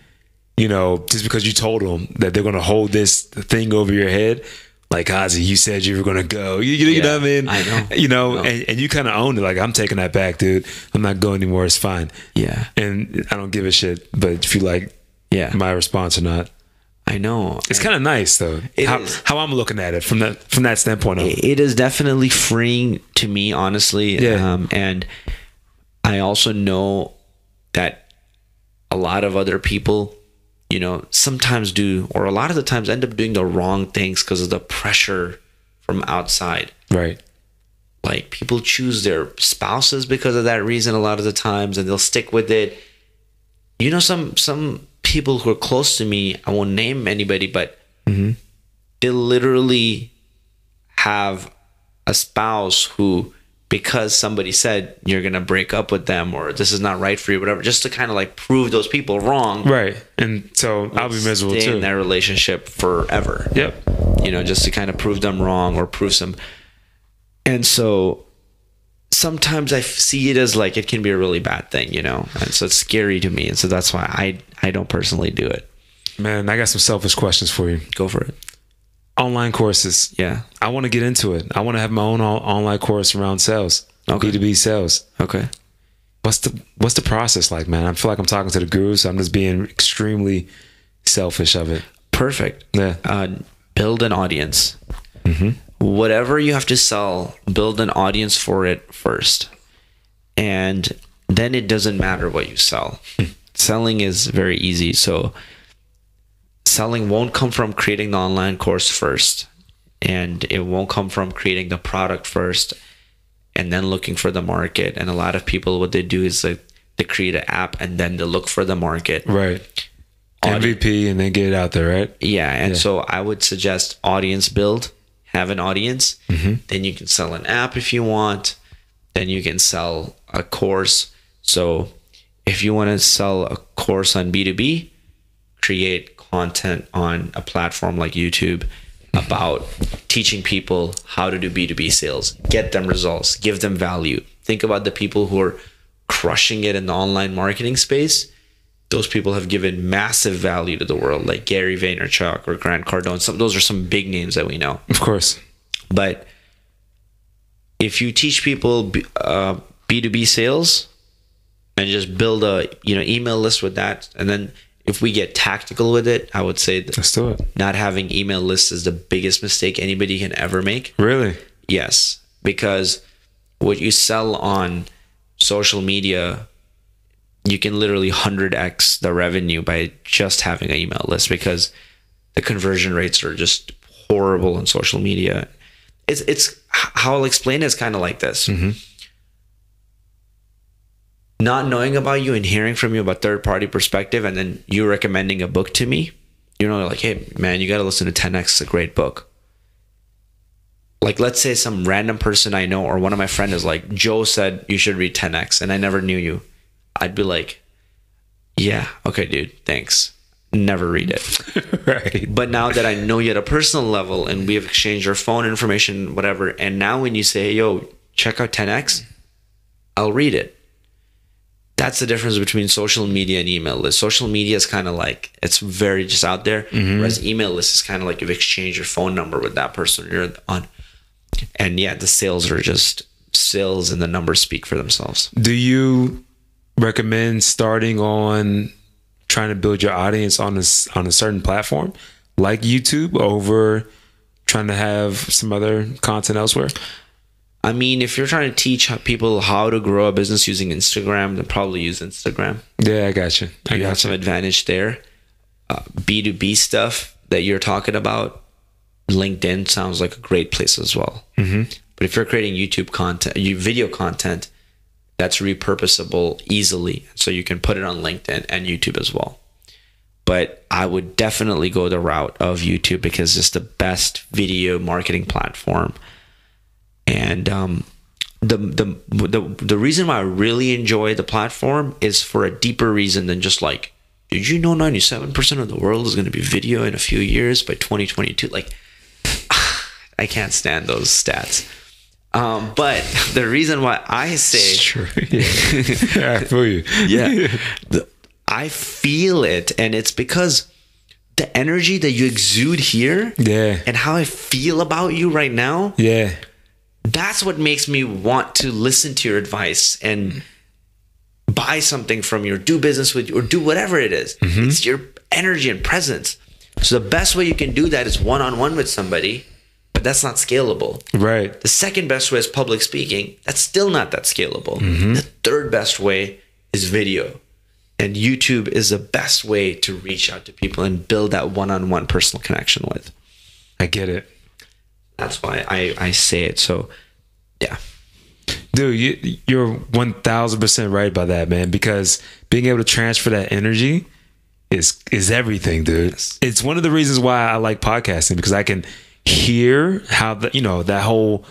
You know, just because you told them that they're going to hold this thing over your head. Like Ozzy, you said you were gonna go. You, you, you know what I mean? I know. You know, No. and, and you kind of owned it. Like I'm taking that back, dude. I'm not going anymore. It's fine. Yeah. And I don't give a shit. But if you like Yeah. my response or not, I know. it's kind of nice though. How, how I'm looking at it from that from that standpoint of it is definitely freeing to me honestly Yeah. um, and i also know that a lot of other people you know sometimes do or a lot of the times end up doing the wrong things because of the pressure from outside. Right. like people choose their spouses because of that reason a lot of the times and they'll stick with it. You know some some people who are close to me i won't name anybody but mm-hmm. they literally have a spouse who because somebody said you're gonna break up with them or this is not right for you, whatever, just to kind of like prove those people wrong. Right. And so I'll be miserable stay too. in that relationship forever. Yep. You know, just to kind of prove them wrong or prove some. And so sometimes I see it as like it can be a really bad thing, you know, and so it's scary to me, and so that's why I I don't personally do it. Man, I got some selfish questions for you. Go for it. Online courses. Yeah. I want to get into it. I want to have my own on- online course around sales. Okay. B2B sales. Okay. What's the what's the process like, man? I feel like I'm talking to the guru, so I'm just being extremely selfish of it. Perfect. Yeah. Uh, build an audience. Whatever you have to sell, build an audience for it first. And then it doesn't matter what you sell. Selling is very easy. So, selling won't come from creating the online course first. And it won't come from creating the product first and then looking for the market. And a lot of people, what they do is like they create an app and then they look for the market. Right. Audi- MVP and they get it out there, right? Yeah, and so I would suggest audience build. Have an audience, mm-hmm. then you can sell an app if you want. Then you can sell a course. So if you want to sell a course on B two B, create content on a platform like YouTube about teaching people how to do B2B sales, get them results, give them value. Think about the people who are crushing it in the online marketing space. Those people have given massive value to the world, like Gary Vaynerchuk or Grant Cardone. Some those are some big names that we know. Of course. But if you teach people B- uh, B2B sales and just build a you know email list with that, and then if we get tactical with it, I would say that Let's do it. not having email lists is the biggest mistake anybody can ever make. Really? Yes, because what you sell on social media, you can literally 100x the revenue by just having an email list because the conversion rates are just horrible on social media. It's it's how I'll explain it is kind of like this. Mm-hmm. Not knowing about you and hearing from you about third party perspective, and then you recommending a book to me, you know, like, hey man, you got to listen to 10x. It's a great book like let's say some random person I know or one of my friends is like Joe said you should read 10x and I never knew you, I'd be like, yeah, okay, dude, thanks. Never read it. (laughs) right. But now that I know you at a personal level and we have exchanged our phone information, whatever, and now when you say, yo, check out 10x, I'll read it. That's the difference between social media and email list. Social media is kind of like it's very just out there, mm-hmm. whereas email list is kind of like you've exchanged your phone number with that person you're on. And yeah, the sales are just sales and the numbers speak for themselves. Do you recommend starting on trying to build your audience on a, on a certain platform like YouTube over trying to have some other content elsewhere? I mean, if you're trying to teach people how to grow a business using Instagram, then probably use Instagram. Yeah, I got you. I you have got some advantage there. Uh, B2B stuff that you're talking about, LinkedIn sounds like a great place as well. Mm-hmm. But if you're creating YouTube content, you video content, that's repurposable easily. So you can put it on LinkedIn and YouTube as well. But I would definitely go the route of YouTube because it's the best video marketing platform. And um, the, the the the reason why I really enjoy the platform is for a deeper reason than just like, did you know ninety seven percent of the world is going to be video in a few years by twenty twenty two? Like, (sighs) I can't stand those stats. Um, but (laughs) the reason why I say Sure. (laughs) Yeah. I feel you. yeah (laughs) The- i feel it and it's because the energy that you exude here Yeah. and how i feel about you right now Yeah. That's what makes me want to listen to your advice and mm-hmm. buy something from you or do business with you or do whatever it is. Mm-hmm. it's your energy and presence so the best way you can do that is one-on-one with somebody but that's not scalable Right. the second best way is public speaking. That's still not that scalable. Mm-hmm. The third best way is video. And YouTube is the best way to reach out to people and build that one on one personal connection with. I get it. That's why I, I say it. So, yeah. Dude, you, you're 1000% right about that, man, because being able to transfer that energy is is everything, dude. It's one of the reasons why I like podcasting because I can hear how the, you know, that whole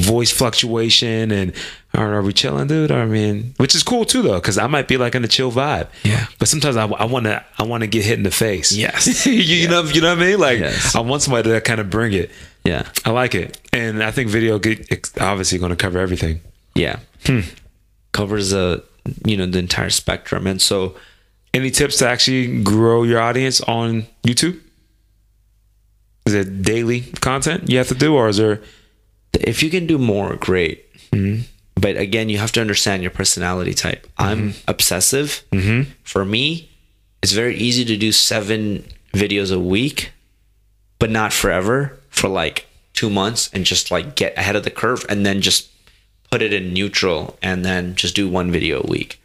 voice fluctuation and are, are we chilling, dude? I mean, which is cool too, though, because I might be like in a chill vibe. Yeah. But sometimes I, I want to I want to get hit in the face. Yes. (laughs) you, you know you know what I mean? Like Yes. I want somebody to kind of bring it. Yeah. I like it, and I think video get, obviously going to cover everything. Yeah. Hmm. Covers a you know the entire spectrum, and so Any tips to actually grow your audience on YouTube? Is it daily content you have to do, or is there? if you can do more, great. Mm-hmm. But again, you have to understand your personality type. I'm mm-hmm. obsessive. Mm-hmm. For me, it's very easy to do seven videos a week, but not forever. For like two months, and just like get ahead of the curve, and then just put it in neutral, and then just do one video a week.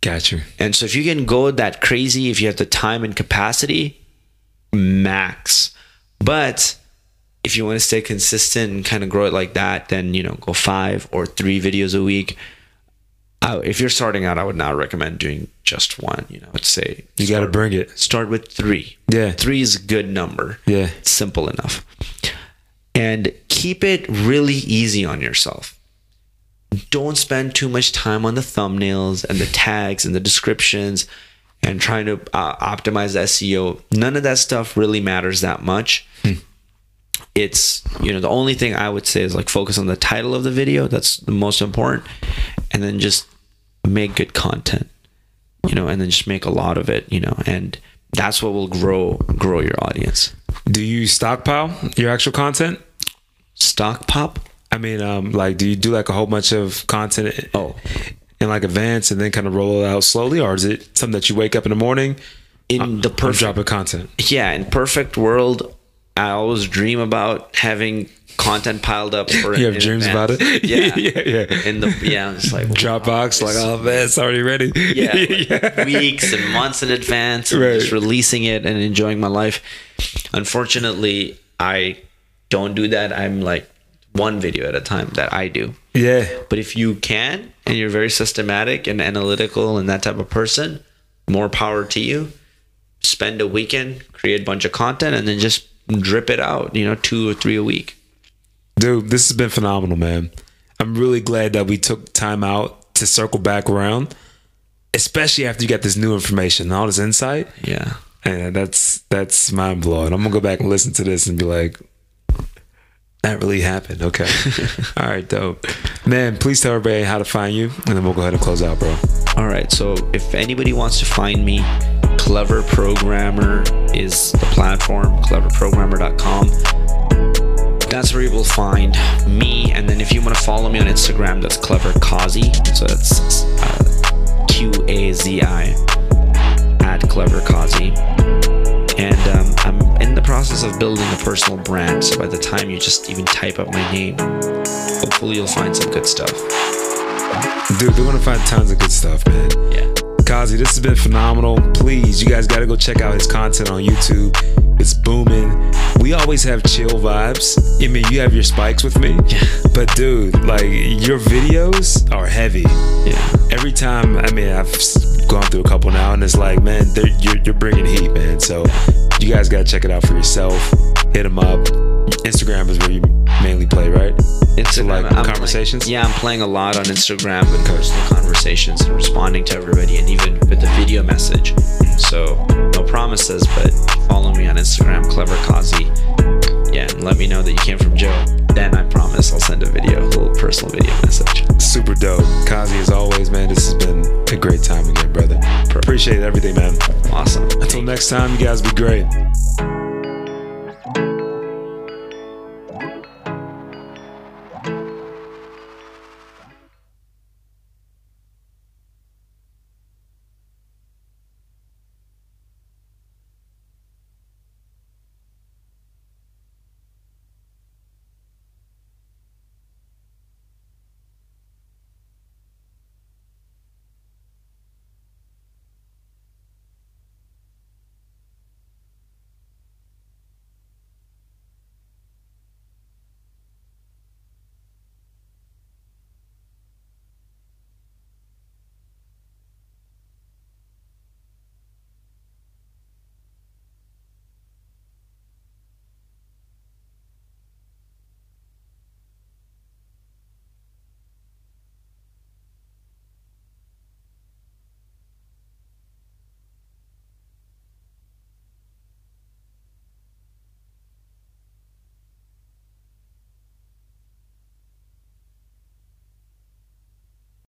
Gotcha. And so if you can go that crazy, if you have the time and capacity, max. But if you want to stay consistent and kind of grow it like that, then you know go five or three videos a week. I, if you're starting out, I would not recommend doing just one. You know, I'd say You got to bring it. start with three. Yeah. three is a good number. Yeah. It's simple enough. And keep it really easy on yourself. Don't spend too much time on the thumbnails and the tags and the descriptions and trying to uh, optimize SEO. None of that stuff really matters that much. It's, you know, the only thing I would say is like focus on the title of the video. That's the most important. And then just make good content you know, and then just make a lot of it, you know, and that's what will grow grow your audience. Do you stockpile your actual content? Stock pop? I mean, um, like, do you do like a whole bunch of content Oh, in like advance and then kind of roll it out slowly, or is it something that you wake up in the morning? in the I'm perfect dropping content. yeah, in perfect world, I always dream about having content piled up for You have dreams about it? (laughs) Yeah. yeah, yeah. In the yeah, it's like Dropbox, like, oh man, it's already ready. yeah, (laughs) like weeks and months in advance, and Right. just releasing it and enjoying my life. Unfortunately, I don't do that. I'm like one video at a time that I do. yeah. But if you can and you're very systematic and analytical and that type of person, more power to you. Spend a weekend, create a bunch of content, and then just drip it out, you know, two or three a week. Dude, this has been phenomenal, man. I'm really glad that we took time out to circle back around, especially after you got this new information, and all this insight. Yeah. And that's that's mind blowing. I'm gonna go back and listen to this and be like, that really happened. Okay. (laughs) all right, dope. Man, please tell everybody how to find you, and then we'll go ahead and close out, bro. All right. So if anybody wants to find me, Clever Programmer is the platform, cleverprogrammer.com. That's where you will find me. And then if you want to follow me on Instagram, that's Clever Qazi. So that's uh, Q A Z I at Clever Qazi. And um, I'm in the process of building a personal brand. So by the time you just even type up my name, hopefully you'll find some good stuff. Dude, they're gonna find tons of good stuff, man. Yeah. Qazi, this has been phenomenal. Please, you guys got to go check out his content on YouTube. It's booming. We always have chill vibes. I mean, you have your spikes with me, but dude, like your videos are heavy. Yeah. Every time, I mean, I've gone through a couple now, and it's like, man, you're, you're bringing heat, man. So you guys got to check it out for yourself. Hit them up. Instagram is where you mainly play, right? Instagram, like, I'm conversations? Playing, yeah, I'm playing a lot on Instagram with personal conversations and responding to everybody, and even with the video message. So no promises, but follow me on Instagram, Clever Qazi. Yeah, and let me know that you came from Joe. Then I promise I'll send a video, a little personal video message. Super dope. Qazi, as always, man, this has been a great time again, brother. Appreciate everything, man. Awesome. Until next time, you guys be great.